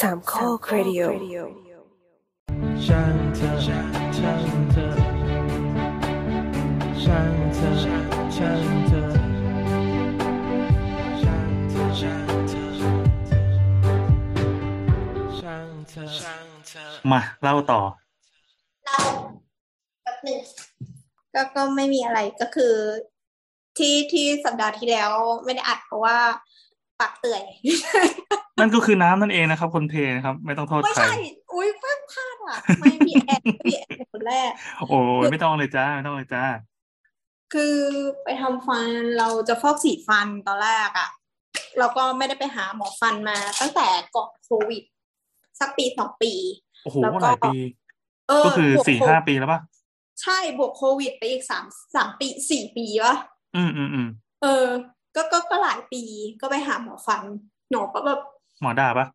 สามข้อครดิโอช่างเธอช่างเธอช่างเธอช่างเธอช่างเธอช่างเธอช่างเธอช่างเธอมาเล่าต่อเราแป๊บหนึ่งก็ก็ไม่มีอะไรก็คือ ที่ที่สัปดาห์ที่แล้วไม่ได้อัดเพราะว่าปากเตื่อย นั่นก็คือน้ำนั่นเองนะครับ คนเทนะครับ ไม่ต้องโทษไม่ใครใช่อุ้ยเพิ่งพลาดอะไม่มีแอร์พี่แอร์เป็นคนแรก โอ้ยไม่ต้องเลยจ้าไม่ต้องเลยจ้า คือไปทำฟันเราจะฟอกสีฟันตอนแรกอะ่ะเราก็ไม่ได้ไปหาหมอฟันมา ตั้งแต่ก่อนโควิด สักปีสองปีโอ้โหแล้วก็หลายปีเออก็คือบวสี่โคห้าปีแล้วป่ะใช่บวกโควิดไปอีกสามสามปีสี่ปีวะอืมอืมอืมเออ ก็ก็ก็หลายปีก็ไปหาหมอฟันหนอก็แบบ หมอด่าปะ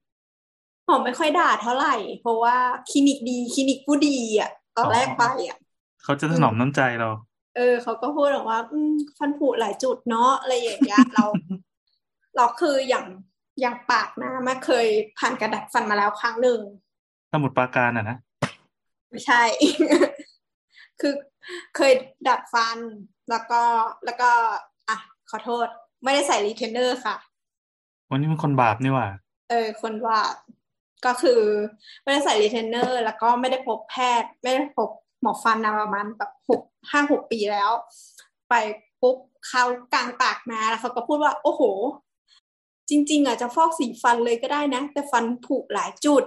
หมอไม่ค่อยด่าเท่าไหร่ เพราะว่าคลินิกดีคลินิกผู้ดีอะตอนแรกไปอะเขาจะถนอมน้ำใจเรา เออเขาก็พูดบอกว่า อืมฟันผุหลายจุดเนาะอะไรอย่างเงี้ยเรา เราคืออย่างอย่างปากนะมาเคยผ่านการดัดฟันมาแล้วครั้งหนึ่งสมุดปราการอะนะไม่ใช่ คือเคยดัดฟัน แล้วก็แล้วก็ อะ ขอโทษ ไม่ได้ใส่รีเทนเนอร์ค่ะ วันนี้มันคนบาปนี่หว่าเออคนว่าก็คือไม่ได้ใส่รีเทนเนอร์แล้วก็ไม่ได้พบแพทย์ ไม่ได้พบหมอฟันมาประมาณแบบหกห้าหกปีแล้ว ไปปุ๊บเขากลางปากมาแล้วเขาก็พูดว่า โอ้โห จริง ๆอะจะฟอกสีฟันเลยก็ได้นะ แต่ฟันผุหลายจุด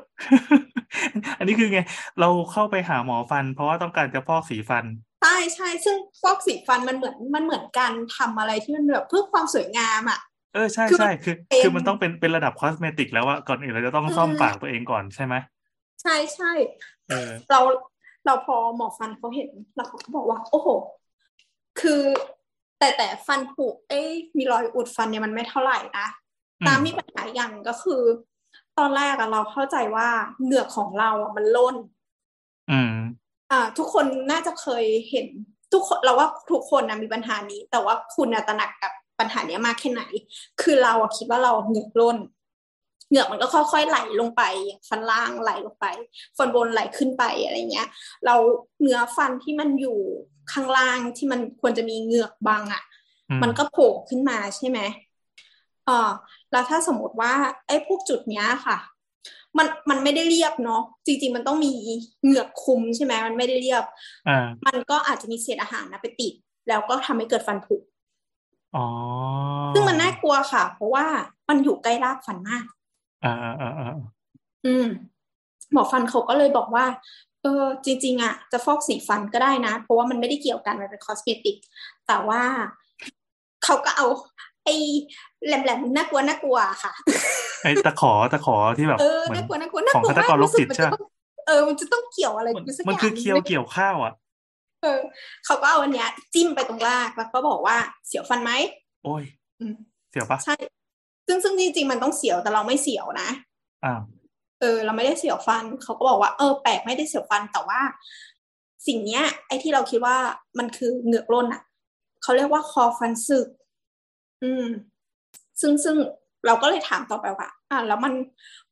อันนี้คือไง เราเข้าไปหาหมอฟัน เพราะว่าต้องการจะฟอกสีฟันใช่ใช่ซึ่งฟอกสีฟันมันเหมือนมันเหมือนการทำอะไรที่มันแบบเพื่อความสวยงามอะ เออใช่คือใช่คือเป็นคือมันต้องเป็นเป็นระดับ cosmetic แล้วอะก่อนอื่นเราจะต้องซ่อมอืมปากตัวเองก่อนใช่ไหมใช่ใช่เออเราเราพอหมอฟันเขาเห็นแล้วเขาก็บอกว่า โอ้โห คือแต่แต่ฟันผุเอ้ยมีรอยอุดฟันเนี่ยมันไม่เท่าไหร่นะอืมตามมีปัญหาอย่างก็คือ ตอนแรกอะเราเข้าใจว่าเหงือกของเราอะมันล่นอืม อ่า ทุกคนน่าจะเคยเห็น ทุกคนเราว่าทุกคนนะมีปัญหานี้ แต่ว่าคุณน่ะตระหนักกับ ปัญหาเนี้ยมากแค่ไหน คือเราอะคิดว่าเราเหงือกล่นเหงือกมันก็ค่อยๆไหลลงไปฟันล่างไหลลงไปฟันบนไหลขึ้นไปอะไรเงี้ย เราเนื้อฟันที่มันอยู่ข้างล่างที่มันควรจะมีเหงือกบังอะอืมมันก็โผล่ขึ้นมาใช่ไหมอ่าแล้วถ้าสมมติว่า ไอ้พวกจุดเนี้ยค่ะมันมันไม่ได้เรียบเนาะจริง ๆ มันต้องมีเหงือกคุมใช่ไหมมันไม่ได้เรียบอ่ามันก็อาจจะมีเศษอาหารนะไปติด แล้วก็ทำให้เกิดฟันผุ อ๋อซึ่งมันน่ากลัวค่ะ เพราะว่ามันอยู่ใกล้รากฟันมากอ่าอ่าอ่าอ่าอืม หมอฟันเขาก็เลยบอกว่า เออ จริง ๆอะจะฟอกสีฟันก็ได้นะ เพราะว่ามันไม่ได้เกี่ยวกันมันเป็นคอสเมติก แต่ว่าเขาก็เอา ไอ้แหลมๆน่ากลัวน่ากลัวค่ะ ไอ้ตะขอตะขอที่แบบเออเหมือนน่ากลัวน่ากลัวน่าของกลัวฆาตกรโรคจิตมัใช่จะปะต้องเออ มันจะต้องเกี่ยวอะไรมันสักมันอย่างคือเคี้ยวเกี่ยวข้าวอะ เออเขาก็เอาอันเนี้ย จิ้มไปตรงรากแล้วก็บอกว่าเสียวฟันไหมโอ้ยอืมเสียวปะใช่ ซึ่งซึ่งจริงๆมันต้องเสียวแต่เราไม่เสียวนะอ้าวเออ เราไม่ได้เสียวฟันเขาก็บอกว่าเออแปลกไม่ได้เสียวฟันแต่ว่า สิ่งเนี้ย ไอ้ที่เราคิดว่ามันคือเหงือกร่นอะเขาเรียกว่าคอฟันสึก อืม ซึ่งซึ่งเราก็เลยถามต่อไปว่า อะแล้วมัน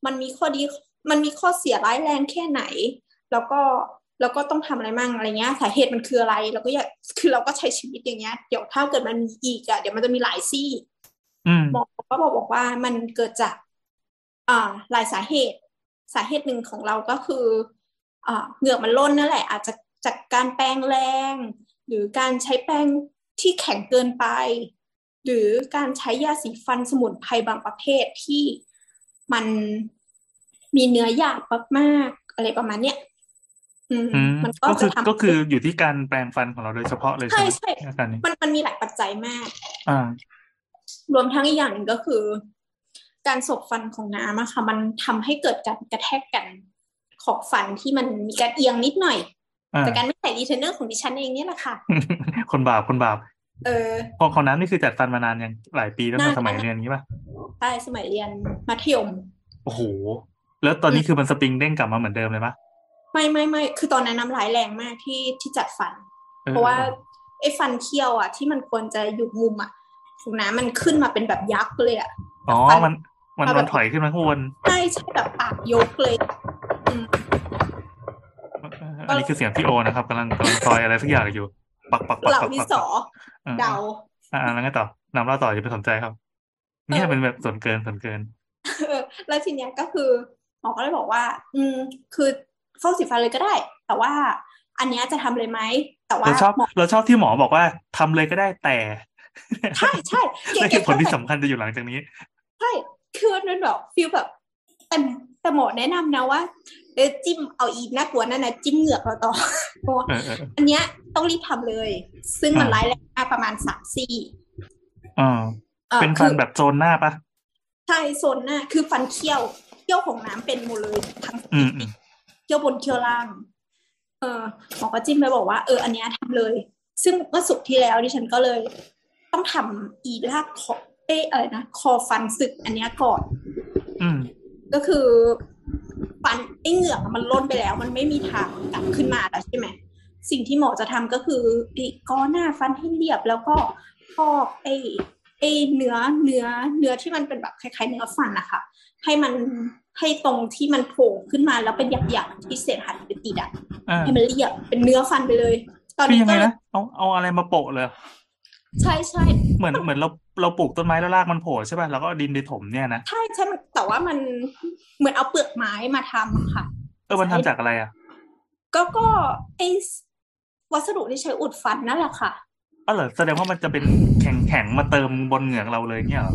มันมีข้อดีมันมีข้อเสียร้ายแรงแค่ไหน แล้วก็ แล้วก็ต้องทำอะไรมั่งอะไรเงี้ยสาเหตุมันคืออะไรเราก็อยากคือเราก็ใช้ชีวิตอย่างเงี้ยเดี๋ยวถ้าเกิดมันมีอีกอะเดี๋ยวมันจะมีหลายซี่อืมหมอก็บอกบอกว่ามันเกิดจาก อ่าหลายสาเหตุ สาเหตุหนึ่งของเราก็คืออ่าเหงือกมันล่นนั่นแหละ อาจจะจากการแปรงแรง หรือการใช้แปรงที่แข็งเกินไป หรือการใช้ยาสีฟันสมุนไพรบางประเภทที่มันมีเนื้อหยาบมากๆอะไรประมาณเนี้ยอื มอืมมันก็ก็คืจะอทำก็คืออยู่ที่การแปรงฟันของเราโดยเฉพาะเลยใช่ใช่ไหมใช่อาการนี้มันมันมีหลายปัจจัยมาก อ่ารวมทั้งอีกอย่างหนึ่งก็คือ การสบฟันของน้ำอะค่ะ มันทำให้เกิดการกระแทกกันของฟันที่มันมีการเอียงนิดหน่อยอ่าจากการไม่ใส่รีเทนเนอร์ของดิฉันเองเนี่ยแหละค่ะ คนบาปคนบาปเออของของน้ำนี่คือจัดฟันมานานยังหลายปีตั้งแต่นานสมัยแล้วเรียนนี้ป่ะใช่สมัยเรียนมัธยม โอ้โห แล้วตอนนี้คือมันสปริงเด้งกลับมาเหมือนเดิมเลยปะ ไม่ไม่ไม่คือตอนนั้นน้ำลายแรงมากที่ที่จัดฟันออเพราะว่าไอ้ฟันเคี้ยวอะ ที่มันควรจะอยู่มุมอะของน้ำมันขึ้นมาเป็นแบบยักษ์เลยอะอ๋อฟันมันมันเอามัแบนบถอยขึ้นมาข้างบนใช่ใช่แบบปากยกเลยอืมอันนี้คือเสียงพี่โอนะครับกำลังกำลังซอยอะไรสักอย่างอยู่ ปักปักปักเหล่าปักที่ปักสออ่าเดาอ่าอ่าแล้วไงต่อนำเล่าต่ออย่าไปสนใจครับเนี่ยเออเป็นแบบส่วนเกินส่วนเกินเออแล้วทีเนี้ยก็คือหมอก็เลยบอกว่า อืม คือ ฟอกสีฟันเลยก็ได้ แต่ว่าอันเนี้ยจะทำเลยไหมแต่ว่าเราชอบหมอเราชอบที่หมอบอกว่าทำเลยก็ได้แต่ใช่ใช่เก๋และเหตุผลที่ๆสำคัญจะอยู่หลังจากนี้ใช่คือมันเป็นแบบฟีลแบบแต่แต่หมอแนะนำนะว่าเออจิ้มเอาอีน่ากลัวนั่นนะจิ้มเหงือกเราต่อเพราะว่าเออเออเอออันเนี้ยต้องรีบทำเลย ซึ่งมันอ่าร้ายแรงมากประมาณสามซี่อ่าอ่อเป็นฟันคือแบบโซนหน้าปะใช่โซนหน้า คือฟันเคี้ยวเคี้ยวของน้ำเป็นหมดเลยทั้งอืมอืม เคี้ยวบนเคี้ยวล่าง เออหมอก็จิ้มไปบอกว่าเอออันเนี้ยทำเลย ซึ่งเมื่อสุกร์ที่แล้วดิฉันก็เลย ต้องทำอีลากคอเอะอะไรนะคอฟันสึกอันเนี้ยก่อน อืมก็คือฟันไอ้เหงือกมันล่นไปแล้ว มันไม่มีทางกลับขึ้นมาแล้วใช่ไหมสิ่งที่หมอจะทำก็คือไอ้ก้อนหน้าฟันให้เรียบแล้วก็พอกไอ้ ไอ้เนื้อเนื้อเนื้อที่มันเป็นแบบคล้ายๆเนื้อฟันนะคะให้มันให้ตรงที่มันโผล่ขึ้นมาแล้วเป็นหยักๆที่เศษหันไปติดอะอ่าให้มันเรียบเป็นเนื้อฟันไปเลย ตอนคือนี้ยังไงก็เลยนะเอาเอาอะไรมาโปะเลยใช่ใช่เหมือนเหมือนเราเราปลูกต้นไม้แล้วรากมันโผล่ใช่ป่ะแล้วก็เอาดินไปถมเนี่ยนะใช่ใช่มันแต่ว่ามันเหมือนเอาเปลือกไม้มาทำอะค่ะ เออมันทำจากอะไรอะ ก็ก็ไอวัสดุที่ใช้อุดฟันนั่นแหละค่ะอ๋อเหรอแสดงว่ามันจะเป็น แข็งแข็งๆมาเติมบนเหงือกเราเลยเนี่ยเหรอ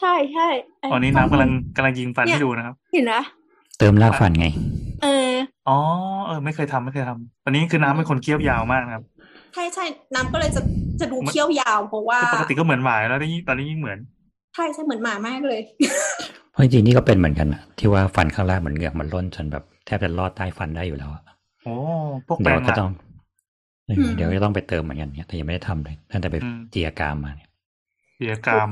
ใช่ใช่ไตอนนี้น้ำกำลังกำลังยิงฟันให้ดูนะครับเห็นนะเติมรากฟันไง เอออ๋อเออ ไม่เคยทำไม่เคยทำตอนนี้คือน้ำเป็นคนเคี้ยวยาวมากนะครับใช่ใช่น้ำก็เลยจะจะดูมันเขี้ยวยาวเพราะว่าคือปกติก็เหมือนหมาแล้วนี่ตอนนี้ยิ่งเหมือนใช่ใช่เหมือนหมามากเลยเพราะจริงๆนี่ก็เป็นเหมือนกันอะที่ว่าฟันข้างล่างเหมือนเหงือกมันล่นจนแบบแทบจะลอดใต้ฟันได้อยู่แล้วอะโอ้พวกแปเดี๋ลยวงก็หลักต้อง เอออืมเดี๋ยวก็ต้องไปเติมเหมือนกันเนี่ยแต่ยังไม่ได้ทำเลยตั้งแต่ไปอืมเจียกรามมาเนี่ยเสียกราม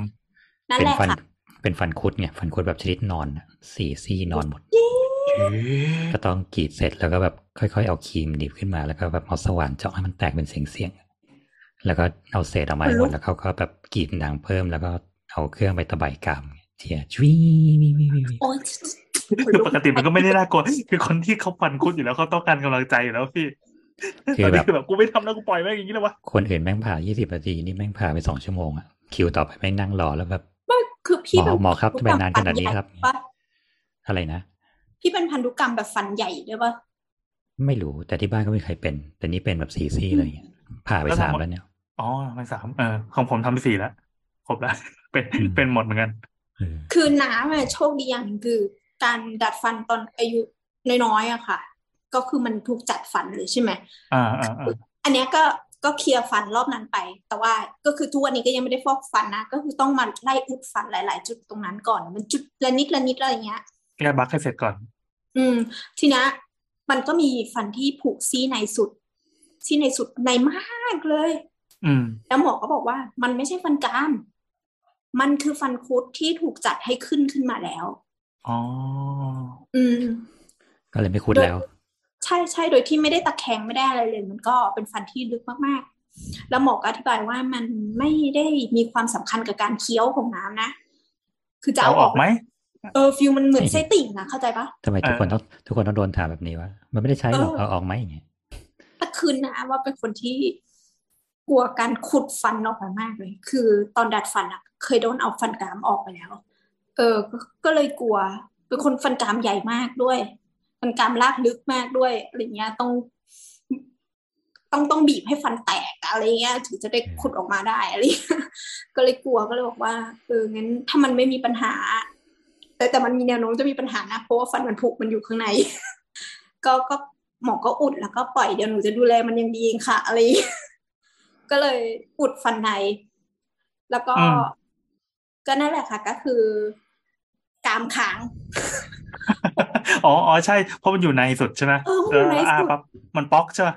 นั่นเป็นแหละฟันค่ะเป็นฟันคุดไงฟันคุดแบบชนิดนอนอะสี่ซี่นอนหมดเอ๊ะก็ต้องกรีดเสร็จแล้วก็แบบค่อยๆเอาครีมดีบขึ้นมาแล้วก็แบบเอาสว่านเจาะให้มันแตกเป็นเสียงๆแล้วก็เอาเศษออกมาให้หมดแล้วเขาก็แบบกรีดหนังเพิ่มแล้วก็เอาเครื่องไปตะไบกรามเจียชวีวีวีวีวีโอ้ยคือปกติมันก็ไม่ได้น่ากลัวคือคนที่เขาฟันคุดอยู่แล้วเขาต้องการกำลังใจอยู่แล้วพี่ คือตอนแบนี้บคือแบบกูไม่ทำแล้วกูปล่อยแม่งอย่างนี้เลยวะคนอื่นแม่งผ่า20นาทีนี่แม่งผ่าไปสองชั่วโมงอะคิวต่อไปแม่งนั่งรอแล้วแบบไม่คือพี่หมอเป็นหมอครับทำไมนานขนาดนี้ครับฟัใหญ่ปะอะไรนะพี่เป็นพันธุกรรมแบบฟันใหญ่ด้วยปะไม่รู้แต่ที่บ้านก็ไม่มีใครเป็น แต่นี่เป็นแบบสี่ซี่เลยอะผ่าไปสามแล้วเนี่ยอ๋อไม่สามเออของผมทำไปสี่แล้วครบแล้วเป็นอืมเป็นหมดเหมือนกันเออคือน้ำอะโชคดีอย่างหนึ่งคือการดัดฟันตอนอายุน้อยๆอะค่ะ ก็คือมันถูกจัดฟันเลยใช่ไหมอ่าอ่าอ่าอันเนี้ยก็ก็เคลียร์ฟันรอบนั้นไป แต่ว่าก็คือทุกวันนี้ก็ยังไม่ได้ฟอกฟันนะ ก็คือต้องมาไล่อุดฟันหลาย ๆ จุดตรงนั้นก่อน มันจุดละนิดละนิดอะไรอย่างเงี้ย แก้บั๊กให้เสร็จก่อน อืม ทีเนี้ยมันก็มีฟันที่ผุซี่ในสุด ซี่ในสุดในมากเลย อืม แล้วหมอก็บอกว่า มันไม่ใช่ฟันกราม มันคือฟันคุดที่ถูกจัดให้ขึ้นขึ้นมาแล้ว อ๋อ อืม ก็เลยไม่คุ้นแล้ว ใช่ใช่โดยที่ไม่ได้ตะแคงไม่ได้อะไรเลย มันก็เป็นฟันที่ลึกมากๆ แล้วหมอก็อธิบายว่ามันไม่ได้มีความสำคัญกับการเคี้ยวของน้ำนะ คือจะเอาเอาออออกกไหมเออฟิลมันเหมือนไส้ติ่งนะเข้าใจปะทำไมทุกคนเออต้องทุกคนต้องโดนถามแบบนี้วะมันไม่ได้ใช้หรอกเออเอาออกไหมอย่างเงี้ยแต่คืนนะว่าเป็นคนที่กลัวการขุดฟันออกมามากเลย คือตอนดัดฟันอะเคยโดนเอาฟันกรามออกไปแล้ว เออ ก็ก็เลยกลัว เป็นคนฟันกรามใหญ่มากด้วย ฟันกรามลากลึกมากด้วยอะไรเงี้ยต้อง ต้องต้องบีบให้ฟันแตกอะไรเงี้ยถึงจะได้ขุดออกมาได้อะไรเงี้ยก็เลยกลัวก็เลยบอกว่าเอองั้นถ้ามันไม่มีปัญหา แต่แต่มันมีแนวโน้มจะมีปัญหานะเพราะว่าฟันมันผุมันอยู่ข้างใน ก็ก็หมอก็อุดแล้วก็ปล่อยเดี๋ยวหนูจะดูแลมันอยังดีเองค่ะ อะไรอย่างเงี้ยก็เลยอุดฟันใน แล้วก็อืมก็นั่นแหละค่ะ ก็คือกรามค้าง อ๋ออ๋อใช่ เพราะมันอยู่ในสุดใช่ไหมเออมันอยู่ในสุดาปั๊บมันป๊อกใช่ปะ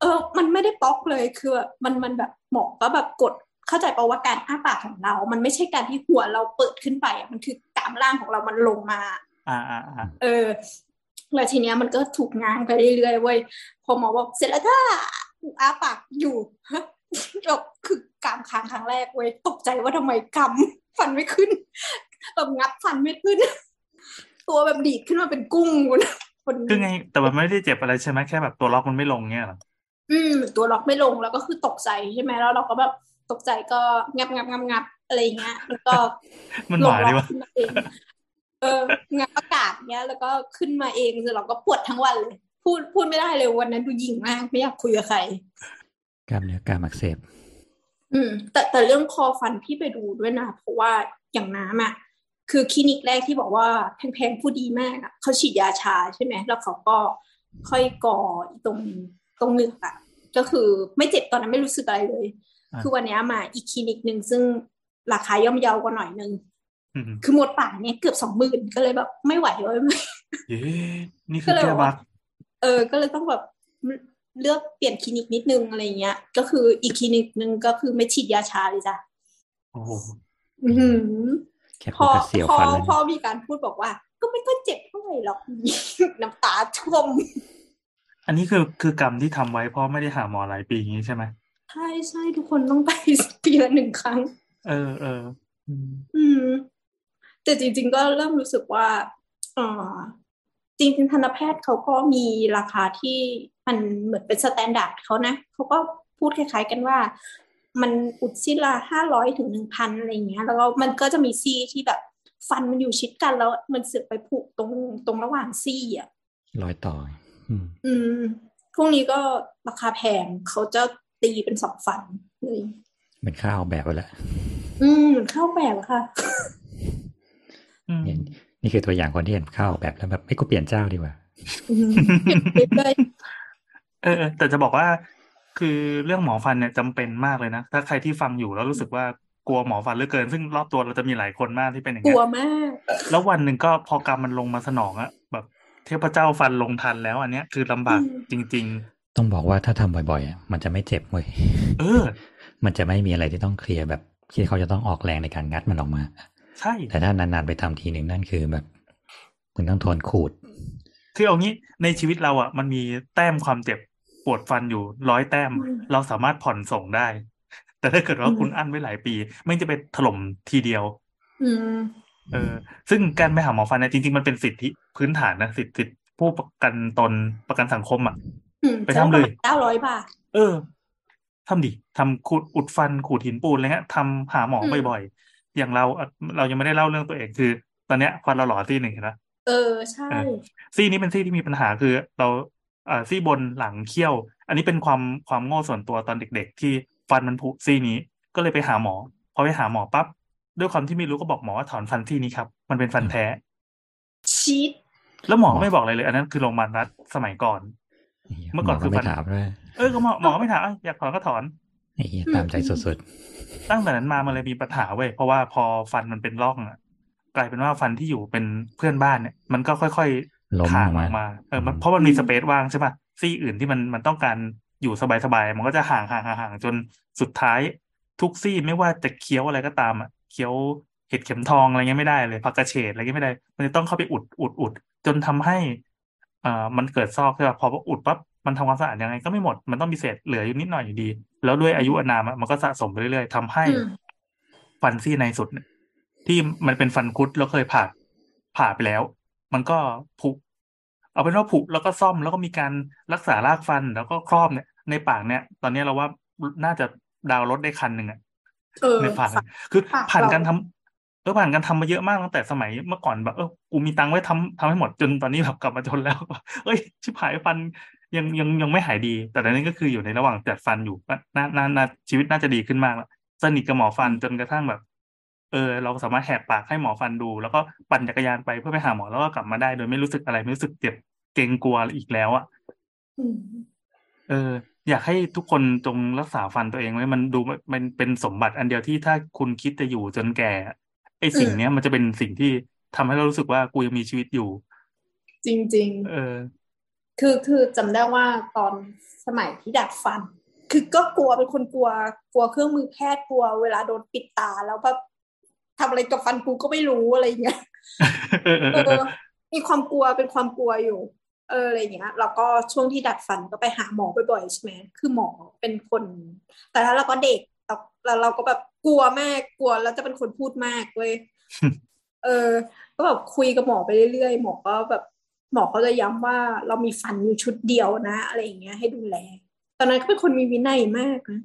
เออ มันไม่ได้ป๊อกเลยคือแบบมันมันแบบหมอก็แบบกดเข้าใจปะว่าการอ้าปากของเรา มันไม่ใช่การที่หัวเราเปิดขึ้นไปอะมันคือกรามล่างของเรามันลงมาอ่าอ่าอ่าเออแล้วทีเนี้ยมันก็ถูกง้างไปเรื่อยๆเว้ยพอหมอบอกเสร็จแล้วจ้าอ้าปากอยู่ฮะจบคือกรามค้างครั้งแรกเว้ยตกใจว่าทำไมกรามฟันไม่ขึ้นแบบงับฟันไม่ขึ้น ตัวแบบดีดขึ้นมาเป็นกุ้งคนคือไง แต่มันไม่ได้เจ็บอะไรใช่ไหมแค่แบบตัวล็อกมันไม่ลงเงี้ยเหรออืม ตัวล็อกไม่ลงแล้วก็คือตกใจใช่ไหมแล้วเราก็แบบตกใจก็งับงับงับงับอะไรอย่างเงี้ยแล้วก็มันหมาดีวะขึ้นมาเองเอองับอากาศเงี้ย แล้วก็ขึ้นมาเองคือเราก็ปวดทั้งวันเลยพูดพูดไม่ได้เลยวันนั้นดูหยิ่งมากไม่อยากคุยกับใครกล้ามเนื้อกล้ามอักเสบอืม แต่แต่เรื่องคอฟันพี่ไปดูด้วยนะเพราะว่าอย่างน้ำอะ คือคลินิกแรกที่บอกว่าแพงๆผู้ดีมากอะเขาฉีดยาชาใช่ไหมแล้วเขาก็ค่อยก่ออีตรงตรงเหงือกอะก็คือไม่เจ็บตอนนั้นไม่รู้สึกอะไรเลยอ่าคือวันเนี้ยมาอีกคลินิกหนึ่งซึ่งราคาย่อมเยาวกว่าหน่อยนึงอืมคือหมดป่าเนี่ยเกือบสองหมื่นก็เลยแบบไม่ไหวเลยเย้นี่คืก็อเลยแก้บอกบัว่ากเออ ก็เลยต้องแบบเลือกเปลี่ยนคลินิกนิดนึงอะไรเงี้ย ก็คืออีกคลินิกนึงก็คือไม่ฉีดยาชาเลยจ้ะโอ้โหอื้อหือแค่ พพูดอก็เสียวพอฟันแล้วพอมีการพูดบอกว่า ก็ไม่ค่อยเจ็บเท่าไหร่หรอกน้ำตาท่วม อันนี้คือคือกรรมที่ทำไว้เพราะไม่ได้หาหมอหลายปีอย่างนี้ใช่ไหมใช่ใช่ทุกคนต้องไปปีละหนึ่งครั้ง เออเอออืมอืมแต่จริง ๆ ก็เริ่มรู้สึกว่าเออจริงๆทันตแพทย์เขาก็มีราคาที่มันเหมือนเป็น standard เขานะเขาก็พูดคล้าย ๆ กันว่า มันอุดซี่ละห้าร้อยถึงหนึ่งพันอะไรอย่างเงี้ย แล้วก็มันก็จะมีซี่ที่แบบฟันมันอยู่ชิดกันแล้วมันเสือกไปผูกตรงตรงระหว่างซี่อะรอยต่อ อืมอืมพวกนี้ก็ราคาแพงเขาจะตีเป็นสองฟันเลยเป็นค่าออกแบบไปแล้ว อืมเหมือนเข้าแบบอะค่ะอืมนี่นี่คือตัวอย่างคนที่เห็นค่าออกแบบแล้วแบบไม่กูเปลี่ยนเจ้าดีกว่าอืมเปลี่ยนไปเลยเออเออ แต่จะบอกว่า คือเรื่องหมอฟันเนี่ยจำเป็นมากเลยนะ ถ้าใครที่ฟังอยู่แล้วรู้สึกว่ากลัวหมอฟันเหลือเกิน ซึ่งรอบตัวเราจะมีหลายคนมากที่เป็นอย่างกเงี้ลัยวมาก แล้ววันหนึ่งก็พอกรรมมันลงมาสนองอะแบบเทพเจ้าฟันลงทันแล้ว อันเนี้ยคือลำบากจริง ต้องบอกว่าถ้าทำบ่อยๆอะมันจะไม่เจ็บเว้ย ๆ เออ มันจะไม่มีอะไรที่ต้องเคลียร์แบบที่เขาจะต้องออกแรงในการงัดมันออกมา ใช่ แต่ถ้านานๆไปทำทีหนึ่งนั่นคือแบบคุณต้องทนขูด คือเอางี้ในชีวิตเราอะมันมีแต้มความเจ็บ ปวดฟันอยู่ร้อยแต้ม เราสามารถผ่อนส่งได้ แต่ถ้าเกิดว่าคุณอั้นไว้หลายปี ไม่จะไปถล่มทีเดียวอืมเออ ซึ่งการไปหาหมอฟันเนี่ยจริง ๆ มันเป็นสิทธิพื้นฐานนะสิทธิผู้ประกันตนประกันสังคมอะอืมไปทำเลยเก้าร้อยบาทเออทำดิทำขูดอุดฟันขูดหินปูนอะไรเงี้ยทำหาหมออืมบ่อยๆ อย่างเราอะเรายังไม่ได้เล่าเรื่องตัวเองคือ ตอนเนี้ยฟันเราหล่อซี่หนึ่งเห็นปะเออ ใช่เออซี่นี้เป็นซี่ที่มีปัญหาคือ เราอ่า ซี่บนหลังเขี้ยว อันนี้เป็นความความโง่ส่วนตัวตอนเด็ก ๆ ที่ฟันมันผุซี่นี้ ก็เลยไปหาหมอ พอไปหาหมอปั๊บด้วยความที่ไม่รู้ก็บอกหมอว่าถอนฟันซี่นี้ครับ มันเป็นฟันแท้ชีตแล้วหมอหมอไม่บอกอะไรเลย อันนั้นคือโรงพยาบาลรัฐสมัยก่อน เมื่อก่อนหคือไม่ฟันถามด้วยเออก็หมอหมอก็ไม่ถามอะอยากถอนก็ถอนไอ้เหี้ยตามใจสุดตั้งแต่นั้นมามันเลยมีปัญหาเว้ยเพราะว่าพอฟันมันเป็นร่องอะ กลายเป็นว่าฟันที่อยู่เป็นเพื่อนบ้านเนี่ย มันก็ค่อยๆ ล้มๆห่าองอกอมาอกมาเออมันอืมเพราะมันมีสเปซว่างใช่ป่ะซี่อื่นที่มันมันต้องการอยู่สบายๆมันก็จะห่างห่างห่างห่างจนสุดท้าย ทุกซี่ไม่ว่าจะเคี้ยวอะไรก็ตามอะเคี้ยวเห็ดเข็มทองอะไรเงี้ยไม่ได้เลยผักกระเฉดอะไรเงี้ยไม่ได้ มันจะต้องเข้าไปอุดอุดอุดจนทำให้อ่ามันเกิดซอกใช่ป่ะพออุดปั๊บมันทำความสะอาดยังไงก็ไม่หมดมันต้องมีเศษเหลืออยู่นิดหน่อยอยู่ดี แล้วด้วยอายุอานามอะมันก็สะสมไปเรื่อยๆทำให้อืมฟันซี่ในสุดเนี่ยที่มันเป็นฟันคุดแล้วเคยผ่าผ่าไปแล้ว มันก็ผุเอาเป็นว่าผุแล้วก็ซ่อมแล้วก็มีการรักษารากฟันแล้วก็ครอบเนี่ย ในปากเนี่ย ตอนนี้เราว่าน่าจะดาวน์รถได้คันหนึ่งอะเออในปากคือปากผ่านเราการทำเออผ่านการทำมาเยอะมากตั้งแต่สมัยเมื่อก่อนแบบเออกูมีตังค์ไว้ทำทำให้หมดจนตอนนี้แบบกลับมาจนแล้ว เอ้ย ชิบหายฟันยังยังยังไม่หายดี แต่ตอนนี้ก็คืออยู่ในระหว่างจัดฟันอยู่น่าน่าน่าชีวิตน่าจะดีขึ้นมากแล้วสนิทกับหมอฟันจนกระทั่งแบบ เออเราสามารถแหกปากให้หมอฟันดู แล้วก็ปั่นจักรยานไปเพื่อไปหาหมอแล้วก็กลับมาได้ โดยไม่รู้สึกอะไรไม่รู้สึกเจ็บเกรงกลัวอีกแล้วอะอืมเออ อยากให้ทุกคนจงรักษาฟันตัวเองไว้มันดูมันเป็นสมบัติอันเดียวที่ถ้าคุณคิดจะอยู่จนแก่ไอ้สิ่งเนี้ยมันจะเป็นสิ่งที่ทำให้เรารู้สึกว่ากูยังมีชีวิตอยู่ จริงเออๆคือคือจำได้ว่าตอนสมัยที่ดัดฟัน คือก็กลัวเป็นคนกลัว กลัวเครื่องมือแพทย์กลัว เวลาโดนปิดตาแล้วแบบ ทำอะไรกับฟันกูก็ไม่รู้อะไรเงี้ยมีความกลัวเป็นความกลัวอยู่ เอออะไรเงี้ยแล้วก็ช่วงที่ดัดฟันก็ไปหาหมอบ่อยๆใช่ไหมคือหมอเป็นคน แต่แล้วเราก็เด็กแล้วแล้วเราก็แบบกลัวมากกลัวแล้วจะเป็นคนพูดมากเว้ยเออ ก็แบบคุยกับหมอไปเรื่อยๆหมอก็แบบหมอเขาจะย้ำว่าเรามีฟันอยู่ชุดเดียวนะ อะไรอย่างเงี้ยให้ดูแล ตอนนั้นก็เป็นคนมีวินัยมากนะ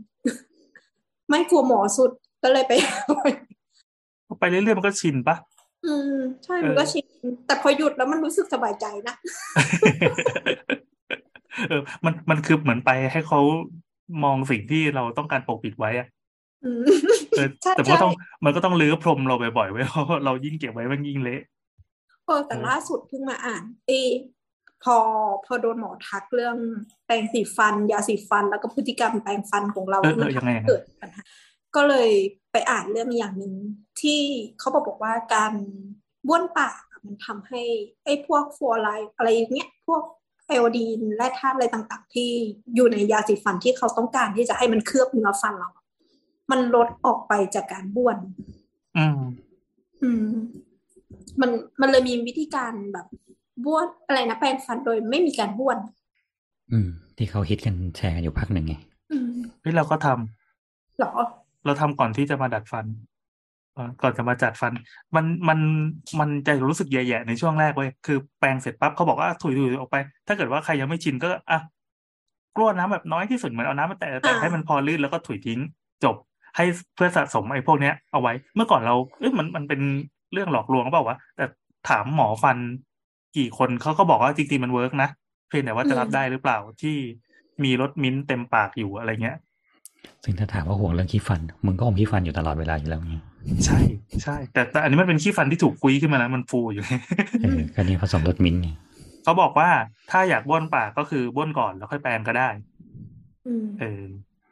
ไม่กลัวหมอสุดก็เลยไป ไปเรื่อยๆมันก็ชินปะอืมใช่มันก็ชิน แต่พอหยุดแล้วมันรู้สึกสบายใจนะเออ มันมันคือเหมือนไปให้เขามองสิ่งที่เราต้องการปกปิดไว้อะอืมเออใช่แต่มันก็ใช่ต้องมันก็ต้องลื้อพรมเราบ่อยๆไว้เพราะว่าเรายิ่งเก็บไว้มันยิ่งเละเออแต่ล่าสุดเพิ่งมาอ่านเออพอพอโดนหมอทักเรื่องแปรงสีฟัน ยาสีฟันแล้วก็พฤติกรรมแปรงฟันของเราเออที่เอมันอยังไงทำให้อะเกิดปัญหาก็เลย ไปอ่านเรื่องอย่างหนึ่งที่เขาบอกบอกว่าการบ้วนปากอะมันทำให้ไอ้พวกฟลูออไรด์อะไรเงี้ยพวกไอโอดีนและธาตุอะไรต่างๆ ที่อยู่ในยาสีฟันที่เขาต้องการที่จะให้มันเคลือบเนื้อฟันเราอะมันลดออกไปจากการบ้วน อืม อืม มันมันเลยมีวิธีการแบบบ้วนอะไรนะแปรงฟันโดยไม่มีการบ้วน อืม ที่เขาฮิตกันแชร์กันอยู่พักหนึ่งไง อืมเฮ้ยเราก็ทำหรอ เราทำก่อนที่จะมาดัดฟันเอ่อก่อนจะมาจัดฟัน มันมันมันจะรู้สึกแย่ๆในช่วงแรกเว้ยคือแปรงเสร็จปั๊บเขาบอกว่าถุยถุยออกไป ถ้าเกิดว่าใครยังไม่ชินก็อะกลัวน้ำแบบน้อยที่สุดเหมือนเอาน้ำมาแตะแตะอ่าให้มันพอลื่นแล้วก็ถุยทิ้งจบ ให้เพื่อสะสมไอ้พวกเนี้ยเอาไว้ เมื่อก่อนเราเอ้ยมันมันเป็นเรื่องหลอกลวงหรือเปล่าวะแต่ถามหมอฟันกี่คนเขาก็บอกว่าจริงๆมัน work นะเพียงแต่ว่าจะรับได้หรือเปล่าที่มีรสมิ้นท์เต็มปากอยู่อะไรเงี้ย ซึ่งถ้าถามว่าห่วงเรื่องขี้ฟัน มึงก็อมขี้ฟันอยู่ตลอดเวลาอยู่แล้วไงใช่ใช่ แต่แต่อันนี้มันเป็นขี้ฟันที่ถูกคุยขึ้นมาแล้วมันฟูอยู่เออก็นี่ผสมรสมิ้นท์ไงเขาบอกว่าถ้าอยากบ้วนปากก็คือบ้วนก่อนแล้วค่อยแปรงก็ได้อืมเออ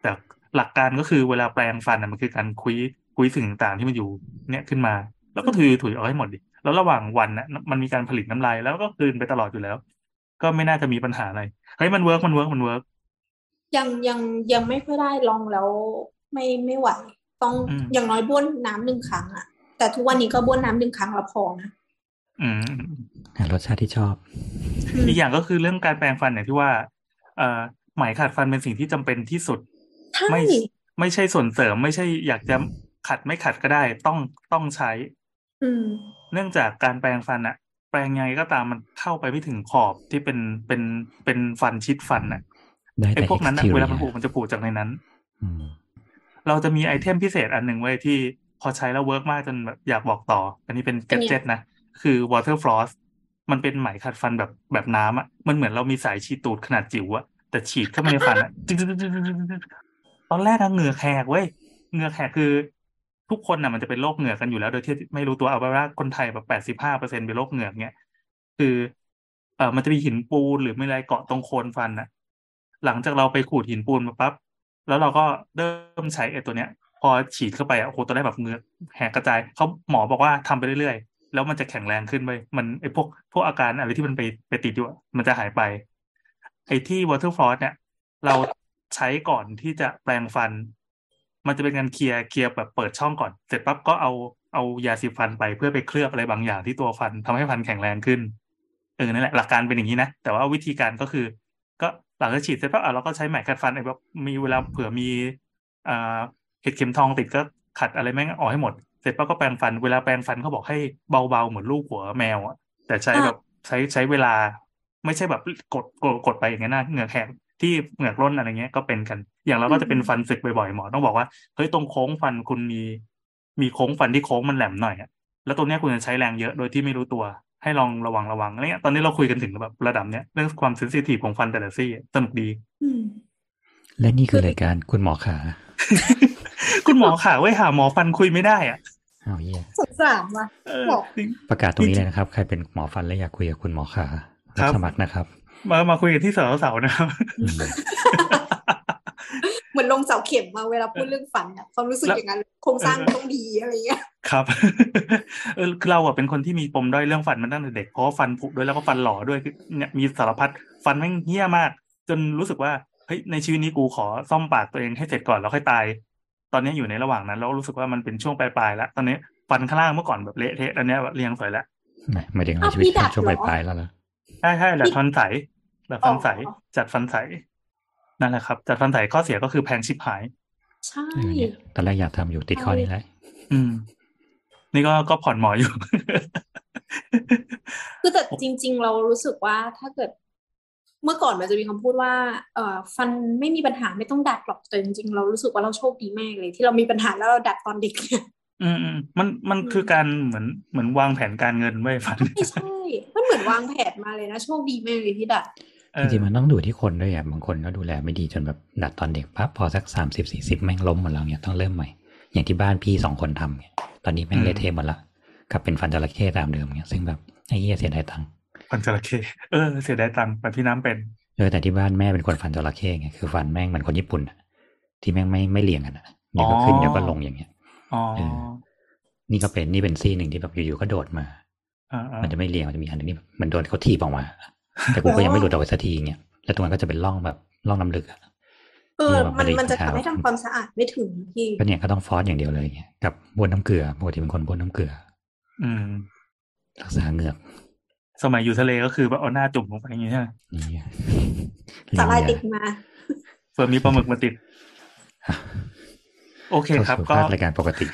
แต่หลักการก็คือเวลาแปรงฟันน่ะมันคือการคุยคุยสิ่งต่างๆที่มันอยู่ เนี่ยขึ้นมา แล้วก็ถุยถุยเอาให้หมดดิแล้วระหว่างวันน่ะมันมีการผลิตน้ำลายแล้วก็กลืนไปตลอดอยู่แล้ว ก็ไม่น่าจะมีปัญหาอะไรเฮ้ยมัน work มัน work มัน work ยังยังยังไม่ค่อยได้ลองแล้วไม่ไม่ไหว ต้องอืมอย่างน้อยบ้วนน้ำหนึ่งครั้งอะแต่ทุกวันนี้ก็บ้วนน้ำหนึ่งครั้งแล้วพอนะอืมหารสชาติที่ชอบอืมอีกอย่างก็คือเรื่องการแปรงฟันเนี่ยที่ว่า เอ่อไหมขัดฟันเป็นสิ่งที่จำเป็นที่สุดใช่ไม่ไม่ใช่ส่วนเสริม ไม่ใช่อยากจะขัดไม่ขัดก็ได้ ต้องต้องใช้ อืมเนื่องจากการแปรงฟันอะแปรงยังไงก็ตามมันเข้าไปไม่ถึงขอบที่เป็นเป็นเป็นฟันชิดฟันอะ ได้ไอ้แต่พวกนั้นอะ แบคทีเรีย เวลามันผูกมันจะผูกจากในนั้นอืมเราจะมี item พิเศษอันหนึ่งไว้ยที่พอใช้แล้ว work มากจนแบบอยากบอกต่อ อันนี้เป็นเป็นไง gadget นะ คือ water floss มันเป็นไหมขัดฟันแบบแบบน้ำอะมันเหมือนเรามีสายฉีดตูดขนาดจิ๋วอะแต่ฉีดเข้าไปในฟันอะจึ๊กๆๆๆๆตอนแรกอะเหงื่อแหกเว้ยเหงื่อแหกคือ ทุกคนน่ะมันจะเป็นโรคเหงื่อกันอยู่แล้ว โดยที่ไม่รู้ตัวเอาไว้ว่าคนไทยแบบแปดสิบห้าเปอร์เซ็นเป็นโรคเหงื่อเงี้ยคือ เออมันจะมีหินปูนหรือไม่อะไรเกาะตรงโคนฟันน่ะ หลังจากเราไปขูดหินปูนมาปั๊บแล้วเราก็เริ่มใช้ไอ้ตัวเนี้ย พอฉีดเข้าไปอะโอ้โหตอนแรกแบบเงือกแหกกระจายเขาหมอบอกว่าทำไปเรื่อยๆ แล้วมันจะแข็งแรงขึ้นไปมันไอ้พวกพวกอาการอะไรที่มันไปไปติดอยู่มันจะหายไป ไอ้ที่ water floss เนี่ย เราใช้ก่อนที่จะแปรงฟัน มันจะเป็นการเคลียร์เคลียร์แบบเปิดช่องก่อน เสร็จปั๊บก็เอาเอายาสีฟันไปเพื่อไปเคลือบอะไรบางอย่างที่ตัวฟันทำให้ฟันแข็งแรงขึ้นเออนั่นแหละหลักการเป็นอย่างนี้นะแต่ว่าวิธีการก็คือ ก็ ลังจากฉีดเสร็จปั๊บอะเราก็ใช้ไหมขัดฟันไอ้แบบมีเวลาเผื่อมีอ่าเห็ดเข็มทองติดก็ขัดอะไรแม่งออกให้หมด เสร็จปั๊บก็แปรงฟัน เวลาแปรงฟันเขาบอกให้เบาๆเหมือนลูกหัวแมวอะแต่ใช้แบบใช้ใช้เวลา ไม่ใช่แบบกดกดกดไปอย่างนั้นนะเหงือกแหกที่เหงือกร่นอะไรเงี้ยก็เป็นกัน อย่างเราก็จะเป็นฟันสึกบ่อยๆหมอต้องบอกว่าเฮ้ยตรงโค้งฟันคุณมี มีโค้งฟันที่โค้งมันแหลมหน่อยอะแล้วตรงเนี้ยคุณจะใช้แรงเยอะโดยที่ไม่รู้ตัว ให้ลองระวังระวังอะไรเงี้ยตอนนี้เราคุยกันถึงแบบระดับเนี้ยเรื่องความเซนซิทีฟของฟันแต่ละซี่สนุกดีอืมและนี่คือรายการคุณหมอขา คุณหมอขาไว้ยหาหมอฟันคุยไม่ได้อะอ้าวเหี้ยสงสารว่ะเออบอกจริงประกาศตรงนี้เลยนะครับ ใครเป็นหมอฟันและอยากคุยกับคุณหมอขาครัรับบสมัครนะครับ มามาคุยกันที่เสาเสาๆนะครับอืม เหมือนลงเสาเข็มมาเวลาพูดเรื่องฝันอะความรู้สึกแล้วอย่างนั้นโครงสร้างต้องดีอะไรเงี้ยครับเออคือเราอะเป็นคนที่มีปมด้อยเรื่องฟันมาตั้งแต่เด็กเพราะว่าฟันผุด้วยแล้วก็ฟันหล่อด้วยคือเนี่ยมีสารพัดฟันแม่งเหี้ยมาก จนรู้สึกว่าเฮ้ยในชีวิตนี้กูขอซ่อมปากตัวเองให้เสร็จก่อนแล้วค่อยตาย ตอนนี้อยู่ในระหว่างนั้นแล้วรู้สึกว่ามันเป็นช่วงปลายๆแล้วตอนนี้ฟันข้างล่างเมื่อก่อนแบบเละเทะตอนเนี้ยแบบเรียงสวยแล้วหมายถึงในอ้าวชีวิตพี่ดัดช่วงเหรปอลายๆแล้วเหรอใช่ใช่ดัดฟันใสดัดฟันใสอ๋อจัดฟันใส นั่นแหละครับจัดฟันใสข้อเสียก็คือแพงชิบหาย ใช่เออเนี่ยตอนแรกอยากทำอยู่ติดข้อนี้แหละอืม นี่ก็ก็ผ่อนหมออยู่ คือแต่จริง ๆ เรารู้สึกว่าถ้าเกิด เมื่อก่อนมันจะมีคำพูดว่า เอ่อ ฟันไม่มีปัญหาไม่ต้องดัดหรอกแต่จริงๆเรารู้สึกว่าเราโชคดีมากเลย ที่เรามีปัญหาแล้วเราดัดตอนเด็กเนี่ยอืมอืมมันมันอืมคือการเหมือนเหมือนวางแผนการเงินไว้ฟันไม่ใช่ มันเหมือนวางแผนมาเลยนะโชคดีมากเลยที่ดัดเอ จอริงๆมันต้องดูที่คนด้วยอะบางคนก็ดูแลไม่ดีจนแบบดัดตอนเด็กปั๊บพอสักสามสิบสี่สิบแม่งล้มหมดแล้วเนี่ยต้องเริ่มใหม่ อย่างที่บ้านพี่สองคนทำเนี่ยตอนนี้แม่งเละเทะหมดละกลับเป็นฟันจระเข้ตามเดิมเนี่ยซึ่งแบบไอ้เหี้ยเสียดายตังค์ฟันจระเข้เออเสียดายตังค์แบบพี่น้ำเป็นเออแต่ที่บ้านแม่เป็นคนฟันจระเข้ไงคือฟันแม่งเหมือนคนญี่ปุ่นอะที่แม่งไม่ไม่เรียงกันอะเดี๋ยวก็ขึ้นอ๋อเดี๋ยวก็ลงอย่างเงี้ยอ๋อเออนี่ก็เป็นนี่เป็นซี่หนึ่งที่แบบอยู่ๆก็โดดมาอ่าอ่ามันจะไม่เรียงมันจะมีอันหนึงที่แบบมันโดนเขาทีบออกมา แต่กูก็ยังไม่หลุดออกไปสักทีเงี้ยแล้วตรงนั้นก็จะเป็นร่องแบบร่องน้ำลึกอะเออเนี่ยมันมันไม่ได้มันจะหาทำให้ทำความสะอาดไม่ถึงพี่ก็เนี่ยก็ต้องฟอสอย่างเดียวเลยเงี้ยกับบ้วนน้ำเกลือปกติเป็นคนบ้วนน้ำเกลือ อืม รักษาเหงือก สมัยอยู่ทะเลก็คือแบบเอาหน้าจุ่มลงไปอย่างงี้ใช่ไหมนี่สาลายเลีติยดมาเผื่อมีปลาหมึกมาติด โอเคเข้าครับสู่ก็ภาครายการปกติ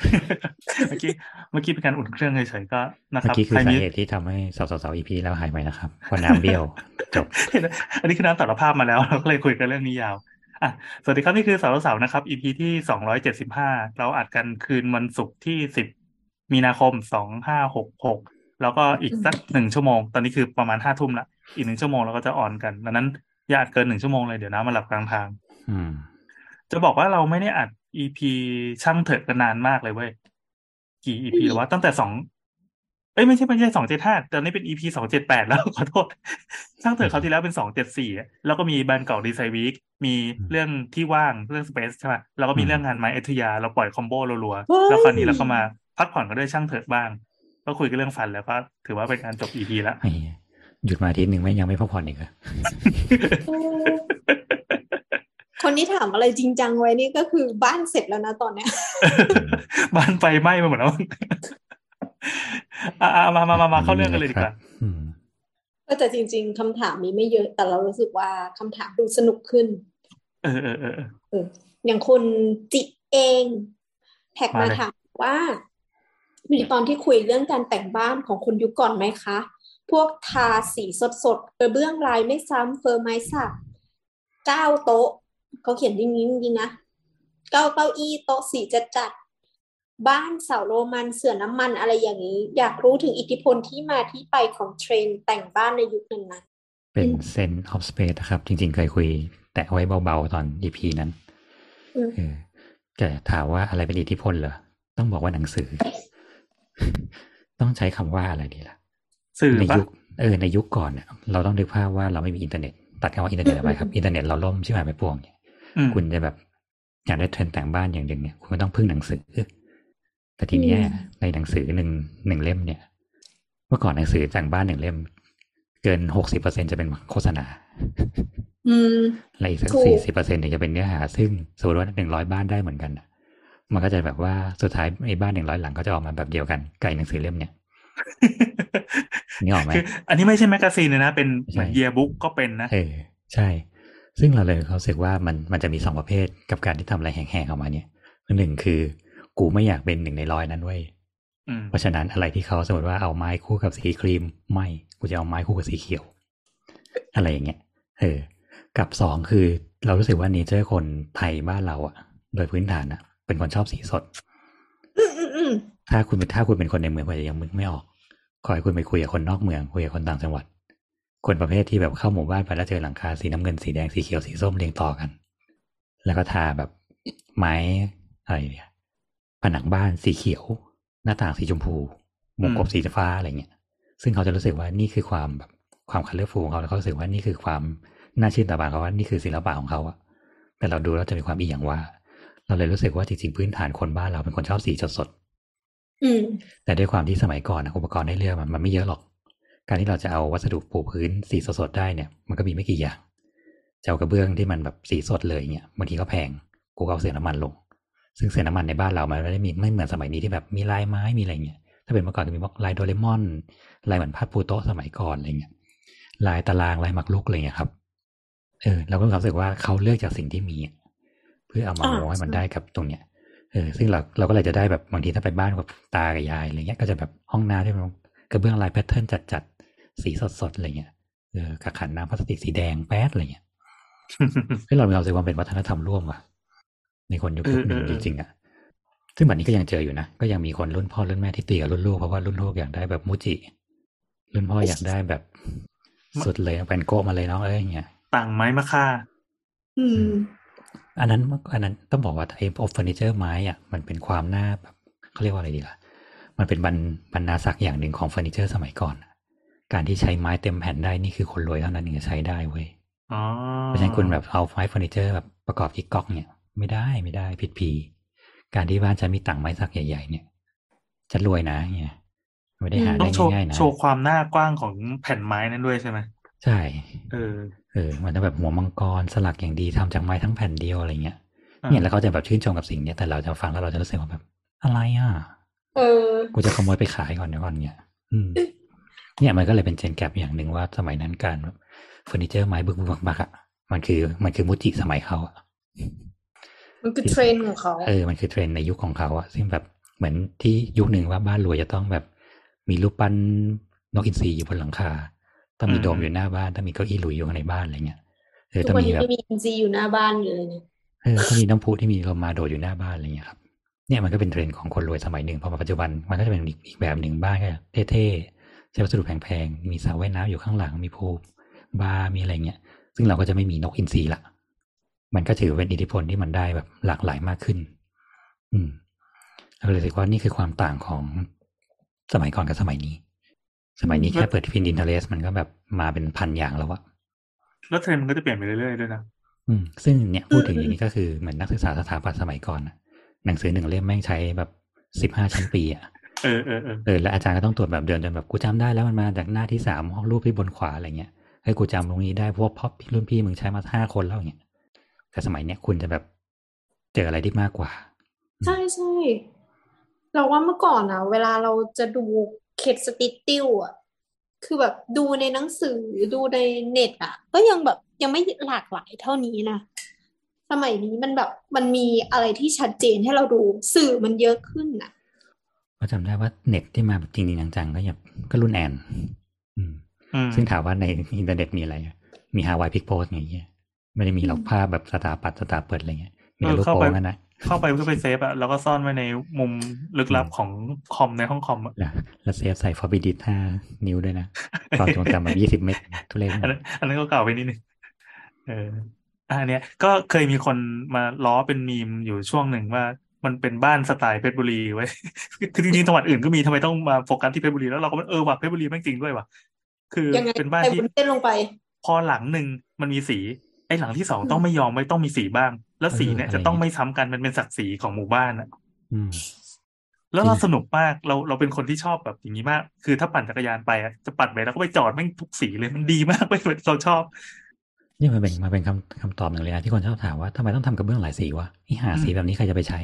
เมื่อกี้เมื่อกี้เป็นการอุ่นเครื่องเฉยๆก็นะคเมื่อรับกี้คือใครสามีเหตุที่ทำให้สาวสาวอีพีแล้วหายไปนะครับเพราะน้ำเบี้ยวจบอันนี้คือน้ำตัดภาพมาแล้วเราก็เลยคุยกันเรื่องนี้ยาวอะสวัสดีครับนี่คือสาวสาวนะครับ EP ที่สองร้อยเจ็ดสิบห้าเราอัดกันคืนวันศุกร์ที่สิบมีนาคมสองห้าหกหกแล้วก็อีกสักหนึ่งชั่วโมง ตอนนี้คือประมาณห้าทุ่มละอีกหนึ่งชั่วโมงเราก็จะออนกันดังนั้นอย่าอัดเกินหนึ่งชั่วโมงเลยเดี๋ยวน้ำมาหลับกลางทางอืมจะบอกว่าเราไม่ได้อัด EP ช่างเถิดกันนานมากเลยเว้ย กี่ EP หรือว่าตั้งแต่สองเอ้ยไม่ใช่ไม่ใช่สองเจ็ดห้าตอนนี้เป็น EP สองเจ็ดแปดแล้วขอโทษ ช่างเถิดเขาวที่แล้วเป็นสองเจ็ดสี่แล้วก็มีแบรนด์เก่าดีไซน์วีคมีเรื่องที่ว่างเรื่องสเปซใช่ไหมแล้วก็มีเรื่องงานไม้เอทุยา เราปล่อยคอมโบรัวเฮ้ยๆแล้วคราวนี้เราก็มาพักผ่อนกันด้วยช่างเถิดบ้าง ก็คุยกันเรื่องฟันแล้วก็ถือว่าเป็นการจบ EP แล้วไอ้เหี้ยหยุดมาอาทีหนึ่งไม่ยังไม่พักผ่อนอีกเหรอเออ คนที่ถามอะไรจริงจังไว้นี่ก็คือบ้านเสร็จแล้วนะตอนเนี้ย บ้านไฟไหม้ไปหมดแล้วอะๆมามามามาเข้าเรื่องกันเลยดีกว่าอืมก็แต่จริง ๆคำถามนี้ไม่เยอะ แต่เรารู้สึกว่าคำถามดูสนุกขึ้น เออเออเออเออเอออย่างคุณจิเองแท็กมามาเลยถามว่า มีตอนที่คุยเรื่องการแต่งบ้านของคนยุคก่อนไหมคะ พวกทาสีสดๆกระเบื้องลายไม่ซ้ำเฟอร์ไม้สักเก้าโต๊ะ เขาเขียนอย่างนี้จริงๆนะเก้าเก้าอี้โต๊ะสีจัดจัดๆบ้านเสาโรมันเสื่อน้ำมันอะไรอย่างนี้ อยากรู้ถึงอิทธิพลที่มาที่ไปของเทรนด์แต่งบ้านในยุคนั้นนะเป็น sense of space นะครับ จริงๆ เคยคุย แตะไว้เบาๆ ตอน EP นั้นอืมเออแต่ถามว่าอะไรเป็นอิทธิพลเหรอ ต้องบอกว่าหนังสือ ต้องใช้คำว่าอะไรดีล่ะ สื่อในปะยุคเออในยุคก่อนเนี่ยเราต้องนึกภาพว่าเราไม่มีอินเทอร์เน็ต ตัดคำว่าอินเทอร์เน็ตออกไปครับ อินเทอร์เน็ตเราล่มใช่ไหมไปปวงเนี่ยอืม คุณจะแบบอยากได้เทรนด์แต่งบ้านอย่างหนึ่งเนี่ยคุณก็ต้องพึ่งหนังสือแต่ทีเนี้ยอืมในหนังสือหนึ่งหนึ่งเล่มเนี่ย เมื่อก่อนหนังสือแต่งบ้านหนึ่งเล่ม เกินหกสิบเปอร์เซ็นจะเป็นโฆษณาอืมและอีกสักถูกสี่สิบเปอร์เซ็นถึงจะเป็นเนื้อหา ซึ่งสมมติว่าหนึ่งร้อยบ้านได้เหมือนกันน่ะมันก็จะแบบว่าสุดท้ายไอ้บ้านหนึ่งร้อยหลังก็จะออกมาแบบเดียวกันไกลหนังสือเล่มเนี่ยนี่ออกไหมคืออันนี้ไม่ใช่ magazine เลยนะเป็นใช่เหมือน yearbook ก็เป็นนะเออใช่ ซึ่งเราเลยเขารู้สึกว่ามันมันจะมีสองประเภทกับการที่ทำอะไรแหกๆออกมาเนี่ยคือหนึ่งคือ กูไม่อยากเป็นหนึ่งในร้อยนั้นเว้ยอืมเพราะฉะนั้นอะไรที่เขาสมมติว่าเอาไม้คู่กับสีครีมไม่กูจะเอาไม้คู่กับสีเขียว อะไรอย่างเงี้ยเออ กับสองคือเรารู้สึกว่าเนเจอร์คนไทยบ้านเราอะโดยพื้นฐานอะเป็นคนชอบสีสดอืมอืมอืมถ้าคุณเป็นถ้าคุณเป็นคนในเมืองคุณอาจจะยังมึกไม่ออกขอให้คุณไปคุยกับคนนอกเมืองคุยกับคนต่างจังหวัด คนประเภทที่แบบเข้าหมู่บ้านไปแล้วเจอหลังคาสีน้ำเงินสีแดงสีเขียวสีส้มเรียงต่อกัน แล้วก็ทาแบบไม้อะไรเนี่ยผนังบ้านสีเขียว หน้าต่างสีชมพูมุมกบสีฟ้าอะไรเงี้ย ซึ่งเขาจะรู้สึกว่านี่คือความแบบความคัลเลอร์ฟูของเขาแล้วเขารู้สึกว่านี่คือความน่าชื่นตาบานเขาว่านี่คือศิลปะของเขาอะแต่เราดูแล้วจะมีความอีหยังว่า เราเลยรู้สึกว่าจริงๆพื้นฐานคนบ้านเราเป็นคนชอบสีสดๆอืมแต่ด้วยความที่สมัยก่อนนะอุปกรณ์ให้เลือกมันมันไม่เยอะหรอก การที่เราจะเอาวัสดุปูพื้นสีสดๆได้เนี่ยมันก็มีไม่กี่อย่างจะเอากระเบื้องที่มันแบบสีสดเลยเนี่ยบางทีก็แพงกูก็เอาเสียน้ำมันลง ซึ่งเสียน้ำมันในบ้านเรามันไม่ได้มีไม่เหมือนสมัยนี้ที่แบบมีลายไม้มีอะไรเงี้ยถ้าเป็นเมื่อก่อนจะมีพวกลายโดเรมอนลายเหมือนผ้าปูโต๊ะสมัยก่อนอะไรเงี้ยลายตารางลายหมากรุกอะไรเงี้ยครับเออเราก็รู้สึกว่าเขาเลือกจากสิ่งที่มี เพื่อเอามาอ่าโมให้มันได้กับตรงเนี้ยเออซึ่งเราเราก็เลยจะได้แบบบางทีถ้าไปบ้านกับตากับยายอะไรเงี้ยก็จะแบบห้องน้ำที่มันกระเบื้องลายแพทเทิร์นจัด สีสดสดๆอะไรเงี้ยเออกับขันน้ำพลาสติกสีแดงแป๊ดอะไรเงี้ยเฮ้ยเรามีความรู้สึกว่าเป็นวัฒนธรรมร่วมว่ะในคนยุคเออหนึ่งเออจริงๆอะซึ่งแบบนี้ก็ยังเจออยู่นะ ก็ยังมีคนรุ่นพ่อรุ่นแม่ที่ตีกับรุ่นลูกเพราะว่ารุ่นลูกอยากได้แบบมูจิ รุ่นพ่ออยากได้แบบสุดเลยแวนโก้มาเลยน้องเอ้ยอย่างเงี้ยต่างไม้มะค่าอืมอันนั้นอันนั้นต้องบอกว่าไอ้อเฟอร์นิเจอร์ไม้อะมันเป็นความน่าแบบเขาเรียกว่าอะไรดีล่ะ มันเป็นบรรบรรณาศักดิ์อย่างหนึ่งของเฟอร์นิเจอร์สมัยก่อน การที่ใช้ไม้เต็มแผ่นได้นี่คือคนรวยเท่านั้นถึงจะใช้ได้เว้ยอ๋อเพราะฉะนั้นคุณแบบเอาไม้เฟอร์นิเจอร์แบบประกอบที่ก๊อกเนี่ย ไม่ได้ไม่ได้ผิดผี การที่บ้านจะมีต่างไม้สักใหญ่ ๆ เนี่ย จะรวยนะเนี่ยไม่ได้หาต้อได้งโชว์ง่ายๆนะโชว์ความหน้ากว้างของแผ่นไม้นั้นด้วยใช่ไหมใช่ เออ เออ มันจะแบบหัวมังกรสลักอย่างดีทำจากไม้ทั้งแผ่นเดียวอะไรเงี้ยอ่าเนี่ยแล้วเขาจะแบบชื่นชมกับสิ่งเนี้ยแต่เราจะฟังแล้วเราจะรู้สึกว่าแบบ อะไรอะเออกูจะขโมยไปขายก่อนเดี๋ยวก่อนเนี่ยอืม เนี่ยมันก็เลยเป็น gen gap อย่างหนึ่งว่าสมัยนั้นการแบบเฟอร์นิเจอร์ไม้บึกบึกบักๆอะมันคือมันคือมูจิสมัยเขาอะมันคือเทรนด์ของเขาเออมันคือเทรนด์ในยุคของเขาอะซึ่งแบบเหมือนที่ยุคหนึ่งว่าบ้านรวยจะต้องแบบ มีรูปปั้นนกอินทรีอยู่บนหลังคาต้องมีโดมอยู่หน้าบ้านต้องมีเก้าอี้หลุยอยู่ข้างในบ้านอะไรเงี้ยเออทุต้กองวันมีนี้แบบไม่มีอินทรีอยู่หน้าบ้านอยู่เลยเนี่ยเออต้องมีน้ำพุที่มีโลมาโดดอยู่หน้าบ้านอะไรเงี้ยครับเนี่ยมันก็เป็นเทรนด์ของคนรวยสมัยหนึ่งพอมาปัจจุบันมันก็จะเป็นอีกอีกแบบหนึ่งบ้านก็เท่ๆ ใช้วัสดุแพงๆ มีสระว่ายน้ำอยู่ข้างหลัง มี pool bar มีอะไรเงี้ย ซึ่งเราก็จะไม่มีนกอินทรีละ มันก็ถือเป็นอิทธิพลที่มันได้แบบหลากหลายมากขึ้น อืมเราเลยรู้สึกว่านี่คือความต่างของสมัยก่อนกับสมัยนี้ สมัยนี้แค่เปิดพินดินเทเลสมันก็แบบมาเป็นพันอย่างแล้วอะแล้วเทรนด์มันก็จะเปลี่ยนไปเรื่อยๆด้วยนะ อืม ซึ่งเนี่ยพูดถึงอย่างนี้ก็คือเหมือนนักศึกษาสถาปัตย์สมัยก่อนน่ะหนังสือหนึ่งเล่มแม่งใช้แบบสิบห้าชั้นปีอะ เออเออเออเออแล้วอาจารย์ก็ต้องตรวจแบบเดินจนแบบกูจำได้แล้วมันมาจากหน้าที่สามห้องรูปที่บนขวาอะไรเงี้ยเฮ้ยกูจำตรงนี้ได้เพราะว่าพ่อรุ่นพี่มึงใช้มาห้าคนแล้วอย่างเงี้ยแต่สมัยเนี้ยคุณจะแบบเจออะไรที่มากกว่า ใช่ใช่เราว่าเมื่อก่อนอะเวลาเราจะดู case study อะคือแบบดูในหนังสือดูในเน็ตอะก็ยังแบบยังไม่หลากหลายเท่านี้นะสมัยนี้มันแบบมันมีอะไรที่ชัดเจนให้เราดูสื่อมันเยอะขึ้นอะ ก็จำได้ว่าเน็ตที่มาแบบจริงๆจังๆก็อย่างก็รุ่นแอนอืมอืมซึ่งถามว่าในอินเทอร์เน็ตมีอะไรอะมี Hi5 Pic Post อย่างเงี้ยไม่ได้มีหรอกภาพแบบสถาปัตย์สถาเปิดอะไรเงี้ยมีแต่รูปโป๊กันนะเข้าไปเพื่อไปเซฟอะแล้วก็ซ่อนไว้ในมุมลึกลับของคอมในห้องคอมอะแล้วแล้วเซฟใส่ floppy disk ห้านิ้วด้วยนะความทรงจำแบบยี่สิบเมกทุเรศอันนั้นอันนั้นก็เก่าไปนิดนึงเอออะอันเนี้ยก็เคยมีคนมาล้อเป็นมีมอยู่ช่วงหนึ่งว่า มันเป็นบ้านสไตล์เพชรบุรีเว้ยคือจริงๆจังหวัดอื่นก็มีทำไมต้องมาโฟกัสที่เพชรบุรีแล้วเราก็เออว่ะเพชรบุรีแม่งจริงด้วยว่ะคือยังไงเป็นบ้านใส่ที่วุ้นเส้นลงไป พอหลังหนึ่งมันมีสี ไอ้หลังที่สองต้องไม่ยอมไม่ต้องมีสีบ้าง แล้วสีเนี่ยจะต้องไม่ซ้ำกันมันเป็นศักดิ์ศรีของหมู่บ้านอะอืมแล้วเราสนุกมากเราเราเป็นคนที่ชอบแบบอย่างนี้มาก คือถ้าปั่นจักรยานไปอะจะปั่นไปแล้วก็ไปจอดแม่งทุกสีเลยมันดีมากไปยเราชอบนี่มันเป็นมาเป็นคำคำตอบหนึ่งเลยนะที่คนชอบถามว่าทำไมต้องทำกระเบื้องหลายสีวะนี่หาสีแบบนี้ใครจะไปใช้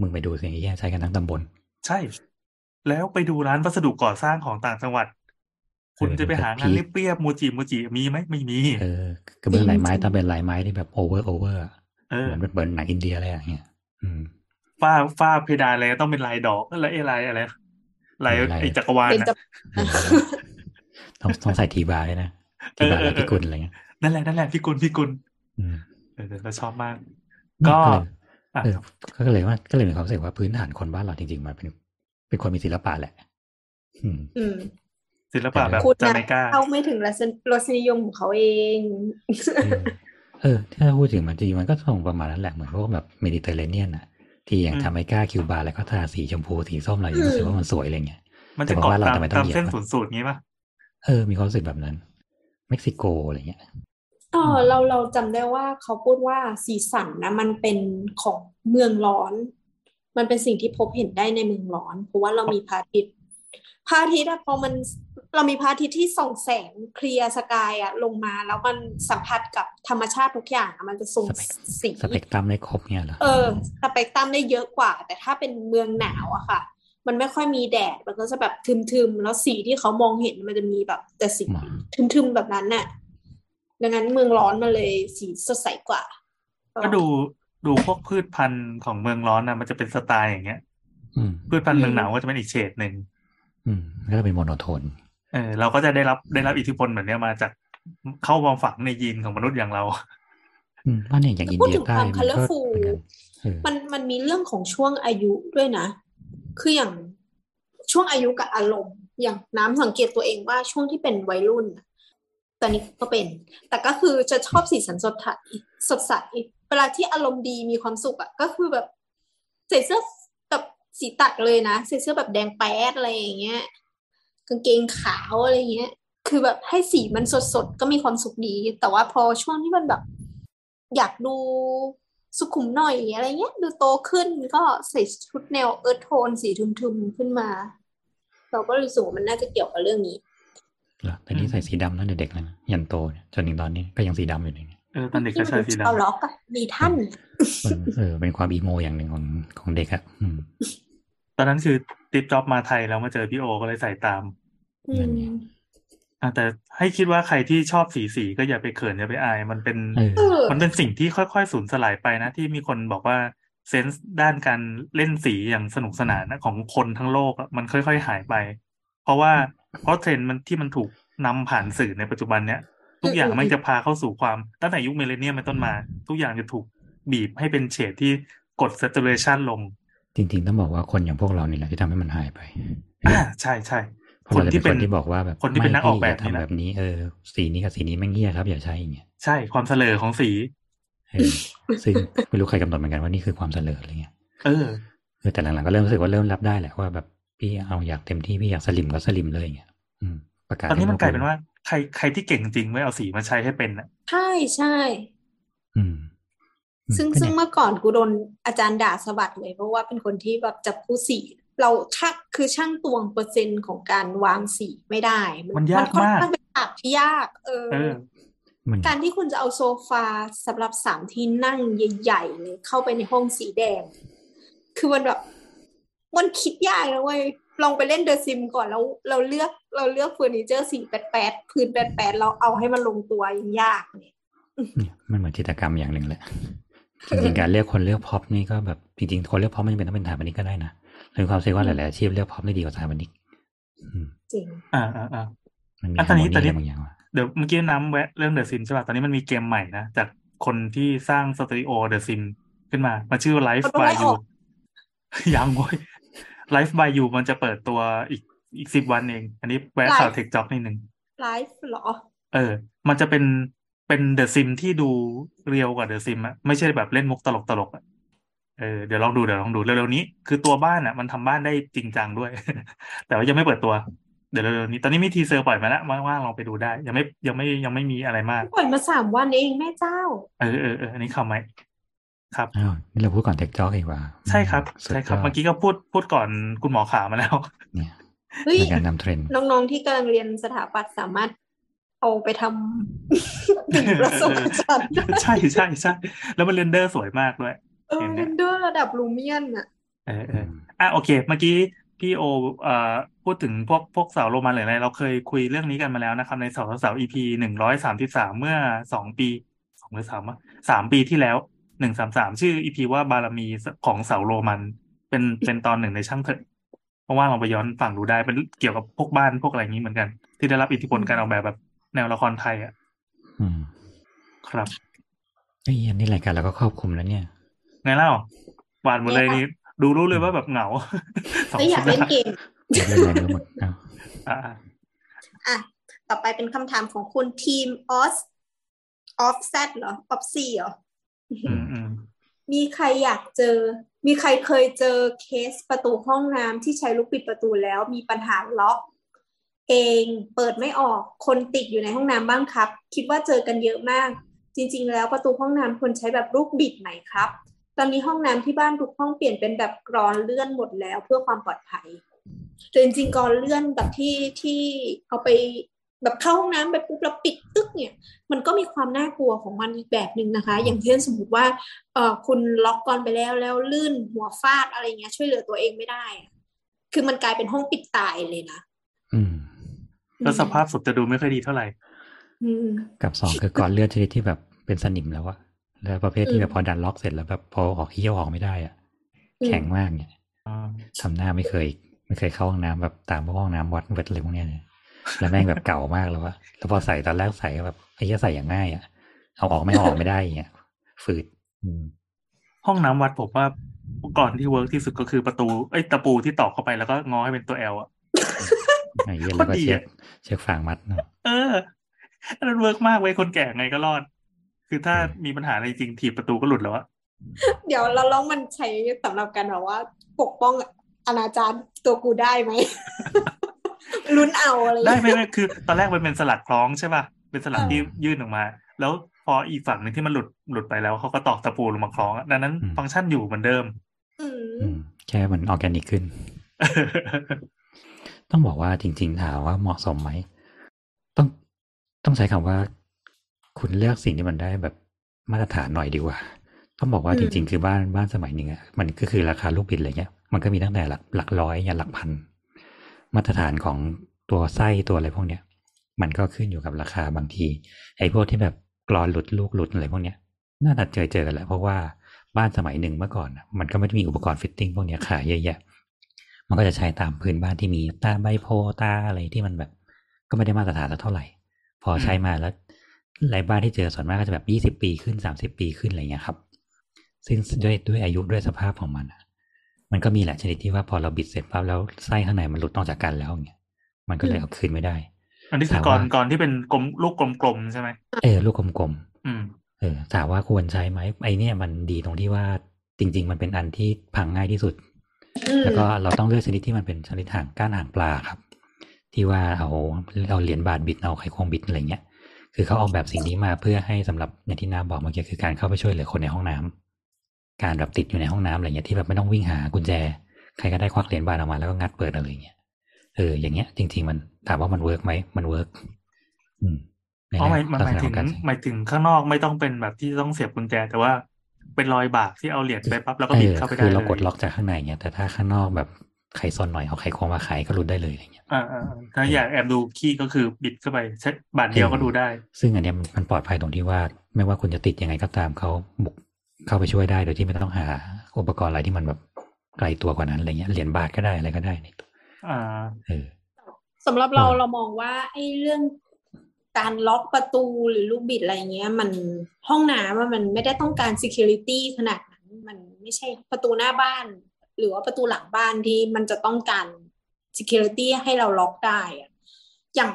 มึงไปดูสิไอ้เหี้ยใช้กันทั้งตำบล ใช่ แล้วไปดูร้านวัสดุก่อสร้างของต่างจังหวัด คุณจะไปหางานเรียบๆ Muji Muji มีไหมไม่มี เออกระเบื้องลายไม้ต้องเป็นลายไม้ที่แบบโอเวอร์โอเวอร์เออเหมือนเป็นเบิร์นหนังอินเดียอะไรอย่างเงี้ยอืมฝ้าฝ้าเพดานอะไรต้องเป็นลายดอกแล้วไอ้ลายอะไรลายลายไอ้จักรวาลเป็นน่ะจะต้องต้องใส่ T-bar ด้วยนะ T-bar และพิกุลอะไรเงี้ยนั่นแหละนั่นแหละพี่กุลพี่กุลอืมเออเราชอบมากเนี่ยก็เลยอะเออ ก็เลยว่าก็เลยมีความรู้สึกว่าพื้นฐานคนบ้านเราจริงๆมันเป็นเป็นคนมีศิลปะแหละ อืมอืมศิลปะแบบคุณจานะเมกาเข้าไม่ถึงรสนรสนิยมของเขาเองเออเออถ้าพูดถึงมันจริงๆมันก็ส่งประมาณนั้นแหละเหมือนพวกแบบเมดิเตอร์เรเนียนอะที่อย่างอืมจาเมกาคิวบาแล้วก็ทาสีชมพูสีส้มอะไรอย่างเงี้ยรู้สึกว่ามันสวยอะไรเงี้ยมันแต่จะบอกเกาะว่าเราตามทำไมต้องตามเหยียบเส้นมันศูนย์สูตรงี้ป่ะเออมีความรู้สึกแบบนั้น เม็กซิโกอะไรเงี้ย เออเราเราจำได้ว่าเขาพูดว่าสีสันนะมันเป็นของเมืองร้อน มันเป็นสิ่งที่พบเห็นได้ในเมืองร้อน เพราะว่าเรามีพระอาทิตย์พระอาทิตย์อะพอมันเรามีพระอาทิตย์ที่ส่องแสงเคลียร์สกายอะลงมาแล้วมันสัมผัสกับธรรมชาติทุกอย่างอะมันจะส่งสเปกสีสเปกตรัมได้ครบเนี่ยเหรอเออสเปกตรัมได้เยอะกว่า แต่ถ้าเป็นเมืองหนาวอะค่ะ มันไม่ค่อยมีแดดมันก็จะแบบทึมๆแล้วสีที่เขามองเห็นมันจะมีแบบแต่สีหมอทึมๆแบบนั้นน่ะ ดังนั้นเมืองร้อนมันเลยสีสดใสกว่า ก็ดูดูพวกพืชพันธุ์ของเมืองร้อนนะมันจะเป็นสไตล์อย่างเงี้ยอืมพืชพันธุ์เมืองหนาวก็จะเป็นอีกเฉดหนึ่งอืมก็เป็นโมโนโทนเออเราก็จะได้รับได้รับอิทธิพลแบบเนี้ยมาจากเข้ามาฝังในยีนของมนุษย์อย่างเราอืมว่าเนี่ยอย่างอินพูดเดียถึงใต้ความมันก็ colourful เหมือนกันเออมันมันมีเรื่องของช่วงอายุด้วยนะ คืออย่างช่วงอายุกับอารมณ์ อย่างน้ำสังเกตตัวเองว่าช่วงที่เป็นวัยรุ่นน่ะ ตอนนี้ก็เป็น แต่ก็คือจะชอบสีสันสดใสสดใสเวลาที่อารมณ์ดีมีความสุขอะก็คือแบบใส่เสื้อแบบสีตัดเลยนะใส่เสื้อแบบแดงแป๊ดอะไรอย่างเงี้ยกางเกงขาวอะไรเงี้ย คือแบบให้สีมันสดๆก็มีความสุขดี แต่ว่าพอช่วงที่มันแบบ อยากดูสุขุมหน่อยอะไรเงี้ย ดูโตขึ้นก็ใส่ชุดแนวเอิร์ธโทนสีทึมๆขึ้นมา เราก็รู้สึกว่ามันน่าจะเกี่ยวกับเรื่องนี้ เหรอแต่นี่ใส่สีดำตั้งแต่เด็กเลยนะยันโตเนี่ยจนถึงตอนนี้ก็ยังสีดำอยู่เลยเนี่ยเออตอนเด็กก็ใช้สีเอาดำล็อกอะมีท่านเนี่ยเออเออเป็นความอีโมอย่างหนึ่งของของเด็กอะอืมตอนนั้นคือติปจ็อบมาไทยแล้วมาเจอพี่โอก็เลยใส่ตามอืนั่นมไงอะแต่ให้คิดว่าใครที่ชอบสีสีก็อย่าไปเขินอย่าไปอาย มันเป็นเออเออมันเป็นสิ่งที่ค่อยๆสูญสลายไปนะที่มีคนบอกว่า sense ด้านการเล่นสีอย่างสนุกสนานนะของคนทั้งโลกอะมันค่อยๆหายไป เพราะว่าเพราะเทรนด์มันที่มันถูกนำผ่านสื่อในปัจจุบันเนี้ยทุกอย่างมันจะพาเข้าสู่ความตั้งแต่ยุค millennium เป็นต้นมา ทุกอย่างจะถูกบีบให้เป็นเฉดที่กด saturation ลง จริง ๆ ต้องบอกว่าคนอย่างพวกเรานี่แหละที่ทำให้มันหายไปอ่าใช่ใช่เพราะคนเราจะที่เป็นเป็คนนที่บอกว่าแบบคนที่เป็นนักออกแบบไม่พี่นี่ย่านะทำแบบนี้เออสีนี้กับสีนี้แม่งเงี้ยครับอย่าใช้อย่างเงี้ยใช่ความเสลอของสีเออซึ่งไม่รู้ใครกำหนดเหมือนกันว่านี่คือความเสลออะไรเงี้ยเออเออแต่หลังๆก็เริ่มรู้สึกว่าเริ่มรับได้แหละว่าแบบ พี่เอาอยากเต็มที่พี่อยากสลิมก็สลิมเลยอย่างเงี้ยอืมประกาศตอนนี้ให้มันโกลายเป็นว่า ใครใครที่เก่งจริงไม่เอาสีมาใช้ให้เป็นอะใช่ใช่อืมอืมซึ่งก็ซึ่งเนี่ยเมื่อก่อนกูโดนอาจารย์ด่าสะบัดเลย เพราะว่าเป็นคนที่แบบจับคู่สี เราช่างคือช่างตวงเปอร์เซ็นต์ของการวางสีไม่ได้ มันยากมากค่อนข้างเป็นศาสตร์ที่ยาก เออเออมันการที่คุณจะเอาโซฟาสำหรับสามที่นั่งใหญ่ๆเลยเข้าไปในห้องสีแดง คือมันแบบ มันคิดยากนะเว้ยลองไปเล่น The Sims ก่อนแล้ว เราเลือกเราเลือกเฟอร์นิเจอร์สีแปลกแปลกพื้นแปลกแปลกเราเอาให้มันลงตัวยังยากเนี่ยเนี่ยมันเหมือนจิตรกรรมอย่างหนึ่งแหละจริงๆการเลือกคนเลือกพ็อปนี่ก็แบบจริงๆคนเลือกพ็อปไม่จำเป็นต้องเป็นสถาปนิกก็ได้นะเลยความเชื่อว่าหลายๆอาชีพเลือกพ็อปได้ดีกว่าสถาปนิกอืมจริง อ่าอ่าอ่ามันมีอะ harmony ตอนนี้อะไรบางอย่างว่ะเดี๋ยวเมื่อกี้น้ำแวะเรื่อง The Sims ใช่ป่ะตอนนี้มันมีเกมใหม่นะจากคนที่สร้างสตูดิโอ The Sims ขึ้นมา มาชื่อ Life by You เขาโดนไล่ออกยังเว้ย Life by You มันจะเปิดตัวอีกอีกสิบวันเอง อันนี้แวะข่าว Life เทคจ็อกนิดนึง Life เหรอ เออ มันจะเป็นเป็น The Sims ที่ดู real กว่า The Sims อะไม่ใช่แบบเล่นมุกตลกตลกอะเออเดี๋ยวลองดูเดี๋ยวลองดูเร็วๆนี้ คือตัวบ้านอะมันทำบ้านได้จริงจังด้วย แต่ว่ายังไม่เปิดตัว เดี๋ยวเร็วๆนี้ ตอนนี้มี teaser ปล่อยมาแล้วว่างๆลองไปดูได้ ยังไม่ยังไม่ยังไม่มีอะไรมาก ปล่อยมาสามวันเองแม่เจ้า เออเออเอออันนี้ข่าวใหม่ ครับอ้าวนี่เราพูดก่อนเทคจ็อกเองว่า ใช่ครับใช่ครับสุดยอดเมื่อกี้ก็พูดพูดก่อนคุณหมอขามาแล้วเนี่ยเฮ้ยในการนำเทรนด์น้องๆที่กำลังเรียนสถาปัตย์สามารถเอาไปทำถึงประสบการณ์ใช่ใช่ใช่แล้วมัน render สวยมากด้วยเออ render ระดับ Lumion อะเออเอออะโอเค เมื่อกี้พี่โอเอ่อพูดถึงพวกพวกเสาโรมันหรืออะไรเราเคยคุยเรื่องนี้กันมาแล้วนะครับ ในเสาเสา EP หนึ่งร้อยสามสิบสามเมื่อสองปีสองหรือสามวะสามปีที่แล้ว หนึ่งสามสามชื่อ EP ว่าบารมีของเสาโรมัน เป็นเป็นตอนหนึ่งในช่างเถอะเพราะว่าเราไปย้อนฟังดูได้เป็นเกี่ยวกับพวกบ้านพวกอะไรอย่างนี้เหมือนกัน ที่ได้รับอิทธิพลการออกแบบแบบแนวละครไทยอะอืมครับไอ้ยอันนี้รายการเราก็ครอบคลุมแล้วเนี่ยไงเล่าหวานหมดเลยนี่ดูรู้เลยว่าแบบเหงาสองแล้วอยากสัปเล่นดาห์เกมเรื่องอะไรไม่รู้หมดอ้าวอ่าอะต่อไปเป็นคำถามของคุณทีมออสออฟเซเหรอออฟซีเหรออืมอืม มีใครอยากเจอ มีใครเคยเจอเคสประตูห้องน้ำที่ใช้ลูกปิดประตูแล้วมีปัญหาล็อกเองเปิดไม่ออกคนติดอยู่ในห้องน้ำบ้างครับ คิดว่าเจอกันเยอะมาก จริง ๆ แล้วประตูห้องน้ำควรใช้แบบลูกบิดไหมครับ ตอนนี้ห้องน้ำที่บ้านทุกห้องเปลี่ยนเป็นแบบกรอนเลื่อนหมดแล้วเพื่อความปลอดภัยแต่จริงๆกรอนเลื่อนแบบที่ที่เอาไป แบบเข้าห้องน้ำไปปุ๊บแล้วปิดตึกเนี่ย มันก็มีความน่ากลัวของมันอีกแบบหนึ่งนะคะ อย่างเช่นสมมติว่าเออคุณล็อกกรอนไปแล้วแล้วลื่นหัวฟาดอะไรเงี้ยช่วยเหลือตัวเองไม่ได้อะคือมันกลายเป็นห้องปิดตายเลยนะอืม แล้วสภาพศพจะดูไม่ค่อยดีเท่าไหร่อืมกับสองคือก่อนเลือดชนิดที่แบบเป็นสนิมแล้วอะแล้วประเภทที่แบบพอดันล็อกเสร็จแล้วแบบพอออกเยี่ยวออกไม่ได้อะอืมแข็งมากเนี่ยอ่าทำหน้าไม่เคย ไม่เคยเข้าห้องน้ำแบบตามพวกห้องน้ำวัดเวทอะไรพวกเนี้ยเลย แล้วแม่งแบบเก่ามากแล้ววะแล้วพอใส่ตอนแรกใส่ก็แบบไอ้เหี้ยใส่อย่างง่ายอะ เอาออกไม่ออกไม่ได้อย่างเงี้ยฝืดอืมห้องน้ำวัดผมว่ากลอนที่ work ที่สุดก็คือประตูเอ้ยตะปูที่ตอกเข้าไปแล้วก็งอให้เป็นตัว L อะไอ้เหี้ยแล้วก็โคตรดีเชือกอะเชือกฟางมัดเนาะเอออันนั้น work มากเว้ยคนแก่ไงก็รอด คือถ้าอืมมีปัญหาอะไรจริงถีบประตูก็หลุดแล้วอะเดี๋ยวเราลองมันใช้สำหรับการแบบว่า ปกป้องอนาจารตัวกูได้ไหม ลุ้นเอาอะไรอย่างได้เงี้ยไม่ไม่คือ ตอนแรกมันเป็นสลักคล้องใช่ป่ะเป็นสลักเออที่ยื่นออกมา แล้วพออีกฝั่งหนึ่งที่มันหลุดหลุดไปแล้วเขาก็ตอกตะปูลงมาคล้องอะดังนั้นฟังก์ชันอยู่เหมือนเดิมอืมอืมแค่มันออร์แกนิกขึ้น ต้องบอกว่าจริง ๆ ถามว่าเหมาะสมไหม ต้องต้องใช้คำว่า คุณเลือกสิ่งที่มันได้แบบมาตรฐานหน่อยดีกว่า ต้องบอกว่าอืจมริง ๆ คือบ้านบ้านสมัยหนึ่งอะมันก็คือราคาลูกบิดอะไรเงี้ย มันก็มีตั้งแต่หลักหลักร้อยยันหลักพัน มาตรฐานของตัวไส้ตัวอะไรพวกเนี้ยมันก็ขึ้นอยู่กับราคาบางที ไอ้พวกที่แบบกลอนหลุดลูกหลุดอะไรพวกเนี้ยน่าจะเจอเจอกันแหละเพราะว่าบ้านสมัยหนึ่งเมื่อก่อนมันก็ไม่ได้มีอุปกรณ์ fitting พวกเนี้ยขายเยอะแยะมันก็จะใช้ตามพื้นบ้านที่มีตาใบโพตาอะไรที่มันแบบ ก็ไม่ได้มาตรฐานสักเท่าไหร่ พอใช้มาแล้วหลายบ้านที่เจอส่วนมากก็จะแบบยี่สิบปีขึ้นสามสิบปีขึ้นอะไรเงี้ยครับ ซึ่งด้วยด้วยอายุด้วยสภาพของมันอะ มันก็มีแหละชนิดที่ว่าพอเราบิดเสร็จปั๊บแล้วไส้ข้างในมันหลุดออกจากกันแล้วเงี้ยมันก็เลยเอาคืนไม่ได้ อันนี้คือถามก่อนว่าก่อนที่เป็นกลมลูกกลมๆใช่ไหมเออลูกกลมๆอืมเออถามว่าควรใช้ไหมไอเนี่ยมันดีตรงที่ว่าจริง ๆ มันเป็นอันที่พังง่ายที่สุดอืมแล้วก็เราต้องเลือกชนิดที่มันเป็นชนิดห่างก้านห่างปลาครับ ที่ว่าเอาเอาเหรียญบาทบิดเอาไขควงบิดอะไรเงี้ยคือเขาออกแบบสิ่งนี้มาเพื่อให้สำหรับอย่างที่น้าบอกเมื่อกี้คือการเข้าไปช่วยเหลือคนในห้องน้ำ การแบบติดอยู่ในห้องน้ำอะไรเงี้ยที่แบบไม่ต้องวิ่งหากุญแจ ใครก็ได้ควักเหรียญบาทออกมาแล้วก็งัดเปิดอะไรเงี้ยเอออย่างเงี้ยจริง ๆ มันถามว่ามัน work ไหมมัน work อืมในอ๋อหมายลักหมายษณะถึของงการใช้หมายถึงข้างนอกไม่ต้องเป็นแบบที่ต้องเสียบกุญแจ แต่ว่าเป็นรอยบากที่เอาเหรียญไปปั๊บแล้วก็บิดเข้าไปได้คือเราเลยกดล็อกจากข้างในเงี้ยแต่ถ้าข้างนอกแบบไขซอนหน่อยเอาไขควงมาไขก็หลุดได้เลยอะไรเงี้ยอ่าอ่าอ่าถ้าอยากแอบดูขี้ก็คือบิดเข้าไปใช้บาทเดียวก็ดูได้ ซึ่งอันเนี้ยมันมันปลอดภัยตรงที่ว่า ไม่ว่าคุณจะติดยังไงก็ตามเขาบุก เข้าไปช่วยได้โดยที่ไม่ต้องหาอุปกรณ์อะไรที่มันแบบไกลตัวกว่านั้นอะไรเงี้ยเหรียญบาทก็ได้อะไรก็ได้ในตัวอ่าเออสำหรับเราเออเรามองว่าไอ้เรื่องการล็อกประตูหรือลูกบิดอะไรเงี้ย มันห้องน้ำอะมันไม่ได้ต้องการ security ขนาดนั้น มันไม่ใช่ประตูหน้าบ้าน หรือว่าประตูหลังบ้านที่มันจะต้องการ security ให้เราล็อกได้อะอย่าง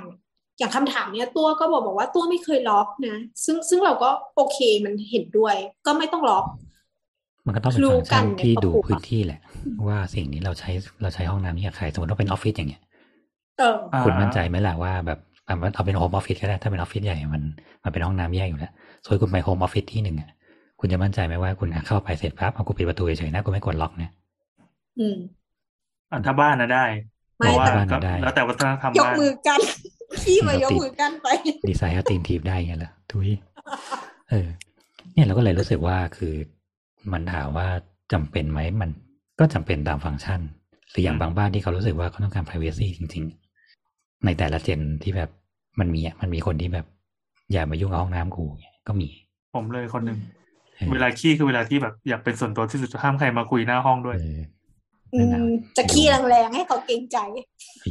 อย่างคำถามเนี้ยตัวก็บอกบอกว่าตัวไม่เคยล็อกนะ ซึ่งซึ่งเราก็โอเคมันเห็นด้วย ก็ไม่ต้องล็อก มันก็ต้องเป็นรู้ฟังก์ชันกันในที่ครอบครัวที่ดูพื้นที่แหละ ว่าสิ่งนี้เราใช้เราใช้ห้องน้ำนี่กับใครสมมติว่าเป็นออฟฟิศอย่างเงี้ยเอออ่าคุณมั่นใจไหมล่ะว่าแบบอะมันเอาเป็น home office ก็ได้ถ้าเป็นออฟฟิศใหญ่มันมันเป็นห้องน้ำแยกอยู่แล้วส่วนคุณไป home office ที่หนึ่งอะคุณจะมั่นใจไหมว่าคุณเข้าไปเสร็จปั๊บเอากูปิดประตูเฉยๆนะกูไม่กดล็อกนะอืมอ่าถ้าบ้านนะได้ไม่เพราะว่าแต่บ้านก็น่ะได้แล้วแต่วัฒนธรรมยกบ้านมือกัน ขี้มายกมือกันไป ดีไซน์ให้ตีนทีบได้ไงล่ะทุยเออ เนี่ยเราก็เลยรู้สึกว่าคือมันถามว่าจำเป็นไหมมันก็จำเป็นตามฟังก์ชันหรืออย่างบางบ้านที่เขารู้สึกว่าเขาต้องการ privacy จริง ๆ ในแต่ละเจนที่แบบมันมีอะมันมีคนที่แบบ อย่ามายุ่งกับห้องน้ำกูเนี่ยก็มี ผมเลยคนหนึ่งเออเวลาขี้คือเวลาที่แบบอยากเป็นส่วนตัวที่สุดห้ามใครมาคุยหน้าห้องด้วย จะขี้แรงๆให้เขาเกรงใจ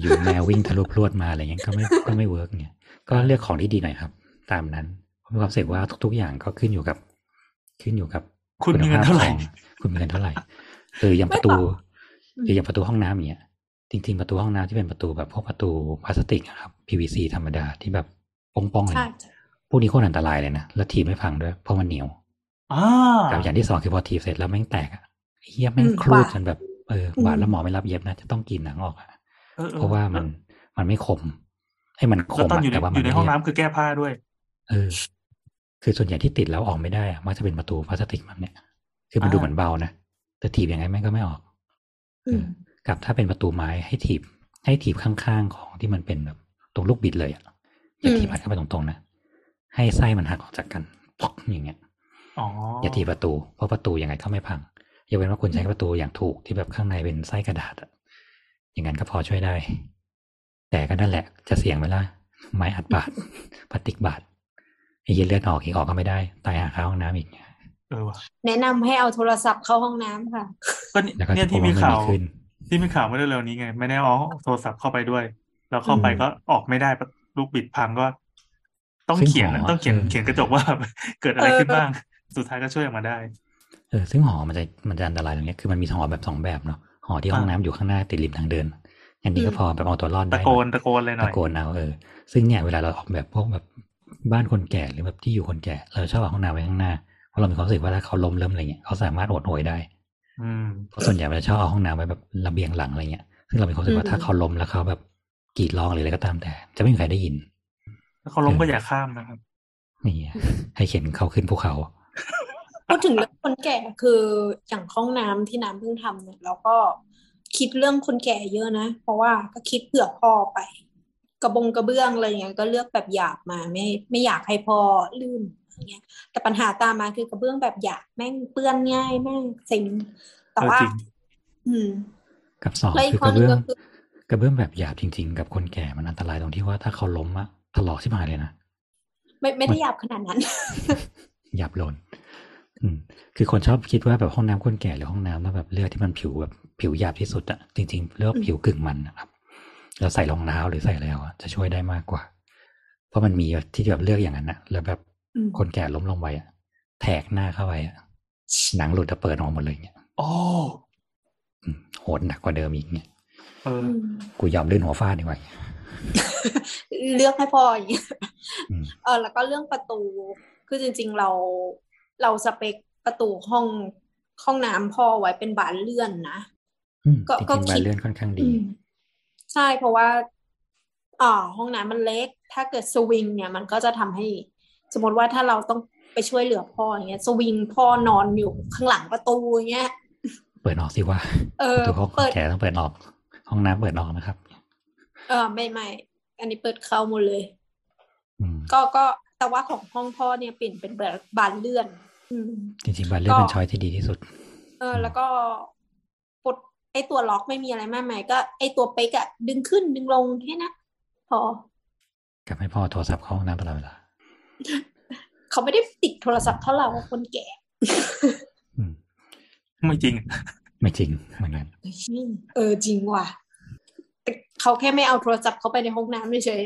อยู่แมววิ่งทะลุพรวดมาอะไรเงี้ยก็ไม่ก็ไม่ work เนี่ย ก็เลือกของที่ดีหน่อยครับ ตามนั้นผมมีความรู้สึกว่าทุก ๆ อย่างก็ขึ้นอยู่กับ ขึ้นอยู่กับ คุณมีเงินเท่าไหร่ คุณภพของคุณมีเงินเท่าไหร่เอออย่างประตูอืมหรืออย่างประตูห้องน้ำอย่างเงี้ยจริงๆประตูห้องน้ำที่เป็นประตูแบบพวกประตูพลาสติกอะครับ PVC ธรรมดาที่แบบป้องๆเลยใช่พวกนี้โคตรอันตรายเลยนะแล้วทีบไม่พังด้วยเพราะมันเหนียวอ่ากับอย่างที่สองคือพอทีบเสร็จแล้วแม่งแตกอะเฮียแม่งอืมครูดบาดจนแบบ เอออืมบาดแล้วหมอไม่รับเย็บนะจะต้องกินหนังออกอะเออออเพราะว่ามันมันไม่คม ให้มันคแล้วมตอนอะอยู่ในแต่ว่ามัอยู่ในไม่ห้องเรียบน้ำคือแก้ผ้าด้วย เออ คือส่วนใหญ่ที่ติดแล้วออกไม่ได้อะมักจะเป็นประตูพลาสติกแบบเนี้ยคือมันอ่าดูเหมือนเบานะแต่ถีบยังไงแม่งก็ไม่ออกอืมกับถ้าเป็นประตูไม้ให้ถีบ ให้ถีบข้างๆของที่มันเป็นแบบตรงลูกบิดเลยอะอย่าอืมถีบอัดเข้าไปตรงๆนะให้ไส้มันหักออกจากกันปอกอย่างเงี้ยอ๋ออย่าถีบประตู เพราะประตูยังไงก็ไม่พังอ ย่าเว้นว่าคุณใช้ประตูอย่างถูกที่แบบข้างในเป็นไส้กระดาษอะอย่างนั้นก็พอช่วยได้ แต่ก็นั่นแหละ จะเสี่ยงไหมล่ะไม้อัดบาดพลาสติกบาดไอ้เหี้ยเลือดออกอีกออกก็ไม่ได้ ตายหาข้าห้องน้ำอีกเออว่ะแนะนำให้เอาโทรศัพท์เข้าห้องน้ำค่ะก็นี่แล้วก็เนี่ยจะพที่บมีว่าไม่ข่ามีวขึ้นที่มีข่าวเมื่อเร็วๆนี้ไง ไม่ได้เอาโทรศัพท์เข้าไปด้วย แล้วเข้าไปอืมก็ออกไม่ได้ลูกบิดพังก็ ต้องซึ่งเขียนหอต้องเขียนเออเขียนกระจกว่าเกิดอะไรเออขึ้นบ้าง สุดท้ายก็ช่วยออกมาได้ เออซึ่งหอมันจะมันจะอันตรายตรงเนี้ยคือมันมีหอแบบสองแบบเนาะหอที่ห้องอ่าน้ำอยู่ข้างหน้าติดริมทางเดิน อันนี้ก็อืมพอแบบเอาตัวรอดตะได้หโกน่อยนตะโกนเลยหน่ตะอยโกนเอาเออซึ่งเนี่ยเวลาเราออกแบบพวกแบบบ้านคนแก่หรือแบบที่อยู่คนแก่เราชอบเอาห้องน้ำไว้ข้างหน้าเพราะเรามีความรู้สึกว่าถ้าเขาล้มเริ่มอะไรเงี้ยเขาสามารถโอดโอยได้อืมเพราะส่วนใหญ่เราจะชอบเอาห้องน้ำไว้แบบระเบียงหลังอะไรเงี้ยซึ่งเรามีความรู้สึกว่าอืมถ้าเขาล้มแล้วเขาแบบกรีดร้องหรืออะไรก็ตามแต่ จะไม่มีใครได้ยิน ถ้าเขาล้มก็อย่าข้ามนะครับนี่ไงให้เข็นเขาขึ้นภูเขา พูดถึงเรื่องคนแก่คืออย่างห้องน้ำที่น้ำเพิ่งทำเนี่ยเราก็คิดเรื่องคนแก่เยอะนะ เพราะว่าก็คิดเผื่อพ่อไป กระบงกระเบื้องอะไรอย่างเงี้ยก็เลือกแบบหยาบมาไม่ไม่อยากให้พ่อลื่นอย่างเงี้ย แต่ปัญหาตามมาคือกระเบื้องแบบหยาบแม่งเปื้อนง่ายแม่งเซ็งแต่เออว่าจริงอืม กับสองและอีคืกอกข้อระหนึ่งเบื้องก็คือกระเบื้องแบบหยาบจริง ๆ กับคนแก่มันอันตรายตรงที่ว่าถ้าเขาล้มอะถลอกชิบหายเลยนะไม่ไม่ได้หยาบขนาดนั้นหยาบโลนอืม คือคนชอบคิดว่าแบบห้องน้ำคนแก่หรือห้องน้ำแล้วแบบเลือกที่มันผิวแบบผิวหยาบที่สุดอะจริงๆเรียกว่าอืมผิวกึ่งมันนะครับแล้วใส่รองเท้าหรือใส่อะไรเอาอะจะช่วยได้มากกว่า เพราะมันมีที่แบบเลือกอย่างนั้นนะแล้วแบบอืมคนแก่ล้มลงไปอะแถกหน้าเข้าไปอะหนังหลุดจะเปิดออกหมดเลยเนี่ยโอ้อืมโหดหนักกว่าเดิมอีกเนี่ยเอออืมกูยอมลื่นหัวฟาดดีกว่าเลือกให้พ่ออย่างเงี้ยอืมเออแล้วก็เรื่องประตู คือจริง ๆ เรา เราสเปคประตูห้องห้องน้ำพ่อไว้เป็นบานเลื่อนนะอืมก็จก็ริงๆคิบาดนเลื่อนค่อนข้างดีอืมใช่เพราะว่าอ่าห้องน้ำมันเล็ก ถ้าเกิดสวิงเนี่ยมันก็จะทำให้ สมมติว่าถ้าเราต้องไปช่วยเหลือพ่ออย่างเงี้ย สวิงพ่อนอนอยู่ข้างหลังประตูอย่างเงี้ย เปิดออกสิว่าเอปอระตูห้องเปิดแก่ต้องเปิดออก ห้องน้ำเปิดออกนะครับ เออไม่ไม่อันนี้เปิดเข้าหมดเลยอืมก็ก็แต่ว่าของห้องพ่อเนี่ยเปลี่ยนเป็นแบบบานเลื่อนอืม จริงๆบานเลื่อนก็เป็นช้อยที่ดีที่สุด เออ แล้วก็กดไอตัวล็อกไม่มีอะไรมากมายก็ไอตัวเป๊กอะดึงขึ้นดึงลงแค่นั้นพอกับให้พ่อโทรศัพท์เข้าห้องน้ำตลอดเวลาเขาไม่ได้ติดโทรศัพท์เท่าเราคนแก่อืมไม่จริง ไม่จริงเหมือนกันเออจริงว่ะแต่เขาแค่ไม่เอาโทรศัพท์เข้าไปในห้องน้ำเฉย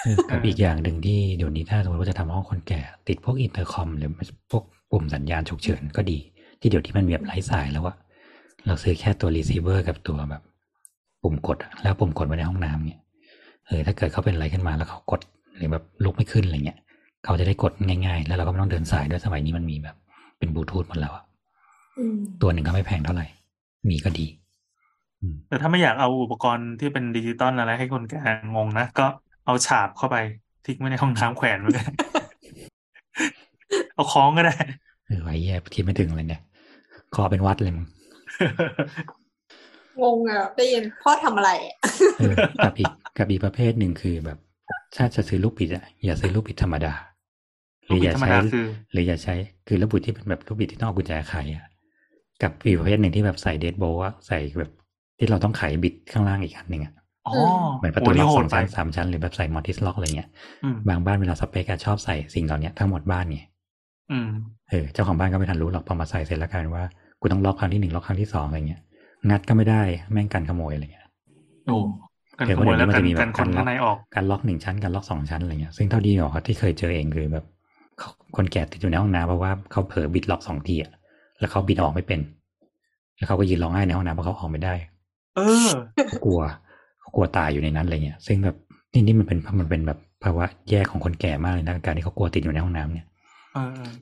เออกับอีกอย่างหนึ่งที่เดี๋ยวนี้ถ้าสมมติว่าจะทำห้องคนแก่ ติดพวกอินเตอร์คอม หรือพวก ปุ่มสัญญาณฉุกเฉินก็ดี ที่เดี๋ยวที่มันมีแบบไร้สายแล้วอะเราซื้อแค่ตัว receiver กับตัวแบบ ปุ่มกดอะแล้วปุ่มกดไว้ในห้องน้ำเนี่ยเออถ้าเกิดเขาเป็นอะไรขึ้นมาแล้วเขากดหรือแบบลุกไม่ขึ้นอะไรเงี้ยเขาจะได้กดง่ายๆ แล้วเราก็ไม่ต้องเดินสายด้วยสมัยนี้มันมีแบบ เป็นบลูทูธหมดแล้วอะๆอืมตัวหนึ่งก็ไม่แพงเท่าไหร่ มีก็ดีอืมแต่ถ้าไม่อยากเอาอุปกรณ์ที่เป็นดิจิตอลอะไรให้คนแก่งงนะ ก็เอาฉาบเข้าไปทิ้งไว้ในห้องน้ำแขวนไว้ก็ได้ เอาคล้องก็ได้เออไว้แย่คิดไม่ถึงเลยเนี่ยคอเป็นวัดเลยมึงงงอะได้ยินพ่อทำอะไรอะเออกับอีกกับอีกประเภทหนึ่งคือแบบ ถ้าจะซื้อลูกบิดอะอย่าซื้อลูกบิดธรรมดาหรืออย่าลูกบิดธรรมใช้ดาคือหรืออย่าใช้ คือลูกบิดที่เป็นแบบลูกบิดที่ต้องเอากุญแจไขอะกับอีกประเภทหนึ่งที่แบบใส่เดดโบว์อะใส่แบบที่เราต้องไขบิดข้างล่างอีกอันหนึ่งอะอ๋อเหมือนประโอ้ตูล็นี่อกโหสดองไปชั้นสามชั้นหรือแบบใส่มอร์ติสล็อกอะไรเงี้ยอืมบางบ้านเวลาสเปกอะชอบใส่สิ่งเหล่านี้ทั้งหมดบ้านไงอืม เออเจ้าของบ้านก็ไม่ทันรู้หรอกพอมาใส่เสร็จแล้วกันว่ากูต้องล็อกครั้งที่หนึ่งล็อกครั้งที่สองอะไรเงี้ยงัดก็ไม่ได้แม่งกันขโมยอะไรเงี้ยโอ้กันเดี๋ยวขโมยเดี๋ยวนี้แล้วมันกันจะมีแบบกันคนการล็อกข้างในออกการล็อกหนึ่งชั้นการล็อกสองชั้นอะไรเงี้ยซึ่งเท่าที่บอกที่เคยเจอเองคือแบบเขาคนแก่ติดอยู่ในห้องน้ำเพราะว่าเขาเผลอบิดล็อกสองทีอะแล้วเขาบิดออกไม่เป็น แล้วเขาก็ยืนร้องไห้ในห้องน้ำเพราะเขาออกไม่ได้ เออเขากลัวเขากลัวตายอยู่ในนั้นอะไรเงี้ย ซึ่งแบบนี่นี่มันเป็นมันเป็นแบบภาวะแย่ของคนแก่มากเลยนะการที่เขากลัวติดอยู่ในห้องน้ำเนี่ยเออเออ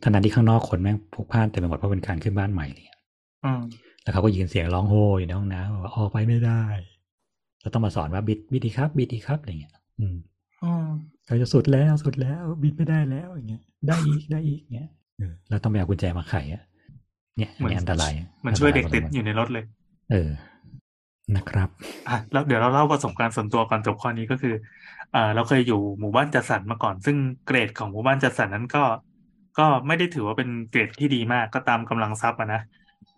ทั้งนั้นที่ข้างนอกคนแม่งพลุกพล่านเต็มไปหมดเพราะเป็นการขึ้นบ้านใหม่อะไรเงี้ยอืมแล้วเขาก็ยืนเสียงร้องโฮอยู่ในห้องน้ำบอกว่าออกไปไม่ได้เราต้องมาสอนว่าบิดบิดดีครับ บิดดีครับอะไรเงี้ย อืมอืมเราจะสุดแล้วสุดแล้ว บิดไม่ได้แล้วอย่างเงี้ย ได้อีกได้อีกเงี้ยเออเราต้องไปเอากุญแจมาไขอะเนี่ยอันนี้อันตรายเหมันช่วยเด็กติดนตรายอยู่ในรถเลย เออนะครับอะแล้วเดี๋ยวเราเล่าประสบการณ์ส่วนตัวก่อนจบข้อนี้ก็คือเอ่อเราเคยอยู่หมู่บ้านจัดสรรมาก่อน ซึ่งเกรดของหมู่บ้านจัดสรรนั้นก็ ก็ไม่ได้ถือว่าเป็นเกรดที่ดีมากก็ตามกำลังทรัพย์อะนะ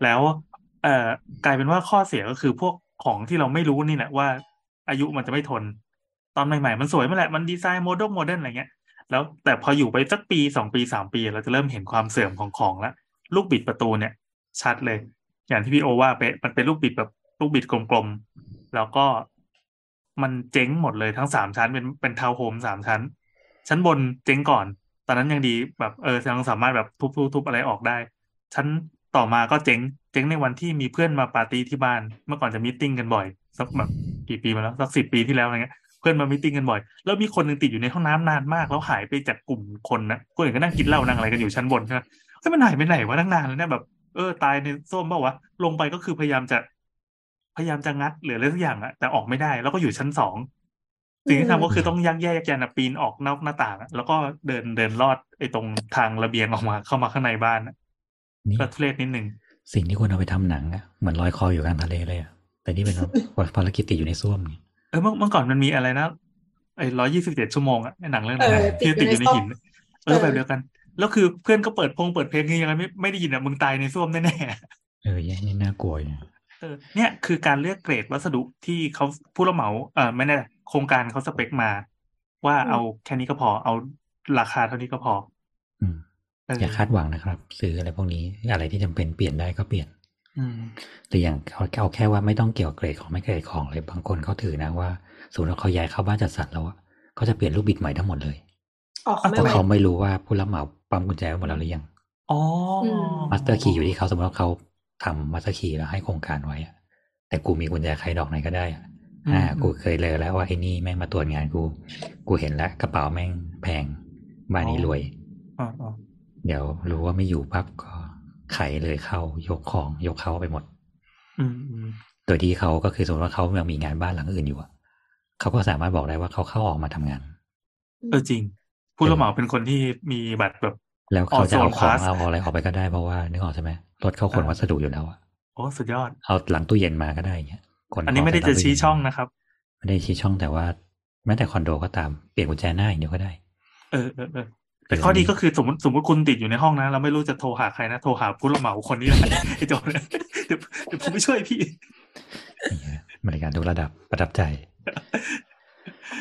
แล้วเอ่อกลายเป็นว่าข้อเสียก็คือพวกของที่เราไม่รู้นี่แหละว่าอายุมันจะไม่ทน ตอนใหม่ๆมันสวยมาแหละมันดีไซน์ modern modern อะไรเงี้ย แล้วแต่พออยู่ไปสักปีสองปีสามปี เราจะเริ่มเห็นความเสื่อมของของแล้วลูกบิดประตูเนี่ย ชัดเลย อย่างที่พี่โอว่าเป๊ะมันเป็นลูกบิดแบบลูกบิดกลมๆ แล้วก็มันเจ๊งหมดเลยทั้งสามชั้นเป็นเป็นทาวน์โฮมสามชั้น ชั้นบนเจ๊งก่อน ตอนนั้นยังดีแบบเออยังสามารถแบบทุบๆอะไรออกได้ ชั้นต่อมาก็เจ๊ง เจ๊งในวันที่มีเพื่อนมาปาร์ตี้ที่บ้าน เมื่อก่อนจะ meeting กันบ่อย สักแบบกี่ปีมาแล้วสักสิบปีที่แล้วอะไรเงี้ยเพื่อนมามีตติ้งกันบ่อย แล้วมีคนหนึ่งติดอยู่ในห้องน้ำนานมากแล้วหายไปจากกลุ่มคนนะคนอื่นก็นั่งกินเหล้านั่งอะไรกันอยู่ชั้นบนใช่ไหมเฮ้ยมันหายไปไหนวะตั้งนานแล้วเนี่ยแบบเออตายในส้มเปล่าวะลงไปก็คือพยายามจะพยายามจะงัดหรืออะไรสักอย่างอะแต่ออกไม่ได้ แล้วก็อยู่ชั้นสอง สิ่งที่ทำก็คือต้องยักแยกยันอะปีนออกนอกหน้าต่างอะแล้วก็เดินเดินลอดไอ้ตรงทางระเบียงออกมาเข้ามาข้างในบ้านอะนี่ก็ทุเรศนิดนึงสิ่งที่ควรเอาไปทำหนังอะเหมือนลอยคออยู่กลางทะเลเลยอะแต่นี่เป็นภารกิจติดอยู่ในส้วมไงเออเมื่อเมื่อก่อนมันมีอะไรนะไอ้ร้อยี่สิบเจ็ดชั่วโมงอะในหนังเรื่องนั้นเอออะที่ติติดดออยู่ยู่ในในส้วมหินเออแบบเดียวกัน แล้วคือเพื่อนก็เปิดพงเปิดเพลงคือยังไงไม่ไม่ได้ยินอะมึงตายในส้วมแน่ๆเออแย่นี่น่ากลัวอยู่เออเนี่ยคือการเลือกเกรดวัสดุที่เขาผู้รับเหมาเออไม่แน่ โครงการเขาสเปคมา ว่าอืมเอาแค่นี้ก็พอ เอาราคาเท่านี้ก็พออืมเอออย่าคาดหวังนะครับ ซื้ออะไรพวกนี้ อะไรที่จำเป็นเปลี่ยนได้ก็เปลี่ยนอืมแต่อย่างเอาเอาแค่ว่าไม่ต้องเกี่ยวเกรดของไม่เกรดของเลยบางคนเขาถือนะว่าสมมติว่าเขาย้ายเข้าบ้านจัดสรรแล้วอะเขาจะเปลี่ยนลูกบิดใหม่ทั้งหมดเลยอ๋อเขาเพไม่ไหวเพราะเขาไม่รู้ว่าผู้รับเหมาปั๊มกุญแจไว้หมดแล้วหรือยังอ๋ออม master key อยู่ที่เขาสมมติว่าเขาทำ master key แล้วให้โครงการไว้อะแต่กูมีกุญแจใครดอกไหนก็ได้ อะอ่า กูเคยเลยแล้วว่าไอ้นี่แม่งมาตรวจงานกู กูเห็นแล้วกระเป๋าแม่งแพงบ้านนี้รวยอ๋ออ๋อเดี๋ยวรู้ว่าไม่อยู่ปั๊บก็ไขเลยเข้ายกของยกเข้าไปหมด อืมอืมโดยที่เขาก็คือสมมติว่าเขายังมีงานบ้านหลังอื่นอยู่อะเขาก็สามารถบอกได้ว่าเขาเข้าออกมาทำงานเออจริง ผู้รับเหมาเป็นคนที่มีบัตรแบบ แล้วเขาจะเอาของ All Zone Pass เอาอะไรออกไปก็ได้เพราะว่านึกออกใช่ไหมรถเขาขนอ่าวัสดุอยู่แล้วอะโอ้สุดยอด เอาหลังตู้เย็นมาก็ได้อย่างเงี้ย ขนอันนี้ไม่ได้ขงจะใส่หลัชี้ตู้เย็นช่องนะครับ ไม่ได้ชี้ช่องแต่ว่าแม้แต่คอนโดก็ตามเปลี่ยนกุญแจหน้าอย่างเดียวก็ได้ เออเออเออแต่ข้อดีก็คือสมมติสมมติคุณติดอยู่ในห้องนะเราไม่รู้จะโทรหาใครนะโทรหาผู้รับเหมาคนนี้แหละไอ้โจรเดี๋ยวเดี๋ยวผมไปช่วยพี่นี่ฮะบริการทุกระดับประทับใจ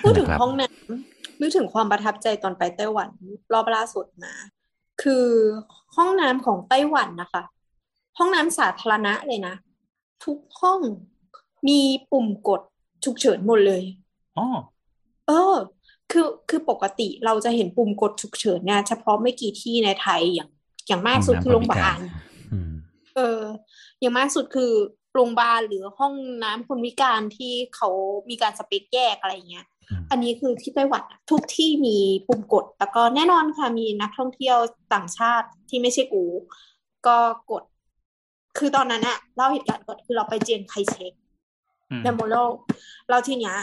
พูดถึงนะครับห้องน้ำนึกถึงความประทับใจตอนไปไต้หวันรอบล่าสุดมา คือห้องน้ำของไต้หวันนะคะ ห้องน้ำสาธารณะเลยนะ ทุกห้อง มีปุ่มกดฉุกเฉินหมดเลยอ๋อเออ คือคือปกติเราจะเห็นปุ่มกดฉุกเฉินเนี่ยเฉพาะไม่กี่ที่ในไทยอย่างอย่างมากสุดคือโรงพยาบาลอืมเออ อย่างมากสุดคือโรงพยาบาลหรือห้องน้ำคนพิการที่เขามีการสเปคแยกอะไรเงี้ยอืมอันนี้คือที่ไต้หวันอะทุกที่มีปุ่มกด แล้วก็แน่นอนค่ะมีนักท่องเที่ยวต่างชาติที่ไม่ใช่กู ก็กด คือตอนนั้นอะเล่าเหตุการณ์ก่อนคือเราไปเจียงไคเชก อืมโมโลเราทีเนี้ย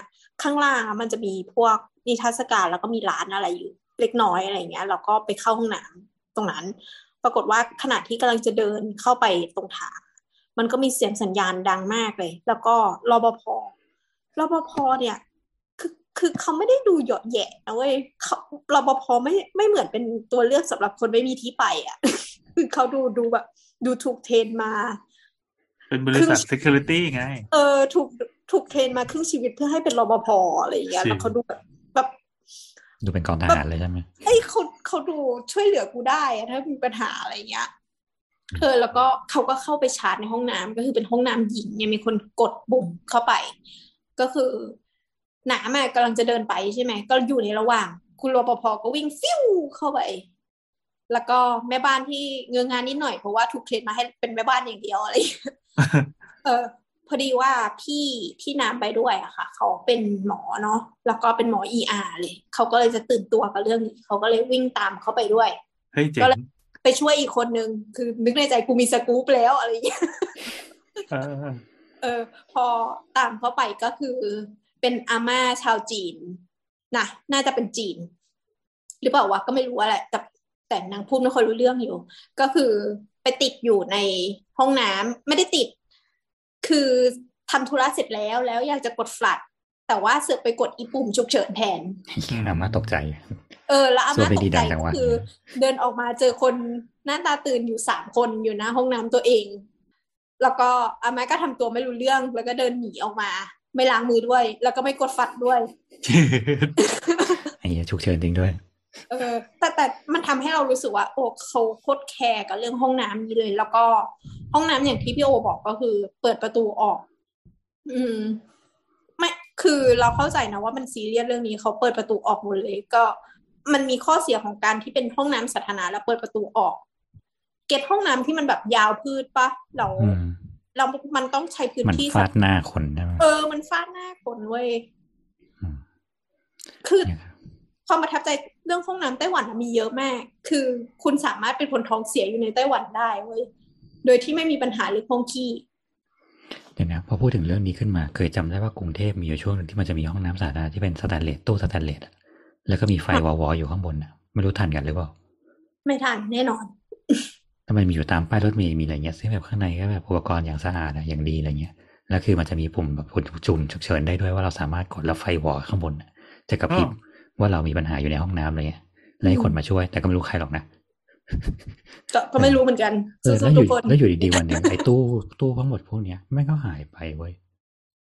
ข้างล่างมันจะมีพวกนิทรรศการแล้วก็มีร้านอะไรอยู่ เล็กน้อยอะไรเงี้ย เราก็ไปเข้าห้องน้ำตรงนั้น ปรากฏว่าขณะที่กำลังจะเดินเข้าไปตรงทางมันก็มีเสียงสัญญาณดังมากเลย แล้วก็รปภรปภเนี่ย คือคือเขาไม่ได้ดูหยาะแยะนะเว้ยเขารปภไม่ไม่เหมือนเป็นตัวเลือกสำหรับคนไม่มีที่ไปอะ คือเขาดูดูแบบดูถูกเทรนมา เป็นบริษัท security ไง เออถูกถูกเทรนมาครึ่งชีวิตเพื่อให้เป็นรปภอะไรอย่างเงี้ยจริงแล้วเขาดูแบบแบบดูเป็นกองทหารเลยใช่ไหมเอ้ยเขาเขาดูช่วยเหลือกูได้อะถ้ามีปัญหาอะไรเงี้ยเออแล้วก็เขาก็เข้าไปชาร์จในห้องน้ำก็คือเป็นห้องน้ำหญิงเนี่ยมีคนกดปุ่มเข้าไป ก็คือน้ำอะกำลังจะเดินไปใช่ไหม ก็อยู่ในระหว่าง คุณรปภก็วิ่งฟิวเข้าไป แล้วก็แม่บ้านที่เงื้องานนิดหน่อยเพราะว่าถูกเทรนมาให้เป็นแม่บ้านอย่างเดียวอะไรอย่าง เงี้ยเออพอดีว่าพี่ที่น้ำไปด้วยอะค่ะ เขาเป็นหมอเนาะแล้วก็เป็นหมอเออาร์เลย เขาก็เลยจะตื่นตัวกับเรื่องนี้เขาก็เลยวิ่งตามเขาไปด้วยเฮ้ยเจ๋ก็งเลยไปช่วยอีกคนนึง คือนึกในใจกูมีสกู๊ปแล้วอะไรอย่างเงี้ยเออเออเออพอตามเข้าไปก็คือ เป็นอาม่าชาวจีนนะน่าจะเป็นจีน หรือเปล่าวะก็ไม่รู้อะไรแต่แต่นางพูดไม่ค่อยรู้เรื่องอยู่ ก็คือ ไปติดอยู่ในห้องน้ำไม่ได้ติด คือทำธุระเสร็จแล้วแล้วอยากจะกดฟลัด แต่ว่าเสือกไปกดอีปุ่มฉุกเฉินแทนอาม่าตกใจ เออ แล้วอาส่วนม่าไปตดีกใจดังจังก็วะคือ เดินออกมาเจอคนหน้าตาตื่นอยู่สามคนอยู่หน้าห้องน้ำตัวเอง แล้วก็อาม่าก็ทำตัวไม่รู้เรื่อง แล้วก็เดินหนีออกมา ไม่ล้างมือด้วย แล้วก็ไม่กดฟัดด้วยไอ้เหี้ยฉุกเฉินจริงด้วย เออแต่แต่มันทำให้เรารู้สึกว่า โอ้เขาโคตรแคร์กับเรื่องห้องน้ำนี้เลย แล้วก็ห้องน้ำอย่างที่พี่โอบอกก็คือ เปิดประตูออก อืม ไม่คือเราเข้าใจนะว่ามันซีเรียสเรื่องนี้เขาเปิดประตูออกหมดเลยก็ มันมีข้อเสียของการที่เป็นห้องน้ำสาธารณะแล้วเปิดประตูออก เก็ตห้องน้ำที่มันแบบยาวพืชปะเราอืมเรา มันต้องใช้พื้นมันที่ฟาดหน้าคนใช่ไหมเออ มันฟาดหน้าคนเว้ยอืมคือเนี่ยครับความประทับใจ เรื่องห้องน้ำไต้หวันอะมีเยอะมาก คือคุณสามารถเป็นคนท้องเสียอยู่ในไต้หวันได้เว้ย โดยที่ไม่มีปัญหาเรื่องห้องขี้เดี๋ยวนะพอพูดถึงเรื่องนี้ขึ้นมา เคยจำได้ว่ากรุงเทพมีอยู่ช่วงหนึ่งที่มันจะมีห้องน้ำสาธารณะที่เป็นสแตนเลสตู้สแตนเลสอะแล้วก็มีไฟวอลๆอยู่ข้างบนอะไม่รู้ทันกันหรือเปล่า ไม่ทันแน่นอนถ้ามันมีอยู่ตามป้ายรถเมล์มีอะไรเงี้ยซึ่งแบบข้างในก็แบบอุปกรณ์อย่างสะอาดอะอย่างดีอะไรเงี้ยแล้วคือมันจะมีปุ่มแบบปุ่มจุ่มฉุกเฉินได้ด้วยว่าเราสามารถกดแล้วไฟวอลข้างบนอะจะกระพริบ ว่าเรามีปัญหาอยู่ในห้องน้ำอะไรเงี้ยแล้วให้คนมาช่วย แต่ก็ไม่รู้ใครหรอกนะก็ก็ไม่รู้เหมือนกันเออสู้แล้วอๆทุยู่กคนแล้วอยู่ดีๆวันหนึ่งไอ้ตู้ตู้ทั้งหมดพวกเนี้ยแม่งก็หายไปเว้ย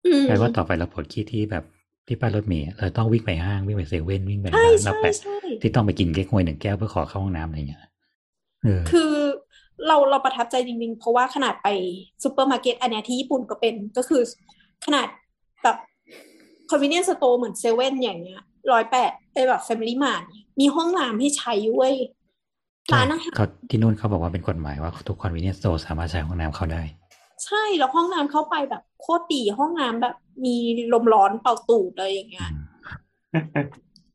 อืมแปลว่าต่อไปเราปวดขี้ที่แบบที่ป้ายรถเมล์เราต้องวิ่งไปห้างวิ่งไปเซเว่นวิ่งไปใช่ร้านเราใช่แปะใช่ที่ต้องไปกินเก๊กฮวยหนึ่งแก้วเพื่อขอเข้าห้องน้ำอะไรเงี้ยเออคือเราเราประทับใจจริงๆ เพราะว่าขนาดไปซูเปอร์มาร์เก็ตอันเนี้ยที่ญี่ปุ่นก็เป็นก็คือขนาดแบบ convenience store เหมือนเซเว่นอย่างเงี้ย ร้อยแปดไอ้แบบ FamilyMart มีห้องน้ำให้ใช้เว้ยร้านอาหารเขาที่นู่นเขาบอกว่าเป็นกฎหมายว่าทุก convenience store สามารถใช้ห้องน้ำเข้าได้ ใช่แล้วห้องน้ำเข้าไปแบบโคตรดีห้องน้ำแบบมีลมร้อนเป่าตูดอะไรอย่างเงี้ย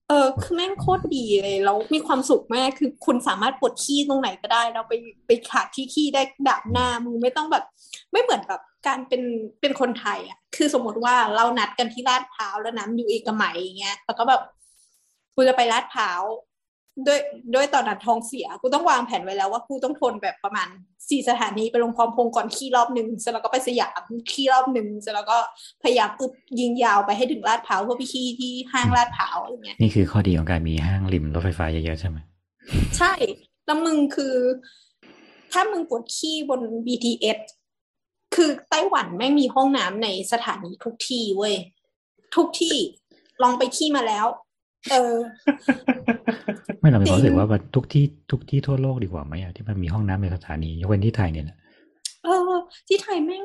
เออคือแม่งโคตรดีเลยแล้วมีความสุขมากคือคุณสามารถปวดขี้ตรงไหนก็ได้แล้วไปไปขาดที่ขี้ได้ดับหน้ามึงไม่ต้องแบบ ไม่เหมือนแบบ การเป็นเป็นคนไทยอะคือสมมติว่าเรานัดกันที่ลาดพร้าวแล้วน้ำอยู่เอกมัยอย่างเงี้ยแล้วก็แบบกูจะไปลาดพร้าวด้วยด้วยตอนนั้นท้องเสียกูต้องวางแผนไว้แล้วว่ากูต้องทนแบบประมาณสี่สถานีไปลงพร้อมพงษ์ก่อนขี้รอบหนึ่งเสร็จแล้วก็ไปสยามขี้รอบหนึ่งเสร็จแล้วก็พยายามอึบยิงยาวไปให้ถึงลาดพร้าวเพื่อไปขี้ที่ห้างลาดพร้าวอะไรเงี้ยนี่คือข้อดีของการมีห้างริมรถไฟฟ้าเยอะๆใช่ไหมใช่แล้วมึงคือ ถ้ามึงปวดขี้บน BTS คือไต้หวันแม่งมีห้องน้ำในสถานีทุกที่เว้ย ทุกที่ลองไปขี้มาแล้ว เออ ไม่เรามีความรู้สึจริกงว่ามันทุกที่ทุกที่ทั่วโลกดีกว่าไหมอะที่มันมีห้องน้ำในสถานียกเว้นที่ไทยเนี่ยแหละเออ ที่ไทยแม่ง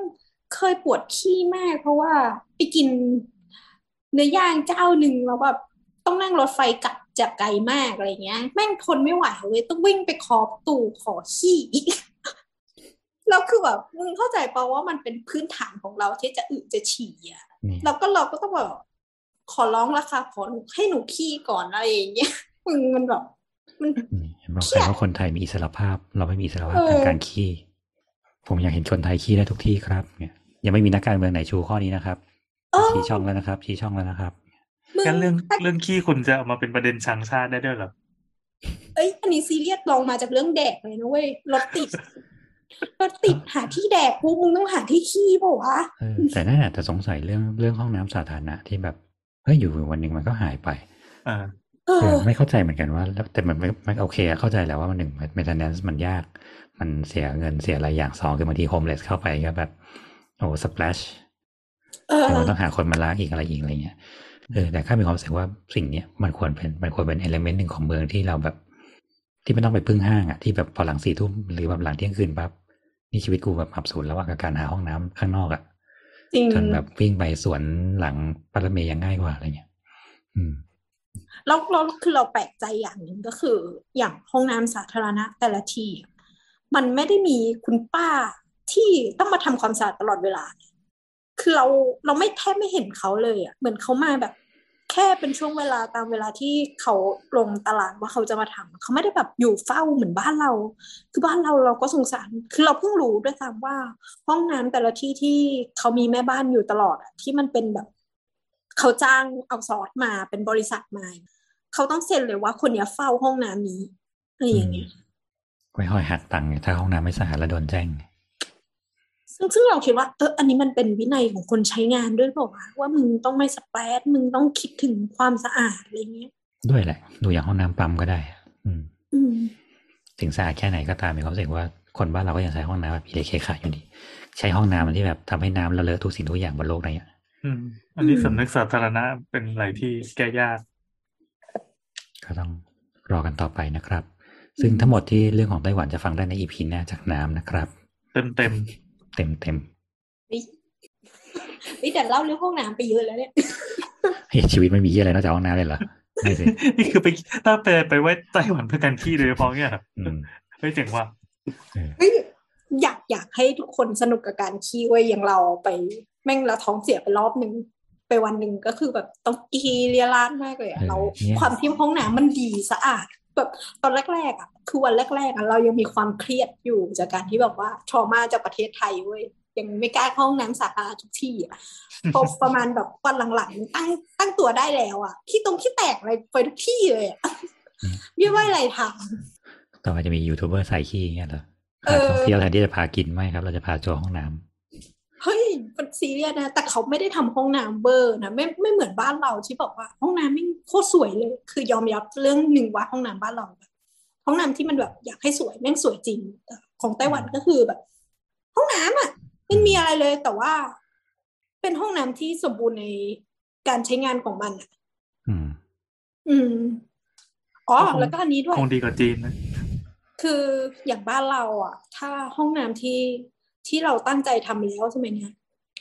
เคยปวดขี้มาก เพราะว่าไปกินเนื้อย่างเจ้าหนึ่งแล้วแบบต้องนั่งรถไฟกลับจากไกลมากอะไรเงี้ย แม่งทนไม่ไหวเลยต้องวิ่งไปเคอประตูขอขี้ แล้วคือแบบมึงเข้าใจเปล่าว่ามันเป็นพื้นฐานของเราที่จะอึจะฉี่อะนี่แล้วก็เราก็ต้องแบบขอร้องราคาขอหนูให้หนูขี้ก่อนอะไรอย่างเงี้ยมึงมันแบบมันนี่เห็นบอกเครีใครยดว่าคนไทยมีอิสรภาพ เราไม่มีอิสรภาพเออทางการขี้ผมอยากเห็นคนไทยขี้ได้ทุกที่ครับเนี่ยยังไม่มีนักการเมืองไหนชูข้อนี้นะครับเออชี้ช่องแล้วนะครับชี้ช่องแล้วนะครับมึงงั้นเรื่องถ้าเรื่องขี้คุณจะเอามาเป็นประเด็นชังชาติได้ด้วยเหรอเอ้ยอันนี้ซีเรียสลองมาจากเรื่องแดกเลยนะเว้ยรถติด รถติดหาที่แดกปุ๊บมึงต้องหาที่ขี้เปล่าวะเออแต่นั่นแหละแต่สงสัยเรื่องเรื่องห้องน้ำสาธารณะที่แบบเฮ้ยอยู่วันหนึ่งมันก็หายไปอ่าเอเอออไม่เข้าใจเหมือนกันว่าแล้วแต่มันไม่ไม่โอเคอะเข้าใจแล้วว่ามันหนึ่ง maintenance มันยาก มันเสียเงินเสียอะไรอย่างสองคือบางทีโฮมเลสเข้าไปก็แบบ โอ้สเปลชเออมันต้องหาคนมาล้างอีกอะไรอีกอะไรเงี้ยเออแต่ข้ามีความรู้สึกว่าสิ่งเนี้ยมันควรเป็นมันควรเป็นเอลเมนต์หนึ่งของเมืองที่เราแบบ ที่ไม่ต้องไปพึ่งห้างอะที่แบบพอหลังสี่ทุ่มหรือแบบหลังเที่ยงคืนปั๊บนี่ชีวิตกูแบบอับสูญแล้วว่ากับการหาห้องน้ำข้างนอกอะจริงจนแบบวิ่งไปสวนหลังปารถเมย์ยังง่ายกว่าอะไรเงี้ย อืมแล้วเราคือเราแปลกใจอย่างหนึ่งก็คือ อย่างห้องน้ำสาธารณะแต่ละที่อะมันไม่ได้มีคุณป้าที่ต้องมาทำความสะอาดตลอดเวลา คือเราเราไม่แทบไม่เห็นเขาเลยอะ เหมือนเขามาแบบ แค่เป็นช่วงเวลาตามเวลาที่เขาลงตารางว่าเขาจะมาทำเขาไม่ได้แบบอยู่เฝ้าเหมือนบ้านเรา คือบ้านเราเราก็สงสาร คือเราเพิ่งรู้ด้วยซ้ำว่า ห้องน้ำแต่ละที่ที่เขามีแม่บ้านอยู่ตลอดอะที่มันเป็นแบบ เขาจ้างเอาซอสมาเป็นบริษัทมาเขาต้องเซ็นเลยว่าคนนี้เฝ้าห้องน้ำนี้อะไรอย่างเงี้ยไว้ห้อยหักตังค์ถ้าห้องน้ำไม่สะอาดแล้วโดนแจ้ง ซึ่งซึ่งเราคิดว่าเอออันนี้มันเป็นวินัยของคนใช้งานด้วยเปล่าวะว่ามึงต้องไม่สเปรดมึงต้องคิดถึงความสะอาดอะไรเงี้ยด้วยแหละ ดูอย่างห้องน้ำปั๊มก็ได้อืมอืมถึงสะอาดแค่ไหนก็ตามมีความรู้สึกว่าคนบ้านเราก็ยังใช้ห้องน้ำแบบอิเล็กเคขาอยู่ดี ใช้ห้องน้ำมันที่แบบทำให้น้ำละเลอะทุกสิ่งทุกอย่างบนโลกนี้อืมอันนี้อืมสำนึกสาธารณะเป็นอะไรที่แก้ยาก ก็ต้องรอกันต่อไปนะครับ ซึ่งทั้งหมดที่เรื่องของไต้หวันจะฟังได้ในอีพีหน้าจากน้ำนะครับ เต็มเต็ม เต็มเต็มนี่แต่เล่าเรื่องห้องน้ำไปเยอะแล้วเนี่ยเฮ้ยชีวิตไม่มีเหี้ยอะไรนอกจากห้องน้ำเลยเหรอไม่สินี่คือไปถ้าไปไปไว้ไต้หวันเพื่อการขี้โดยเฉพาะเนี่ยครับอืมเฮ้ยเจ๋งว่ะเออเฮ้ยอยากอยากให้ทุกคนสนุกกับการขี้ไว้ยอย่างเราไปแม่งเราท้องเสียไปรอบหนึ่งไปวันหนึ่งก็คือแบบต้องกีเรียราดมากเลยอะเราความที่ห้องน้ำมันดีสะอาด แบบตอนแรกๆอะคือวันแรกๆอะเรายังมีความเครียดอยู่จากการที่แบบว่าทรมาจากประเทศไทยเว้ยยังไม่กล้าเข้าห้องน้ำสาธารณะทุกที่อะพอประมาณแบบวันหลังๆตั้งตั้งตัวได้แล้วอะขี้ตรงขี้แตกอะไรไปทุกที่เลยอะไม่ว่าอะไรทำต่อไปจะมียูทูบเบอร์ใส่ขี้อย่างเงี้ยเหรอเอพาอท่องเที่ยวแทนที่จะพากินไม่ครับ เราจะพาโจห้องน้ำ เฮ้ยมันซีเรียสนะ แต่เขาไม่ได้ทำห้องน้ำเบอร์นะไม่ไม่เหมือนบ้านเราที่บอกว่า ห้องน้ำไม่งโคตรสวยเลย คือยอมรับเรื่องหนึ่งว่าห้องน้ำบ้านเราแบบห้องน้ำที่มันแบบอยากให้สวยแม่งสวยจริงแต่ของไต้หวันก็คือแบบ ห้องน้ำอะไม่มีอะไรเลยแต่ว่า เป็นห้องน้ำที่สมบูรณ์ในการใช้งานของมันอะ อืม อืมอ๋อแล้วก็อันนี้ด้วยคงดีกว่าจีนนะคืออย่างบ้านเรา อะ ถ้าห้องน้ำที่ ที่เราตั้งใจทำแล้วใช่ไหมเนี่ย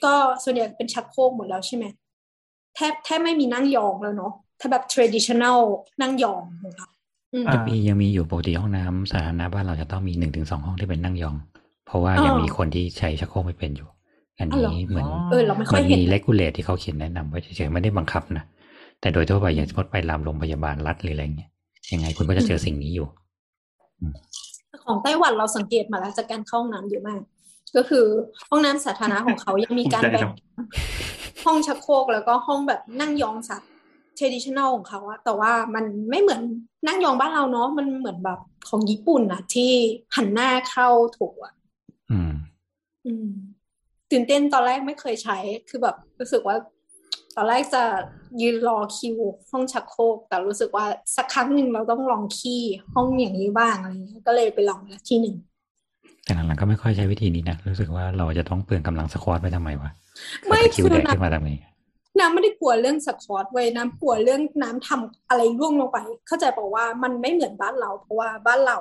ก็ส่วนใหญ่เป็นชักโครกหมดแล้วใช่ไหมแทบแทบไม่มีนั่งยองแล้วเนาะถ้าแบบ traditional นั่งยองของเราอืมอ่ามียังมีอยู่ปกติห้องน้ำสาธารณะบ้านเราจะต้องมีหนึ่งถึงสองห้องที่เป็นนั่งยอง เพราะว่ายังมีคนที่ใช้ชักโครกไม่เป็นอยู่ อันนี้เหมือนเออเราไม่ค่มัอยนเห็นมีเลกูเลตที่เขาเขียนแนะนำไว้เฉยๆไม่ได้บังคับนะแต่โดยทั่วไปอย่างสมมติไปรามโรงพยาบาลรัฐหรืออะไรเงี้ยยังไงคุณก็จะเจอสิ่งนี้อยู่ ของไต้หวันเราสังเกตมาแล้วจากการเข้าห้องน้ำเยอะมาก ก็คือห้องน้ำสาธารณะของเขายังมีการแบ่งห้องชักโครกแล้วก็ห้องแบบนั่งยองสัตว์ traditional ของเขาอะแต่ว่ามันไม่เหมือนนั่งยองบ้านเราเนาะมันเหมือนแบบของญี่ปุ่นอะที่หันหน้าเข้าถูกอะอืม อืม ตื่นเต้นตอนแรกไม่เคยใช้ คือแบบรู้สึกว่า ตอนแรกจะยืนรอคิวห้องชักโครก แต่รู้สึกว่าสักครั้งหนึ่งเราต้องลองขี้ห้องอย่างนี้บ้างอะไรเงี้ยก็เลยไปลองแล้วที่หนึ่ง แต่หลังๆก็ไม่ค่อยใช้วิธีนี้นะรู้สึกว่าเราจะต้องเปลืองกำลังสควอตไปทำไมวะไม่ตะคริวคือแดกนะขึ้นมาทำไงน้ำไม่ได้กลัวเรื่องสควอตเว้ยน้ำกลัวเรื่องน้ำทำอะไรร่วงลงไป เข้าใจบอกว่ามันไม่เหมือนบ้านเรา เพราะว่าบ้านเรา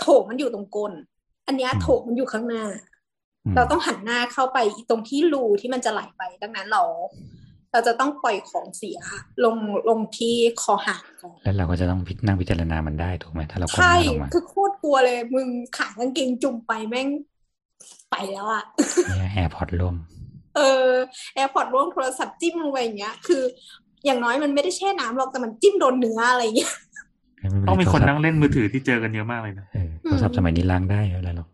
โถมันอยู่ตรงก้นอันเนี้ยโถมันอยู่ข้างหน้าอืมเราต้องหันหน้าเข้าไปอีตรงที่รูที่มันจะไหลไป ดังนั้นเรา เราจะต้องปล่อยของเสียลงลงที่คอหางก่อนแล้วเราก็จะต้องพิจนั่งพิจารณามันได้ถูกไหมถ้าเราก้มหใช่น้าลงมาคือโคตรกลัวเลยมึงขากางเกงจุ่มไปแม่งไปแล้วอะเนี่ย AirPods ล่มเออ AirPods ร่วงโทรศัพท์จิ้มลงไปอย่างเงี้ย คือ อย่างน้อยมันไม่ได้แช่น้ำหรอกแต่มันจิ้มโดนเนื้ออะไรอย่างเงี้ยต้องมีคนโทรศัพท์นั่งเล่นมือถือที่เจอกันเยอะมากเลยนะเออโทรศัพท์สมัยนี้ล้างได้ไม่เป็นไรหรอก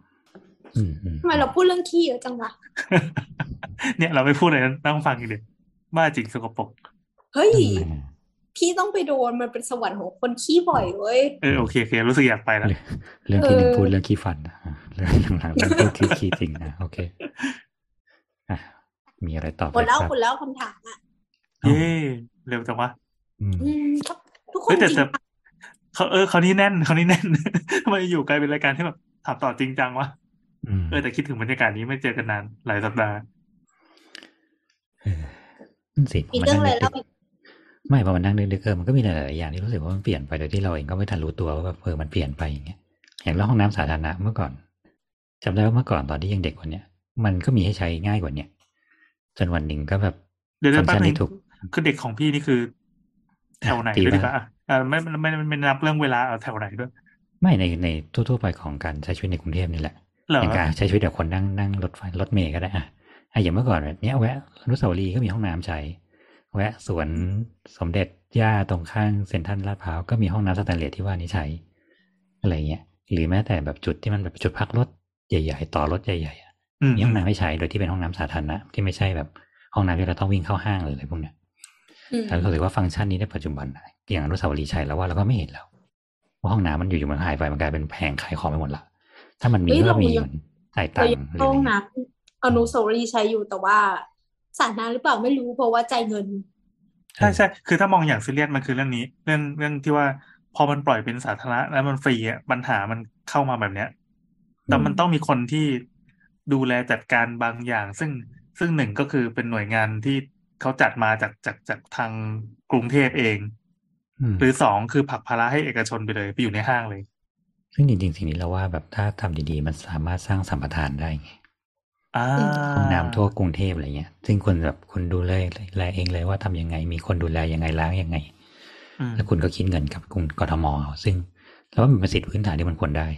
อืมอืมทำไมเราพูดเรื่องขี้เยอะจังวะเนี่ยเราไม่พูดอะไรนะนั่งฟังอยู่เด็ บ้าจริงสกปรกเฮ้ยอืมพี่ต้องไปโดนมันเป็นสวรรค์ของคนขี้บ่อยเว้ยเออโอเคโอเครู้สึกอยากไปแล้วเรื่องที่หนึ่งเออพูดเรื่องขี้ฟันนะอะเรื่องหลังๆเรื่องพูดขี้ขี้จริงนะโอเคอะมีอะไรต่อไปหมดแล้วครับหมดแล้วคำถามอะเย้เร็วจังวะอืมอืมทุกคนเฮ้ยแต่จริงแต่เขาเออเขานี่แน่นเขานี่แน่นทำไมอยู่กลายเป็นรายการที่แบบถามต่อจริงจังวะอืมเออแต่คิดถึงบรรยากาศนี้ไม่เจอกันนานหลายสัปดาห์เออนั่น สิมีมันเรื่องนั่งอะไรนึเล่ากอีกๆไม่พอมันนั่งนึกๆเออมันก็มีหลายๆอย่างที่รู้สึกว่ามันเปลี่ยนไปโดยที่เราเองก็ไม่ทันรู้ตัวว่าแบบเออมันเปลี่ยนไปอย่างเงี้ยอย่างเรื่องห้องน้ำสาธารณะเมื่อก่อนจำได้ว่าเมื่อก่อนตอนที่ยังเด็กกว่าเนี้ยมันก็มีให้ใช้ง่ายกว่าเนี้ยจนวันหนึ่งก็แบบเดี๋ยวฟัเดี๋ยวงก์แป๊บชันนึที่งถูกคือเด็กของพี่นี่คือ แถวไหนตีด้วยดีกบ้าว่าอะอ่าไม่ไม่ไม่ไม่นับเรื่องเวลาเอาแถวไหนด้วยไม่ในในทั่วๆไปของการใช้ชีวิตในกรุงเทพนี่แหละเหรออย่างการใช้ชีวิตแบบคนนั่งนั่งรถไฟรถเมล์ก็ได้อะ อะอย่างเมื่อก่อนเนี้ยแวะอนุสาวรีย์ก็มีห้องน้ำใช้ แวะสวนสมเด็จย่าตรงข้างเซ็นทรัลลาดพร้าวก็มีห้องน้ำสแตนเลสที่ว่านี้ใช้ อะไรเงี้ย หรือแม้แต่แบบจุดที่มันแบบจุดพักรถใหญ่ๆ ต่อรถใหญ่ๆอะอืมมีห้องน้ำให้ใช้โดยที่เป็นห้องน้ำสาธารณะที่ไม่ใช่แบบห้องน้ำที่เราต้องวิ่งเข้าห้างเลยอะไรพวกเนี้ยอืมแต่รู้สึกว่าฟังก์ชันนี้ในปัจจุบันอะอย่างอนุสาวรีย์ชัยแล้วว่าเราก็ไม่เห็นแล้วว่าห้องน้ำมันอยู่ๆมันหายไปมันกลายเป็นแผงขายของไปหมดละถ้ามันมีเฮ้ยก็เรามียังเหมือนจ่ายตัเรางยังค์หรือเข้าอะไรห้องเงี้ยน้ำ อนุสาวรีย์ใช้อยู่แต่ว่าสาธารณะหรือเปล่าไม่รู้เพราะว่าจ่ายเงิน ใช่ใช่คือถ้ามองอย่างซีเรียสมันคือเรื่องนี้ เรื่องเรื่องที่ว่าพอมันปล่อยเป็นสาธารณะแล้วมันฟรีอะปัญหามันเข้ามาแบบเนี้ย แต่มันต้องมีคนที่ดูแลจัดการบางอย่าง ซึ่งซึ่งหนึ่งก็คือเป็นหน่วยงานที่เขาจัดมาจากจากจากทางกรุงเทพเองอืมหรือสองคือผลักภาระให้เอกชนไปเลยไปอยู่ในห้างเลย ซึ่งจริงๆสิ่งนี้เราว่าแบบถ้าทำดีๆ มันสามารถสร้างสัมปทานได้ไงอ่าห้อง น้ำทั่วกรุงเทพอะไรเงี้ย ซึ่งคนแบบคุณดูแลแลเองเลยว่าทำยังไง มีคนดูแลยังไงล้างยังไงอืมแล้วคุณก็คิดเงินกับกรุงกทมเอาซึ่งเราว่ามันเป็นสิทธิพื้นฐานที่มันควรได้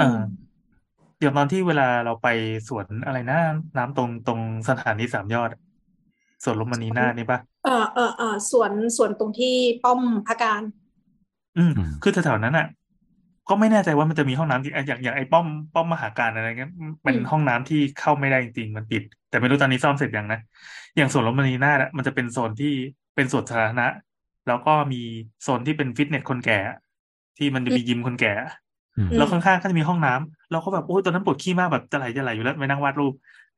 อ่าเดี๋ยวตอนที่เวลาเราไปสวนอะไรนะน้ำตรงตรงสถานีสามยอดอะสวนลมมณีนาถนี่ปะเออเออเออส่วนส่วนตรงที่ป้อมพระการ อืมอืมคือแถวๆนั้นอะ ก็ไม่แน่ใจว่ามันจะมีห้องน้ำที่อะอย่างอย่างไอ้ป้อมป้อมมหาการอะไรเงี้ยเป็นอืมห้องน้ำที่เข้าไม่ได้จริงๆมันปิด แต่ไม่รู้ตอนนี้ซ่อมเสร็จยังนะอย่างสวนรมณีนาถอะมันจะเป็นโซนที่เป็นสวนสาธารณะ แล้วก็มีโซนที่เป็นฟิตเนสคนแก่อะที่มันจะมียิมคนแก่อะอืมแล้วข้างๆก็จะมีห้องน้ำเราก็แบบโอ้ยตอนนั้นปวดขี้มากแบบจะไหลจะไหลอยู่แล้วไปนั่งวาดรูป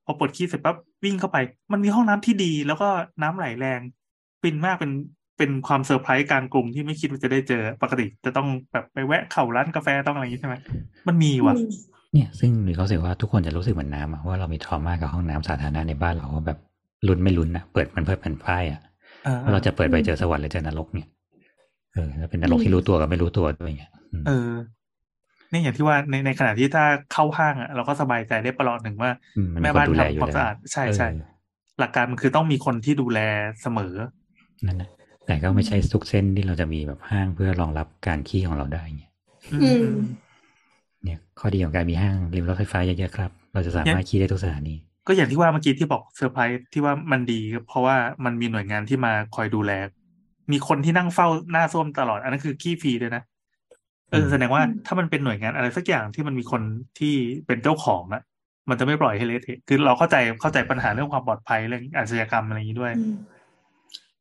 พอปวดขี้เสร็จปั๊บวิ่งเข้าไป มันมีห้องน้ำที่ดี แล้วก็น้ำไหลแรงฟินมากเป็น เป็นความเซอร์ไพรส์กลางกรุงที่ไม่คิดว่าจะได้เจอปกติจะต้องแบบไปแวะเข้าร้านกาแฟต้องอะไรอย่างนี้ใช่ไหมมันมีว่ะอืมเนี่ยซึ่งหนูเขาสึกว่าทุกคนจะรู้สึกเหมือนน้ำอะว่าเรามีทรมากับห้องน้ำสาธารณะในบ้านเราว่าแบบลุ้นไม่ลุ้นอะเปิดมันเพิ่มเป็นป้ายอะเออว่าเราจะเปิดไปเจอสวรรค์หรือเจอนรกเนี่ยเออแล้วเป็นนรกที่รู้ตัวกับไม่รู้ตัวด้วยเงี้ยอืมเออเนี่ยอย่างที่ว่าในในขณะที่ถ้าเข้าห้างอะเราก็สบายใจได้ประหลอดหนึ่งว่าอืมมันมีแม่คนบ้านดูแลอยู่ทำความแล้วสะอาดใช่ใช่เออหลักการมันคือต้องมีคนที่ดูแลเสมอนั่นนะ แต่ก็ไม่ใช่ทุกเส้นที่เราจะมีแบบห้างเพื่อรองรับการขี้ของเราได้เงี้ยอืมอืมอืมเนี่ยข้อดีของการมีห้างริมรถไฟฟ้าเยอะๆครับ เราจะสามารถขี้ได้ทุกสถานีก็อย่างที่ว่าเมื่อกี้ที่บอกเซอร์ไพรส์ที่ว่ามันดีก็เพราะว่ามันมีหน่วยงานที่มาคอยดูแล มีคนที่นั่งเฝ้าหน้าส้วมตลอด อันนั้นคือขี้ฟรีด้วยนะเอออืมแสดงว่าอืมถ้ามันเป็นหน่วยงานอะไรสักอย่างที่มันมีคนที่เป็นเจ้าของอะมันจะไม่ปล่อยให้เละเทะคือเราเข้าใจเข้าใจปัญหาเรื่องความปลอดภัยเรื่องอาชญากรรมอะไรอย่างนี้ด้วยอืม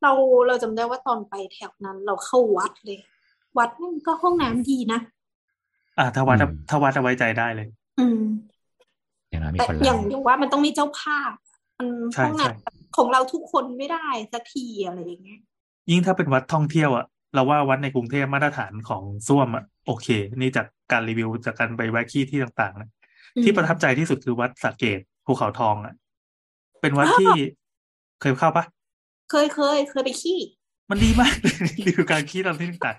เราเราจำได้ว่าตอนไปแถวนั้น เราเข้าวัดเลย วัดนั่นก็ห้องน้ำดีนะอ่าถ้าวัดอะอืมถ้าวัดจะไว้ใจได้เลย อืมอย่างน้อยมีแต่คนอล้าย่างงอย่างว่ามันต้องมีเจ้าภาพมันใช่ห้องใช่น้ำของเราทุกคนไม่ได้สักทีอะไรอย่างเงี้ยยิ่งถ้าเป็นวัดท่องเที่ยวอะเราว่าวัดในกรุงเทพมาตรฐานของส้วมอะโอเค นี่จากการรีวิวจากการไปแวะขี้ที่ต่างๆนะอืมที่ประทับใจที่สุดคือวัดสระเกตภูเขาทองอะเป็นวัดที่เคยเข้าปะ เคยเคยเคยไปขี้ มันดีมากเลยรีวิวการขี้ตอนที่ต่าง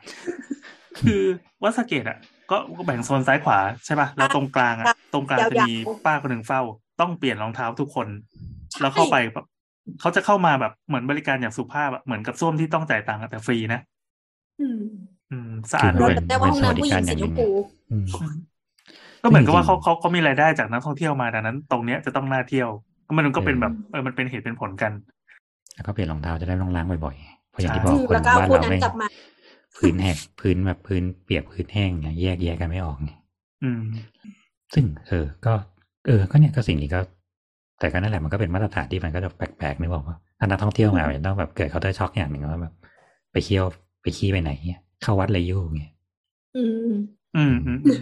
ๆคือวัดสระเกตอะก็ก็แบ่งโซนซ้ายขวาใช่ปะแล้วตรงกลางอะตรงกลางจะมีป้าคนหนึ่งเฝ้า ต้องเปลี่ยนรองเท้าทุกคน แล้วเข้าไปแบบเขาจะเข้ามาแบบเหมือนบริการอย่างสุภาพอะเหมือนกับส้วมที่ต้องจ่ายตังค์อะแต่ฟรีนะอืมอืมสะอาดคืด้อวยเป็นแต่ว่าเป็นห้องสวัสน้ำดิผู้หกาญิรงอสีย่างชหนึ่งมพูอืมก็เหมือนกับว่าจริเขางๆเขาเขามีรายได้จากนักท่องเที่ยวมาดังนั้น ตรงเนี้ยจะต้องน่าเที่ยวมันก็เป็นแบบเออมันเป็นเหตุเป็นผลกัน แล้วก็เปลี่ยนรองเท้าจะได้ไม่ต้องล้างบ่อยๆเพราะอย่างที่บใช่อกอืมคนแล้วก็เอาบ้านพวกเรานั้นไม่กลับมาพื้นแหกพื้นแบบพื้นเปียกพื้นแห้งเนี่ยแยกแยกกันไม่ออกไงอืม ซึ่ง เออ ก็ เออ ก็เนี่ยก็สิ่งนี้ก็ แต่ก็นั่นแหละมันก็เป็นมาตรฐานที่มันก็จะแปลกๆนึกบอกว่าถ้านักท่องเที่ยวมามันต้องแบบเกิดเขาได้ช็อกอย่างหนึ่งว่าแบบ ไปเที่ยวไปขี้ไปไหนเงี้ยเข้าวัดเลยยุ่งเงี้ยอืม อืมอืมอืม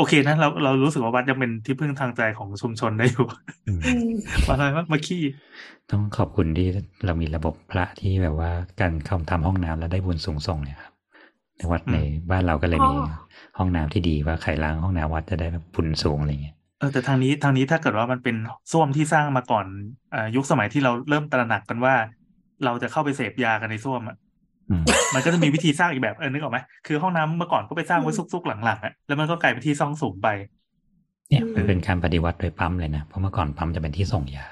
โอเคนะเราเรารู้สึกว่าวัดยังเป็นที่พึ่งทางใจของชุมชนได้อยู่อืมอืมมาอะไรมาขี้ต้องขอบคุณที่เรามีระบบพระที่แบบว่าการเข้าทำห้องน้ำแล้วได้บุญสูงส่งเนี่ยครับในวัดในบ้านเราก็เลยมีอ๋อห้องน้ำที่ดีว่าใครล้างห้องน้ำวัดจะได้แบบบุญสูงอะไรเงี้ยเออแต่ทางนี้ทางนี้ถ้าเกิดว่ามันเป็นส้วมที่สร้างมาก่อนอ่ายุคสมัยที่เราเริ่มตระหนักกันว่า เราจะเข้าไปเสพยากันในส้วมอะอื มมันก็จะมีวิธีสร้างอีกแบบเออนึกออกไหมคือห้องน้ำเมื่อก่อนก็ไปสร้างไว้ซุกๆหลังๆอะแล้วมันก็กลายเป็นที่ซ่องสุมไป เนี่ยอืมมันเป็นการปฏิวัติโดยปั๊มเลยนะเพราะเมื่อก่อนปั๊มจะเป็นที่ส่งยา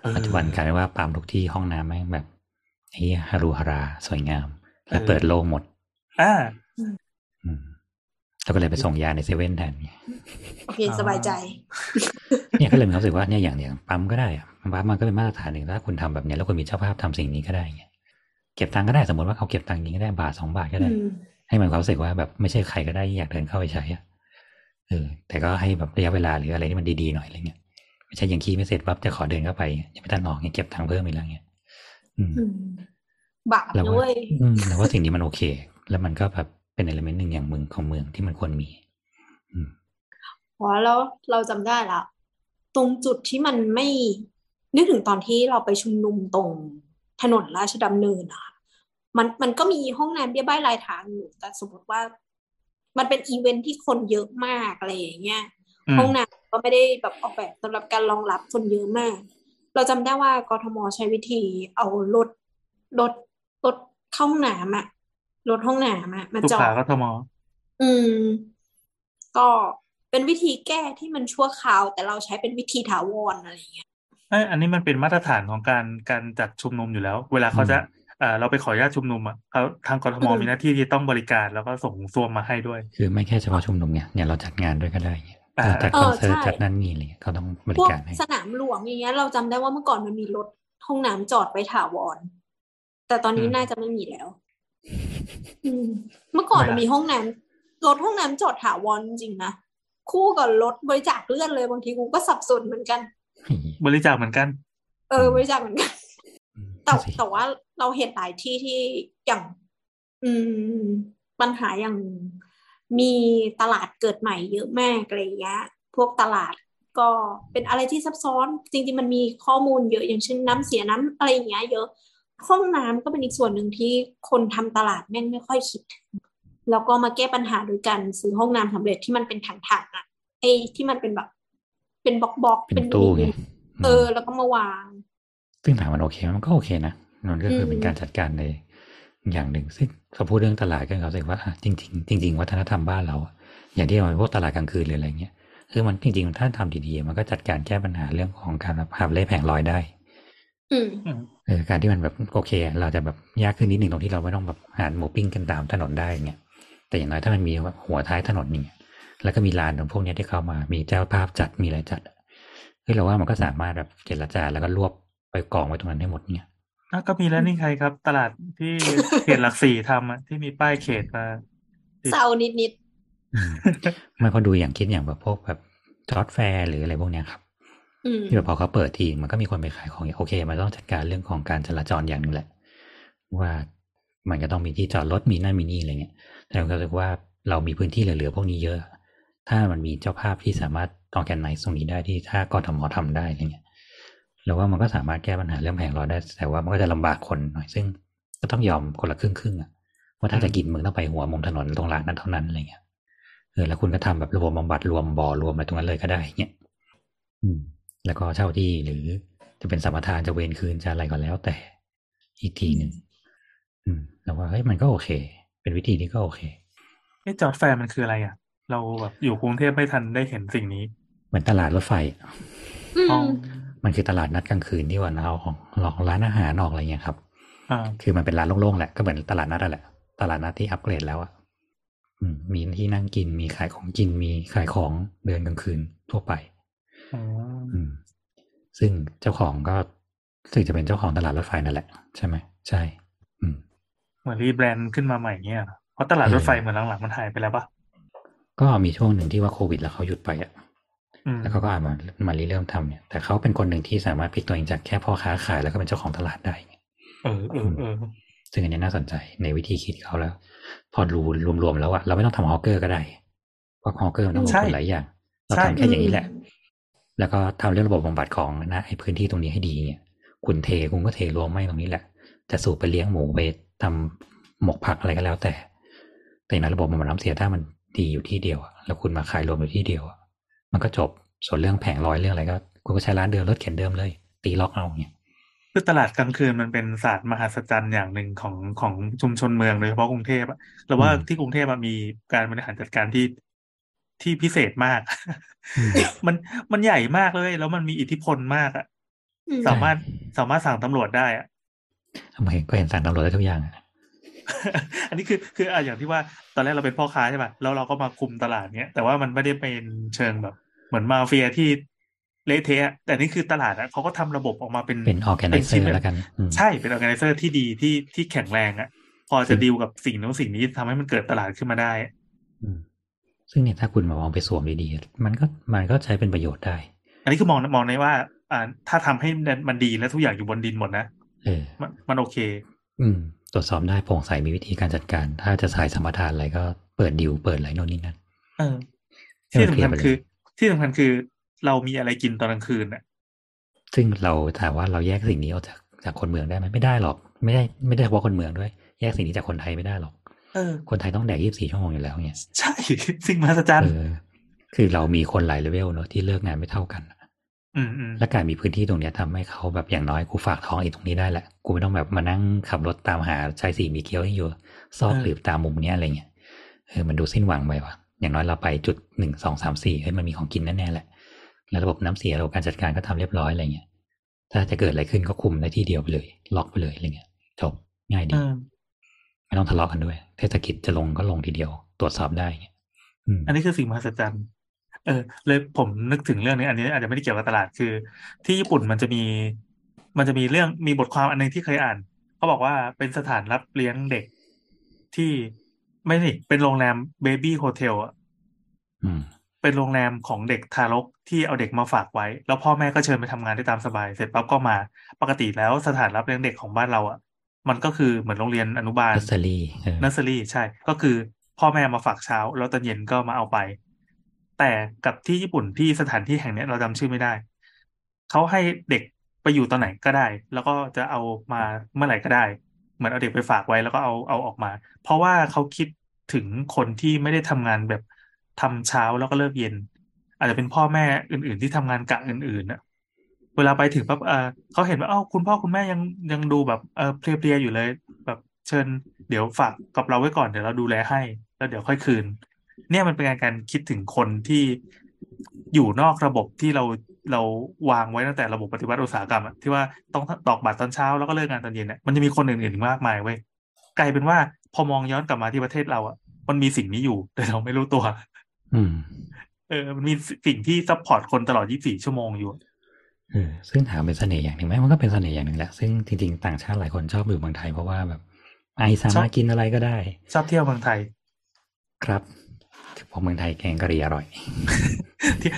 เออปัจจุบันกลายเป็นว่าปั๊มทุกที่ห้องน้ำแม่งแบบไอ้ฮารูฮาราสวยงาม และเออเปิดโล่งหมดอ่าอืมแล้วก็เลยไปส่งยาในเซเว่นแทนไงโอเคสบายใจ เนี่ยก็เลยมีความรู้สึกว่าเนี่ยอย่างเนี้ยปั๊มก็ได้อะปั๊มมันก็เป็นมาตรฐานหนึ่งถ้าคุณทำแบบเนี้ยแล้วคุณมีเจ้าภาพทำสิ่งนี้ก็ได้ไงเก็บตังค์ก็ได้สมมติว่าเขาเก็บตังค์นี้ก็ได้บาทสองบาทก็ได้อืมให้มันความรู้สึกว่าแบบไม่ใช่ใครก็ได้อยากเดินเข้าไปใช้อะเออ แต่ก็ให้แบบระยะเวลาหรืออะไรที่มันดีๆหน่อยอะไรเงี้ยไม่ใช่ยังขี้ไม่เสร็จปั๊บจะขอเดินเข้าไปยังไม่ทันออกเนี่ยเก็บตังค์เพิ่มอีกแล้วเงี้ยอืมอืมบาปแล้วด้ว่าวยอืมแล้วว่าสิ่งนี้มันโอเค แล้วมันก็แบบเป็นเอลเมนต์หนึ่งอย่างเมืองของเมืองที่มันควรมีอืมอ๋อแล้วเราจำได้ละตรงจุดที่มันไม่นึกถึงตอนที่เราไปชุมนุมตรงถนนราชดำเนินอะค่ะ มันมันก็มีห้องน้ำเบี้ยบ้ายรายทางอยู่แต่สมมติว่า มันเป็นอีเวนท์ที่คนเยอะมากอะไรอย่างเงี้ยอืมห้องน้ำก็ไม่ได้แบบออกแบบสำหรับการรองรับคนเยอะมาก เราจำได้ว่ากทมใช้วิธีเอารถรถรถเข้าห้องน้ำอะรถห้องน้ำอะมาสุจอขาดกทมอืม ก็เป็นวิธีแก้ที่มันชั่วคราว แต่เราใช้เป็นวิธีถาวรอะไรอย่างเงี้ยเอ้ยอันนี้มันเป็นมาตรฐานของการการจัดชุมนุมอยู่แล้ว เวลาเขาจะเอ่อเราไปขออนุญาตชุมนุมอะเขาทางกทมอืมมีหน้าที่ที่ต้องบริการแล้วก็ส่งซ่วมมาให้ด้วย คือไม่แค่เฉพาะชุมนุมเนี่ยเนี่ยเราจัดงานด้วยก็ได้เงี้ยอ่าจัดเอคออนเสิร์ตใช่จัดนั่นนี่อะไรเงี้ยเขาต้องบพริวกการให้สนามหลวงอย่างเงี้ยเราจำได้ว่าเมื่อก่อนมันมีรถห้องน้ำจอดไว้ถาวร แต่ตอนนี้อืมน่าจะไม่มีแล้วอืมเมื่อก่อนเวลามันมีห้องน้ำรถห้องน้ำจอดถาวรจริงๆนะคู่กับรถบริจาคเลือดเลยบางทีกูก็สับสนเหมือนกัน บริจาคเหมือนกัน เออบริจาคเหมือนกันแต่นั่นสิแต่ว่า เราเห็นหลายที่ที่อย่าง อืม ปัญหาอย่างมีตลาดเกิดใหม่เยอะมากอะไรอย่างเงี้ยพวกตลาดก็เป็นอะไรที่ซับซ้อน จริงๆมันมีข้อมูลเยอะอย่างเช่นน้ำเสียน้ำอะไรอย่างเงี้ยเยอะห้องน้ำก็เป็นอีกส่วนหนึ่งที่คนทำตลาดแม่งไม่ค่อยคิดถึงแล้วก็มาแก้ปัญหาโดยการซื้อห้องน้ำสำเร็จที่มันเป็นถังๆอะไอ้ที่มันเป็นแบบ เป็นบล็อกๆเป็นตู้ไงเออ แล้วก็มาวาง ซึ่งถามมันโอเคไหมมันก็โอเคนะ มันก็คือมเป็นการจัดการในอย่างหนึ่งซึ่งพอพูดเรื่องตลาดก็เขาสึกว่าอะจริงๆจริง ๆ วัฒนธรรมบ้านเราอะอย่างที่เราพวกตลาดกลางคืนหรืออะไรเงี้ยคือมันจริงๆถ้าทำดีๆมันก็จัดการแก้ปัญหาเรื่องของการแบบหาบเล่แผงลอยได้อืมเออการที่มันแบบโอเค เราจะแบบยากขึ้นนิดหนึ่งตรงที่เราไม่ต้องแบบหาหมูปิ้งกันตามถนนได้เงี้ยแต่อย่างน้อยถ้ามันมีแบบหัวท้ายถนนนี่แล้วก็มีลานตรงพวกเนี้ยที่เข้ามามีเจ้าภาพจัดมีอะไรจัดเฮ้ยเราว่ามันก็สามารถแบบเจรจาแล้วก็รวบไปกองไว้ตรงนั้นให้หมดเนี่ย อะก็มีแล้วนี่ใครครับ ตลาดที่เขตหลักสี่ทำอะที่มีป้ายเขตมาเศร้านิดอืมไม่พอดูอย่างคิดอย่างแบบพวกแบบจ๊อดแฟร์หรืออะไรพวกเนี้ยครับๆอืมที่แบบพอเขาเปิดทีมันก็มีคนไปขายของอย่างโอเค มันต้องจัดการเรื่องของการจราจรอย่างหนึ่งแหละ ว่ามันก็ต้องมีที่จอดรถมีนั่นมีนี่อะไรเงี้ย แต่ผมก็รู้สึกว่าเรามีพื้นที่เหลือๆพวกนี้เยอะ ถ้ามันมีเจ้าภาพที่สามารถตองแกนไนตรงนี้ได้ที่ถ้ากทมทำได้อะไรเงี้ย เราว่ามันก็สามารถแก้ปัญหาเรื่องแผงลอยได้ แต่ว่ามันก็จะลำบากคนหน่อย ซึ่งก็ต้องยอมคนละครึ่งครึ่งๆอะว่าถ้าจะกินมึงต้องไปหัวมุมถนนตรงรางนั้นเท่านั้นอะไรเงี้ยเออแล้วคุณก็ทำแบบระบบบำบัดรวมบ่อรวมอะไรตรงนั้นเลยก็ได้เงี้ยอืม แล้วก็เช่าที่หรือจะเป็นสัมปทานจะเวนคืนจะอะไรก็แล้วแต่อีกทีหนึ่งอืมแล้วว่าเฮ้ยมันก็โอเค เป็นวิธีที่ก็โอเคเอ๊ะจ๊อดแฟร์มันคืออะไรอะ เราแบบอยู่กรุงเทพไม่ทันได้เห็นสิ่งนี้ เหมือนตลาดรถไฟอือ๋อ มมันคือตลาดนัดกลางคืนที่วันเอาของหลอกร้านอาหารออกอะไรเงี้ยครับอ่าคือมันเป็นร้านโล่งๆแหละก็เหมือนตลาดนัดอะแหละตลาดนัดที่อัปเกรดแล้วอะอืมมีที่นั่งกินมีขายของกินมีขายของเดินกลางคืนทั่วไปอ๋ออืมซึ่งเจ้าของก็ซึ่งจะเป็นเจ้าของตลาดรถไฟนั่นแหละ ใช่ไหมใช่ อืมเหมือนรีแบรนด์ขึ้นมาใหม่เงี้ยเหรอเพราะตลาดรถไฟเหมือนหลังๆมันหายไปแล้วปะก็มีช่วงหนึ่งที่ว่าโควิดแล้วเขาหยุดไปอะอืม แล้วเขาก็อามามาริเริ่มทำเนี่ย แต่เขาเป็นคนหนึ่งที่สามารถพลิกตัวเองจากแค่พ่อค้าขายแล้วก็เป็นเจ้าของตลาดได้เออเออเออซึ่งอันนี้น่าสนใจในวิธีคิดเขาแล้ว พอรู้รวมๆแล้วอะเราไม่ต้องทำฮอกเกอร์ก็ได้เพราะฮอกเกอร์มันต้องลงใช่ทุนหลายอย่าง เราใช่ทำแค่อย่างนี้แหละ แล้วก็ทำเรื่องระบบบำบัดของนะไอ้พื้นที่ตรงนี้ให้ดีเนี่ย คุณเทคุณก็เทรวมไม่ตรงนี้แหละ จะสูบไปเลี้ยงหมูไปทำหมกผักอะไรก็แล้วแต่ แต่ในระบบบำบัดน้ำเสียถ้ามันดีอยู่ที่เดียวอะแล้วคุณมาขายรวมอยู่ที่เดียวอะ มันก็จบส่วนเรื่องแผงลอยเรื่องอะไรก็คุณก็ใช้ร้านเดิมรถเข็นเดิมเลย ตีล็อกเอาเนี่ยคือตลาดกลางคืนมันเป็นศาสตร์มหัศจรรย์อย่างหนึ่งของของชุมชนเมืองโดยเฉพาะกรุงเทพอะเราว่าอืมที่กรุงเทพอะมีการบริหารจัดการที่ที่พิเศษมากอืมมันมันใหญ่มากเลย แล้วมันมีอิทธิพลมากอะอืมสามารถสามารถสั่งตำรวจได้อะทำไมก็เห็นสั่งตำรวจได้ทุกอย่างอะ อันนี้คือคืออะอย่างที่ว่าตอนแรกเราเป็นพ่อค้าใช่ป่ะแล้วเราก็มาคุมตลาดเนี้ยแต่ว่ามันไม่ได้เป็นเชิงแบบ เหมือนมาเฟียที่เละเทะแต่นี่คือตลาดอะเขาก็ทำระบบออกมาเป็นเป็น organizer ก็แล้วกันอืมใช่เป็น organizer ที่ดีที่ที่แข็งแรงอะพอซึ่จะงดีลกับสิ่งนู้นสิ่งนี้ทำให้มันเกิดตลาดขึ้นมาได้อืมซึ่งเนี่ยถ้าคุณมามองไปสวมดีๆ มันก็มันก็ใช้เป็นประโยชน์ได้ อันนี้คือมองมองในว่า อ่า ถ้าทำให้มันดีและทุกอย่างอยู่บนดินหมดนะเออมันมันโอเค อืม ตรวจสอบได้โปร่งใสมีวิธีการจัดการ ถ้าจะสายสัมปทานอะไรก็เปิดดิวเปิดอะไรโน่นนี่นั่นเออให้ที่มันเคลียสำร์คัญไปเลยคือ ที่สำคัญคือเรามีอะไรกินตอนกลางคืนน่ะ ซึ่งเราถามว่าเราแยกสิ่งนี้ออกจากจากคนเมืองได้ไหมไม่ได้หรอก ไม่ได้ไม่ได้เฉพาะคนเมืองด้วย แยกสิ่งนี้จากคนไทยไม่ได้หรอกเออคนไทยต้องแดกยี่สิบสี่ชั่วโมงอยู่แล้วเนี่ยใช่ สิ่งมหัศจรรเอย์อคือเรามีคนหลายเลเวลเนอะที่เลิกงานไม่เท่ากันอืมอืม และการมีพื้นที่ตรงเนี้ยทำให้เขาแบบอย่างน้อยกูฝากท้องอีกตรงนี้ได้แหละ กูไม่ต้องแบบมานั่งขับรถตามหาชายสีมีเกียวที่อยู่ ซอกหรือตามมุมเนี้ยอะไรเงี้ยเออมันดูสิ้นหวังไปว่ะอย่างน้อยเราไปจุดหนึ่งสองสามสี่เฮ้ยมันมีของกินแน่ๆแหละ แล้วระบบน้ำเสียระบบการจัดการก็ทำเรียบร้อยอะไรเงี้ยถ้าจะเกิดอะไรขึ้นก็คุมได้ที่เดียวไปเลย ล็อกไปเลยอะไรเงี้ยจบง่ายดีเออไม่ต้องทะเลาะกันด้วย เทศกิจจะลงก็ลงทีเดียว ตรวจสอบได้เงี้ยอืมอันนี้คือสิ่งมหัศจรรย์ เออ เลยผมนึกถึงเรื่องนี้ อันนี้ อาจจะไม่ได้เกี่ยวกับตลาดคือ ที่ญี่ปุ่นมันจะมี มันจะมีเรื่องมีบทความอันหนึ่งที่เคยอ่านเขาบอกว่าเป็นสถานรับเลี้ยงเด็กที่ไม่สิเป็นโรงแรม baby hotel อะอืมเป็นโรงแรมของเด็กทารกที่เอาเด็กมาฝากไว้ แล้วพ่อแม่ก็เชิญไปทำงานได้ตามสบาย เสร็จปั๊บก็มา ปกติแล้วสถานรับเลี้ยงเด็กของบ้านเราอะ มันก็คือเหมือนโรงเรียนอนุบาลเนสเซอรี่เออเนอร์เซอรี่ใช่ ก็คือพ่อแม่มาฝากเช้า แล้วตอนเย็นก็มาเอาไป แต่กับที่ญี่ปุ่นที่สถานที่แห่งนี้เราจำชื่อไม่ได้ เขาให้เด็กไปอยู่ตอนไหนก็ได้ แล้วก็จะเอามาเมื่อไหร่ก็ได้ เหมือนเอาเด็กไปฝากไว้แล้วก็เอาเอาออกมา เพราะว่าเขาคิดถึงคนที่ไม่ได้ทำงานแบบทำเช้าแล้วก็เลิกเย็น อาจจะเป็นพ่อแม่อื่น ๆ ที่ทำงานกะอื่นๆน่ะเวลาไปถึงปั๊บเออเขาเห็นว่าเอ้าคุณพ่อคุณแม่ยังยังดูแบบเออเพลียๆอยู่เลย แบบเชิญ เดี๋ยวฝากกับเราไว้ก่อนเดี๋ยวเราดูแลให้ แล้วเดี๋ยวค่อยคืน เนี่ยมันเป็นการการคิดถึงคนที่อยู่นอกระบบที่เราเราวางไว้ตั้งแต่ระบบปฏิวัติอุตสาหกรรมอะที่ว่าต้องตอกบัตรตอนเช้าแล้วก็เลิกงานตอนเย็นเนี่ยมันจะมีคนอื่นๆอีกมากมายเว้ยกลายเป็นว่าพอมองย้อนกลับมาที่ประเทศเราอะมันมีสิ่งนี้อยู่ แต่เราไม่รู้ตัว อืม เออ มันมีสิ่งที่ support คนตลอด 24 ชั่วโมงอยู่เออซึ่งถามเป็นเสน่ห์อย่างหนึ่งไหมมันก็เป็นเสน่ห์อย่างหนึ่งแหละซึ่งจริงๆต่างชาติหลายคนชอบอยู่เมืองไทยเพราะว่าแบบไอสามารถกินอะไรก็ได้ ชอบเที่ยวเมืองไทย ครับเพราะเมืองไทยแกงกะหรี่อร่อยที่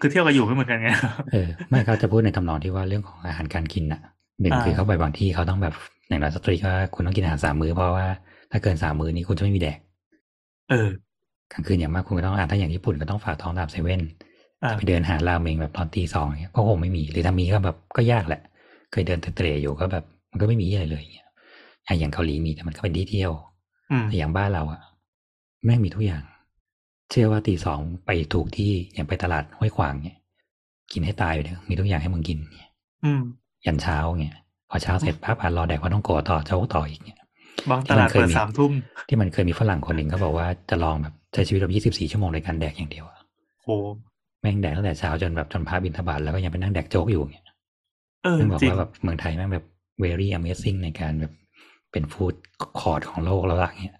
คือเที่ยวกับอยู่ไม่เหมือนกันไงเออไม่เขาจะพูดในทำนองที่ว่าเรื่องของอาหารการกินน่ะหนึ่งอ่าคือเขาไปบางที่เขาต้องแบบอย่างน้อยสตรีก็คุณต้องกินอาหารสามมื้อเพราะว่าถ้าเกินสามมื้อนี้คุณจะไม่มีแดก เออกลางคืนอย่างมากคุณก็ต้องอ่านถ้าอย่างญี่ปุ่นก็ต้องฝากท้องตามเซเว่นอ่าไปเดินหาราเมงแบบตอนตีสองเงี้ยก็คงไม่มีหรือถ้ามีก็แบบก็ยากแหละ เคยเดินเตะๆอยู่ก็แบบมันก็ไม่มีอะไรเลยเงี้ยไอ้อย่างเกาหลีมีแต่มันก็เป็นที่เที่ยวอืมแต่อย่างบ้านเราอะแม่งมีทุกอย่าง เชื่อว่าตีสองไปถูกที่อย่างไปตลาดห้วยขวางเนี่ย กินให้ตายอยู่เนี่ยมีทุกอย่างให้มึงกินเนี่ยอืมยันเช้าเนี่ยพอเช้าเสร็จปั๊บอะรอแดกว่าต้องโกะต่อเจ้าต่ออีกเนี่ยบางตลาดเปิดสามทุ่มที่มันเคยมีฝรั่งคนหนึ่งเขาบอกว่าจะลองแบบใช้ชีวิตแบบ24ชั่วโมงในการแดกอย่างเดียวอะโหแม่งแดกตั้งแต่เช้าจนแบบจนพาบินทบาทแล้วก็ยังไปนั่งแดกโจ๊กอยู่เนี่ยเออซึ่งบอกจริงว่าแบบเมืองไทยแม่งแบบ very amazing ในการแบบเป็นฟู้ดคอร์ดของโลกแล้วล่ะเนี่ยแบบ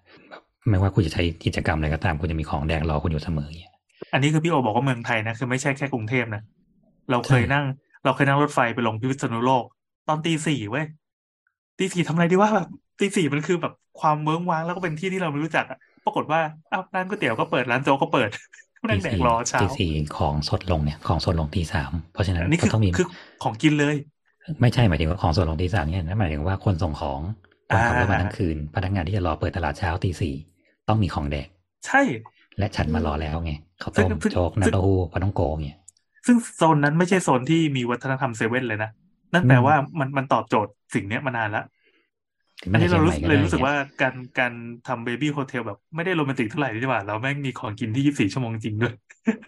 ไม่ว่าคุณจะใช้กิจกรรมอะไรก็ตามคุณจะมีของแดกรอคุณอยู่เสมอเนี่ยอันนี้คือพี่โอบอกว่าเมืองไทยนะคือไม่ใช่แค่กรุงเทพนะเราเคยใช่นั่ง เราเคยนั่งรถไฟไปลงพิษณุโลก ตอนตีสี่เว้ยตีสี่ทำอะไรดีว่าแบบตีสี่มันคือแบบความเวิ้งว้างแล้วก็เป็นที่ที่เราไม่รู้จักอะปรากฏว่าอ้าวร้านก๋วยเตี๋ยวก็เปิดร้านโจ๊กก็เปิดนั่งแดกรอเช้าตีสี่ของสดลงเนี่ยของสดลงตีสามเพราะฉะนั้นอันนี้ก็คือต้องมีคือของกินเลย ไม่ใช่หมายถึงว่าของสดลงตีสามเนี่ยนั่นหมายถึงว่าคนส่งของคนขับรถมาอ่าทั้งคืนพนักงานที่จะรอเปิดตลาดเช้าตีสี่ ต้องมีของแดก ใช่ และฉันมารอแล้วไงข้าวต้มซึ่งโจ๊กซึ่งน้ำเต้าหู้ปลาต้องโกงเนี่ยซึ่งโซนนั้นไม่ใช่โซนที่มีวัฒนธรรมเซเว่นเลยนะ นั่นแปลอืมว่ามันมันตอบโจทย์สิ่งเนี้ยมานานแล้วถึงอัแม้นแต่นี้เชีเรายงรู้ใหม่ก็เลยรู้สึกได้นี่ว่าการการทำเบบี้โฮเทลแบบไม่ได้โรแมนติกเท่าไหร่ดีกว่า เราแม่งมีของกินที่ยี่สิบสี่ชั่วโมงจริงด้วย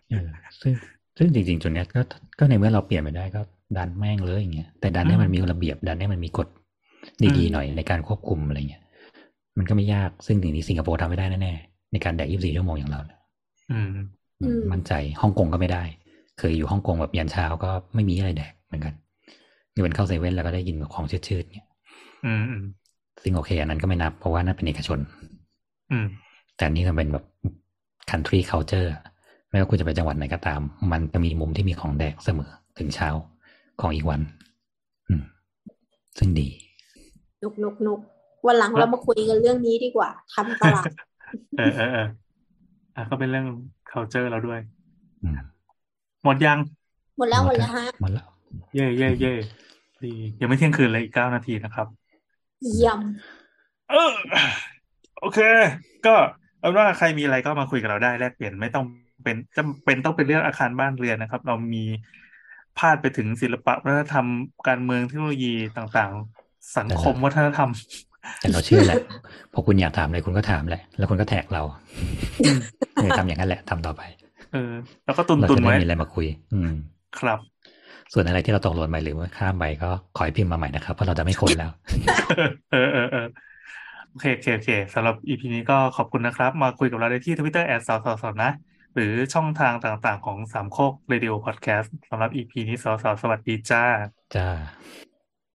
เออซึ่งซึ่งจริงๆจุดเนี้ยก็ก็ในเมื่อเราเปลี่ยนไปได้ก็ดันแม่งเลยอย่างเงี้ยแต่ดันให้มันมีระเบียบดันให้มันมีกฎอืดีมๆหน่อยในการควบคุมอะไรเงี้ย มันก็ไม่ยากซึ่งสิ่งนี้สิงคโปร์ทำไม่ได้แน่ๆในการแดกยี่สิบสี่ชั่วโมงอย่างเราเนี่ยอืมอืมมั่นใจฮ่องกงก็ไม่ได้ เคยอยู่ฮ่องกงแบบยันเช้าก็ไม่มีอะไรแดกเหมือนกันนี่เป็นเข้าเซเว่นแล้วก็ได้กินแบบของชืดๆเนี่ยอืมอืมซึ่งโอเคอันนั้นก็ไม่นับ เพราะว่านั่นเป็นเอกชน อืมแต่อันนี่มันเป็นแบบ country culture อะไม่ว่าคุณจะไปจังหวัดไหนก็ตาม มันจะมีมุมที่มีของแดกเสมอถึงเช้าของอีกวันอืมซึ่งดี นุกนุกนุก วันหลังเรามาคุยกันเรื่องนี้ดีกว่าทำตลาดเออเออเอออะก็เป็นเรื่อง culture เราด้วยอืมหมดยัง หมดแล้วหมดแล้วฮะหมดแล้ว เย่เย่เย่ดียังไม่เที่ยงคืนเลยอีกเก้านาทีนะครับเยี่ยมเออโอเค ก็เอาเป็นว่าใครมีอะไรก็มาคุยกับเราได้แลกเปลี่ยนไม่ต้องเป็นจำเป็นต้องเป็นเรื่องอาคารบ้านเรือนนะครับ เรามีพาดไปถึงศิลปะวัฒนธรรมการเมืองเทคโนโลยีต่างๆ สังคมวัฒนธรรม แต่เราเชื่อแหละพอคุณอยากถามอะไรคุณก็ถามแหละ แล้วคุณก็แท็กเราอืมเออทำอย่างนั้นแหละทำต่อไป เออ แล้วก็ตุนเราตุนจะได้ไว้มีอะไรมาคุย อืม ครับ ส่วนอะไรที่เราตกหล่นไปหรือว่าข้ามไปก็ขอให้พิมพ์มาใหม่นะครับเพราะเราจะไม่ค้นแล้ว เออเออเออโอเคโอเคโอเคสำหรับ EP นี้ก็ขอบคุณนะครับ มาคุยกับเราได้ที่ Twitter แอดสาวสาวสาวนะ หรือช่องทางต่างๆ ของสามโคกเรดิโอพอดแคสต์สำหรับ EP นี้สาวสาวสวัสดีจ้า จ้า